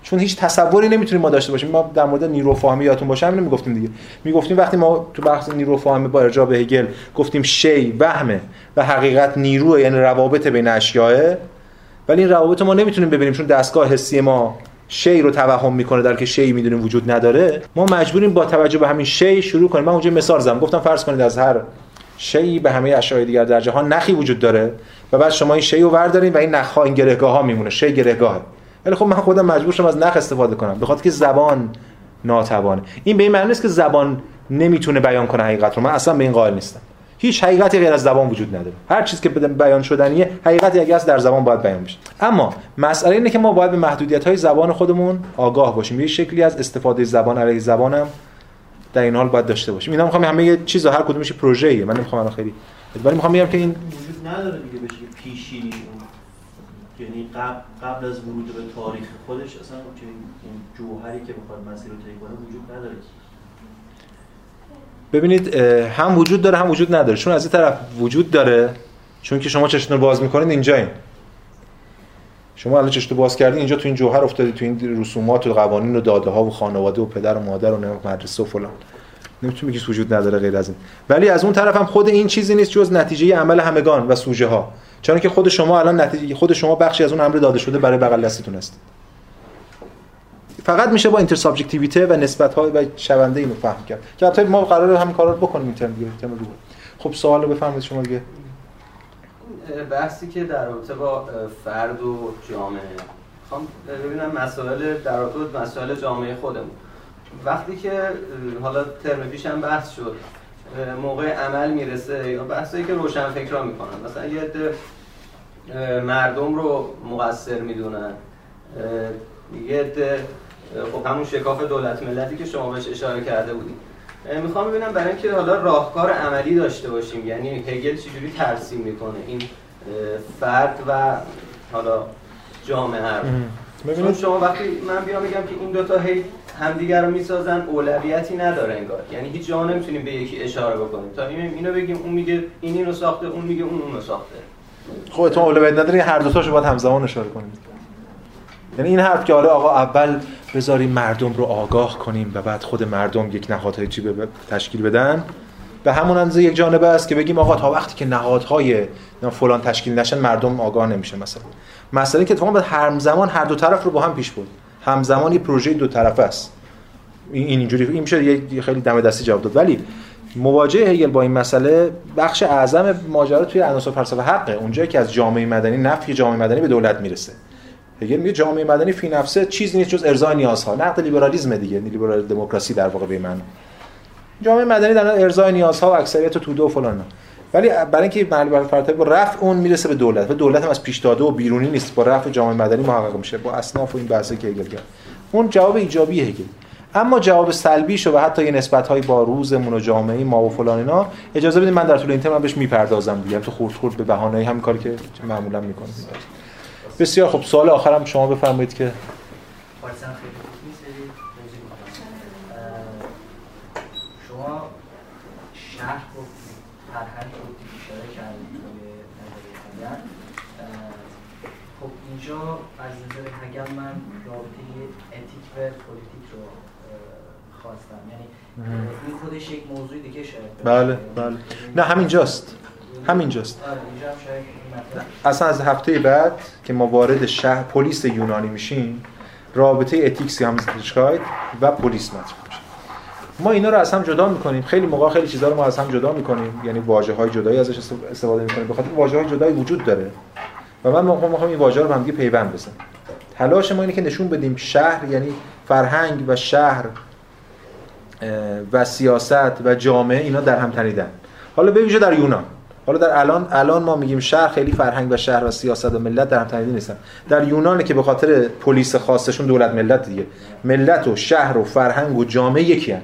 [SPEAKER 1] چون هیچ تصوری نمی‌تونیم ما داشته باشیم. ما در مورد نیروفاهمی یادتون باشه همین می‌گفتیم دیگه. می‌گفتیم وقتی ما تو بحث نیروفاهمی با ارجاع به هگل گفتیم شی وهمه و حقیقت نیروه یعنی روابط بین اشیاء ولی این روابط ما نمی‌تونیم ببینیم چون دستگاه حسی ما شی رو توهم می‌کنه در که شی می‌دونیم وجود نداره. ما مجبوریم با توجه به همین شی شروع کنیم. من اونجا مثال زدم. گفتم فرض کنید از هر شی به همه اشیاء دیگر در جهان نخی وجود داره و بعد شما این شی رو وردارین و این نخها این گرهگاه ها میمونه. شی گرهگاهه. ولی خب من خودم مجبور شدم از نخ استفاده کنم. به خاطر که زبان ناتوانه. این به این معنی نیست که زبان نمی‌تونه بیان کنه حقیقت رو. من اصلا به این قائل نیستم. هیچ حقیقتی غیر از زبان وجود نداره. هر چیزی که بیان شدنیه حقیقتی اگه از در زبان باید بیان بشه. اما مسئله اینه که ما باید به محدودیت های زبان خودمون آگاه باشیم. یه شکلی از استفاده زبان علیه زبانم در این حال باید داشته باشیم. اینا می‌خوام همه یه چیز هر کدومش پروژه ایه من نمی‌خوام الان خیلی ولی می‌خوام بگم که این
[SPEAKER 2] وجود نداره دیگه بشه پیشینی. یعنی قبل قبل از ورود به تاریخ خودش اصلا اون جوهری که بخواد مسیر رو طی کنه وجود نداره.
[SPEAKER 1] ببینید هم وجود داره هم وجود نداره. چون از این طرف وجود داره چون که شما چشتون رو باز می‌کنید اینجا این. شما الان چشتون باز کردین اینجا تو این جوهر افتادی تو این رسومات و قوانین و داده ها و خانواده و پدر و مادر و مدرسه و فلان. نمی‌تونی بگی وجود نداره غیر از این. ولی از اون طرف هم خود این چیزی نیست جز نتیجه عمل همگان و سوژه ها چون که خود شما الان نتیجه خود شما بخشی از اون امر داده شده برای بغل دستتون است. فقط میشه با اینتر سابجکتیویته و نسبت ها و شونده اینو فهم کرد. که البته ما قراره همین کارا رو بکنیم این ترم دیگه ترم رو خب سوال رو بفرمایید شما دیگه.
[SPEAKER 6] بحثی که در رابطه با فرد و جامعه. می‌خوام ببینم مسائل در رابطه مسائل جامعه خودمون. وقتی که حالا ترم پیش هم بحث شد. موقع عمل می‌رسه یا بحثایی که روشن فکرا می‌کنن. مثلا یه عده مردم رو مقصر می‌دونن. یه عده خب همون شکاف دولت ملتی که شما بهش اشاره کرده بودیم می‌خوام ببینم برای اینکه حالا راهکار عملی داشته باشیم. یعنی هگل چجوری ترسیم می‌کنه؟ این فرد و حالا جامعه رو. چون شما وقتی من بیام بگم که این دوتا هی همدیگر رو می‌سازن اولویتی نداره انگار. یعنی هیچ جا نمی‌تونیم به یکی اشاره بکنیم. تا این اینو بگیم اون میگه این اینو ساخته اون میگه اون اونو ساخته.
[SPEAKER 1] خودتون اولویت نداری هر دو تاشو باید همزمان اشاره کنید یعنی این حرف که حالا آقا اول بذاریم مردم رو آگاه کنیم و بعد خود مردم یک نهادهای چی به تشکیل بدن به همون اندازه یک جانبه است که بگیم آقا تا وقتی که نهادهای فلان تشکیل نشن مردم آگاه نمیشه مثلا. مثلا که اتفاقا باید همزمان هر دو طرف رو با هم پیش برد. همزمان یه پروژه دو طرفه است. این اینجوری این میشه یه خیلی دم دستی جواب داد. ولی مواجهه هگل با این مسئله بخش اعظم ماجرا توی عناصر فلسفه حقه. اونجایی که از جامعه مدنی نفی جامعه مدنی به دولت می‌رسه. هگل میگه جامعه مدنی فی نفسه چیزی نیست جز ارضای نیازها. نقد لیبرالیسم دیگه. لیبرال دموکراسی در واقع به من جامعه مدنی در ارضای نیازها و اکثریت توده و فلان. ولی برای اینکه معلومات فراتر با رفع اون می‌رسه به دولت و دولت هم از پیش داده و بیرونی نیست. با رفع جامعه مدنی محقق میشه با اصناف و این بحثی که هگل کرد. اون جواب ایجابی هگل. اما جواب سلبیش و حتی یه نسبت‌های با روزمون و جامعه ما و فلان اینا اجازه بدید من در طول این بهش می‌پردازم دیگه. تو خورد خورد به بهانه همین کاری که معمولا می‌کنم. بسیار خب سوال آخرم شما بفرمایید که
[SPEAKER 7] شما شهر رو فرهنگ رو اشاره کردید توی نظریه خب اینجا از نظر هگل من رابطه اتیک و پولیتیک رو خواستم. یعنی این خودش یک موضوع دیگه شاید
[SPEAKER 1] بله بله. نه همینجاست. همینجاست. اصلا از هفته بعد که ما وارد شهر پلیس یونانی میشیم رابطه ethics هم و پلیس مطرح میشه. ما اینا رو از هم جدا می‌کنیم. خیلی موقع خیلی چیزا رو ما از هم جدا می‌کنیم. یعنی واژه های جدایی ازش استفاده می‌کنیم. بخاطر واژه های جدایی وجود داره. و من می‌خوام این واژه رو به هم پیوند بزنم تلاش ما اینه که نشون بدیم شهر یعنی فرهنگ و شهر و سیاست و جامعه اینا در هم تنیدن. حالا ویژه در یونان. حالا در الان الان ما میگیم شهر خیلی فرهنگ و شهر و سیاست و ملت در هم تنیده نیستن. در یونان که به خاطر پلیس خاصشون دولت ملت دیگه. ملت و شهر و فرهنگ و جامعه یکی هن.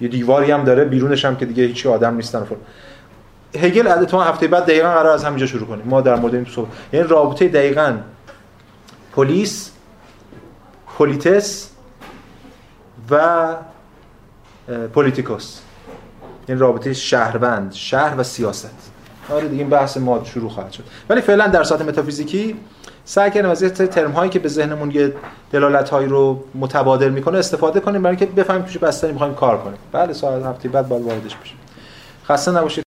[SPEAKER 1] یه دیواری هم داره بیرونش هم که دیگه هیچ آدم نیستن فر. هگل اتفاقا هفته بعد دقیقا قرار از همینجا شروع کنیم. ما در مورد این صحبت یعنی رابطه دقیقاً پلیس پلیتس و پولیتیکوس این رابطه شهروند شهر و سیاست. آره دیگه این بحث ما شروع خواهد شد. ولی فعلا در ساعت متافیزیکی سعی کردیم از ترم هایی که به ذهنمون یه دلالت هایی رو متبادل می‌کنه استفاده کنیم برای اینکه بفهمیم چه بستری می‌خوایم کار کنیم. بله ساعت هفته بعد باید واردش بشیم خسته نباشید.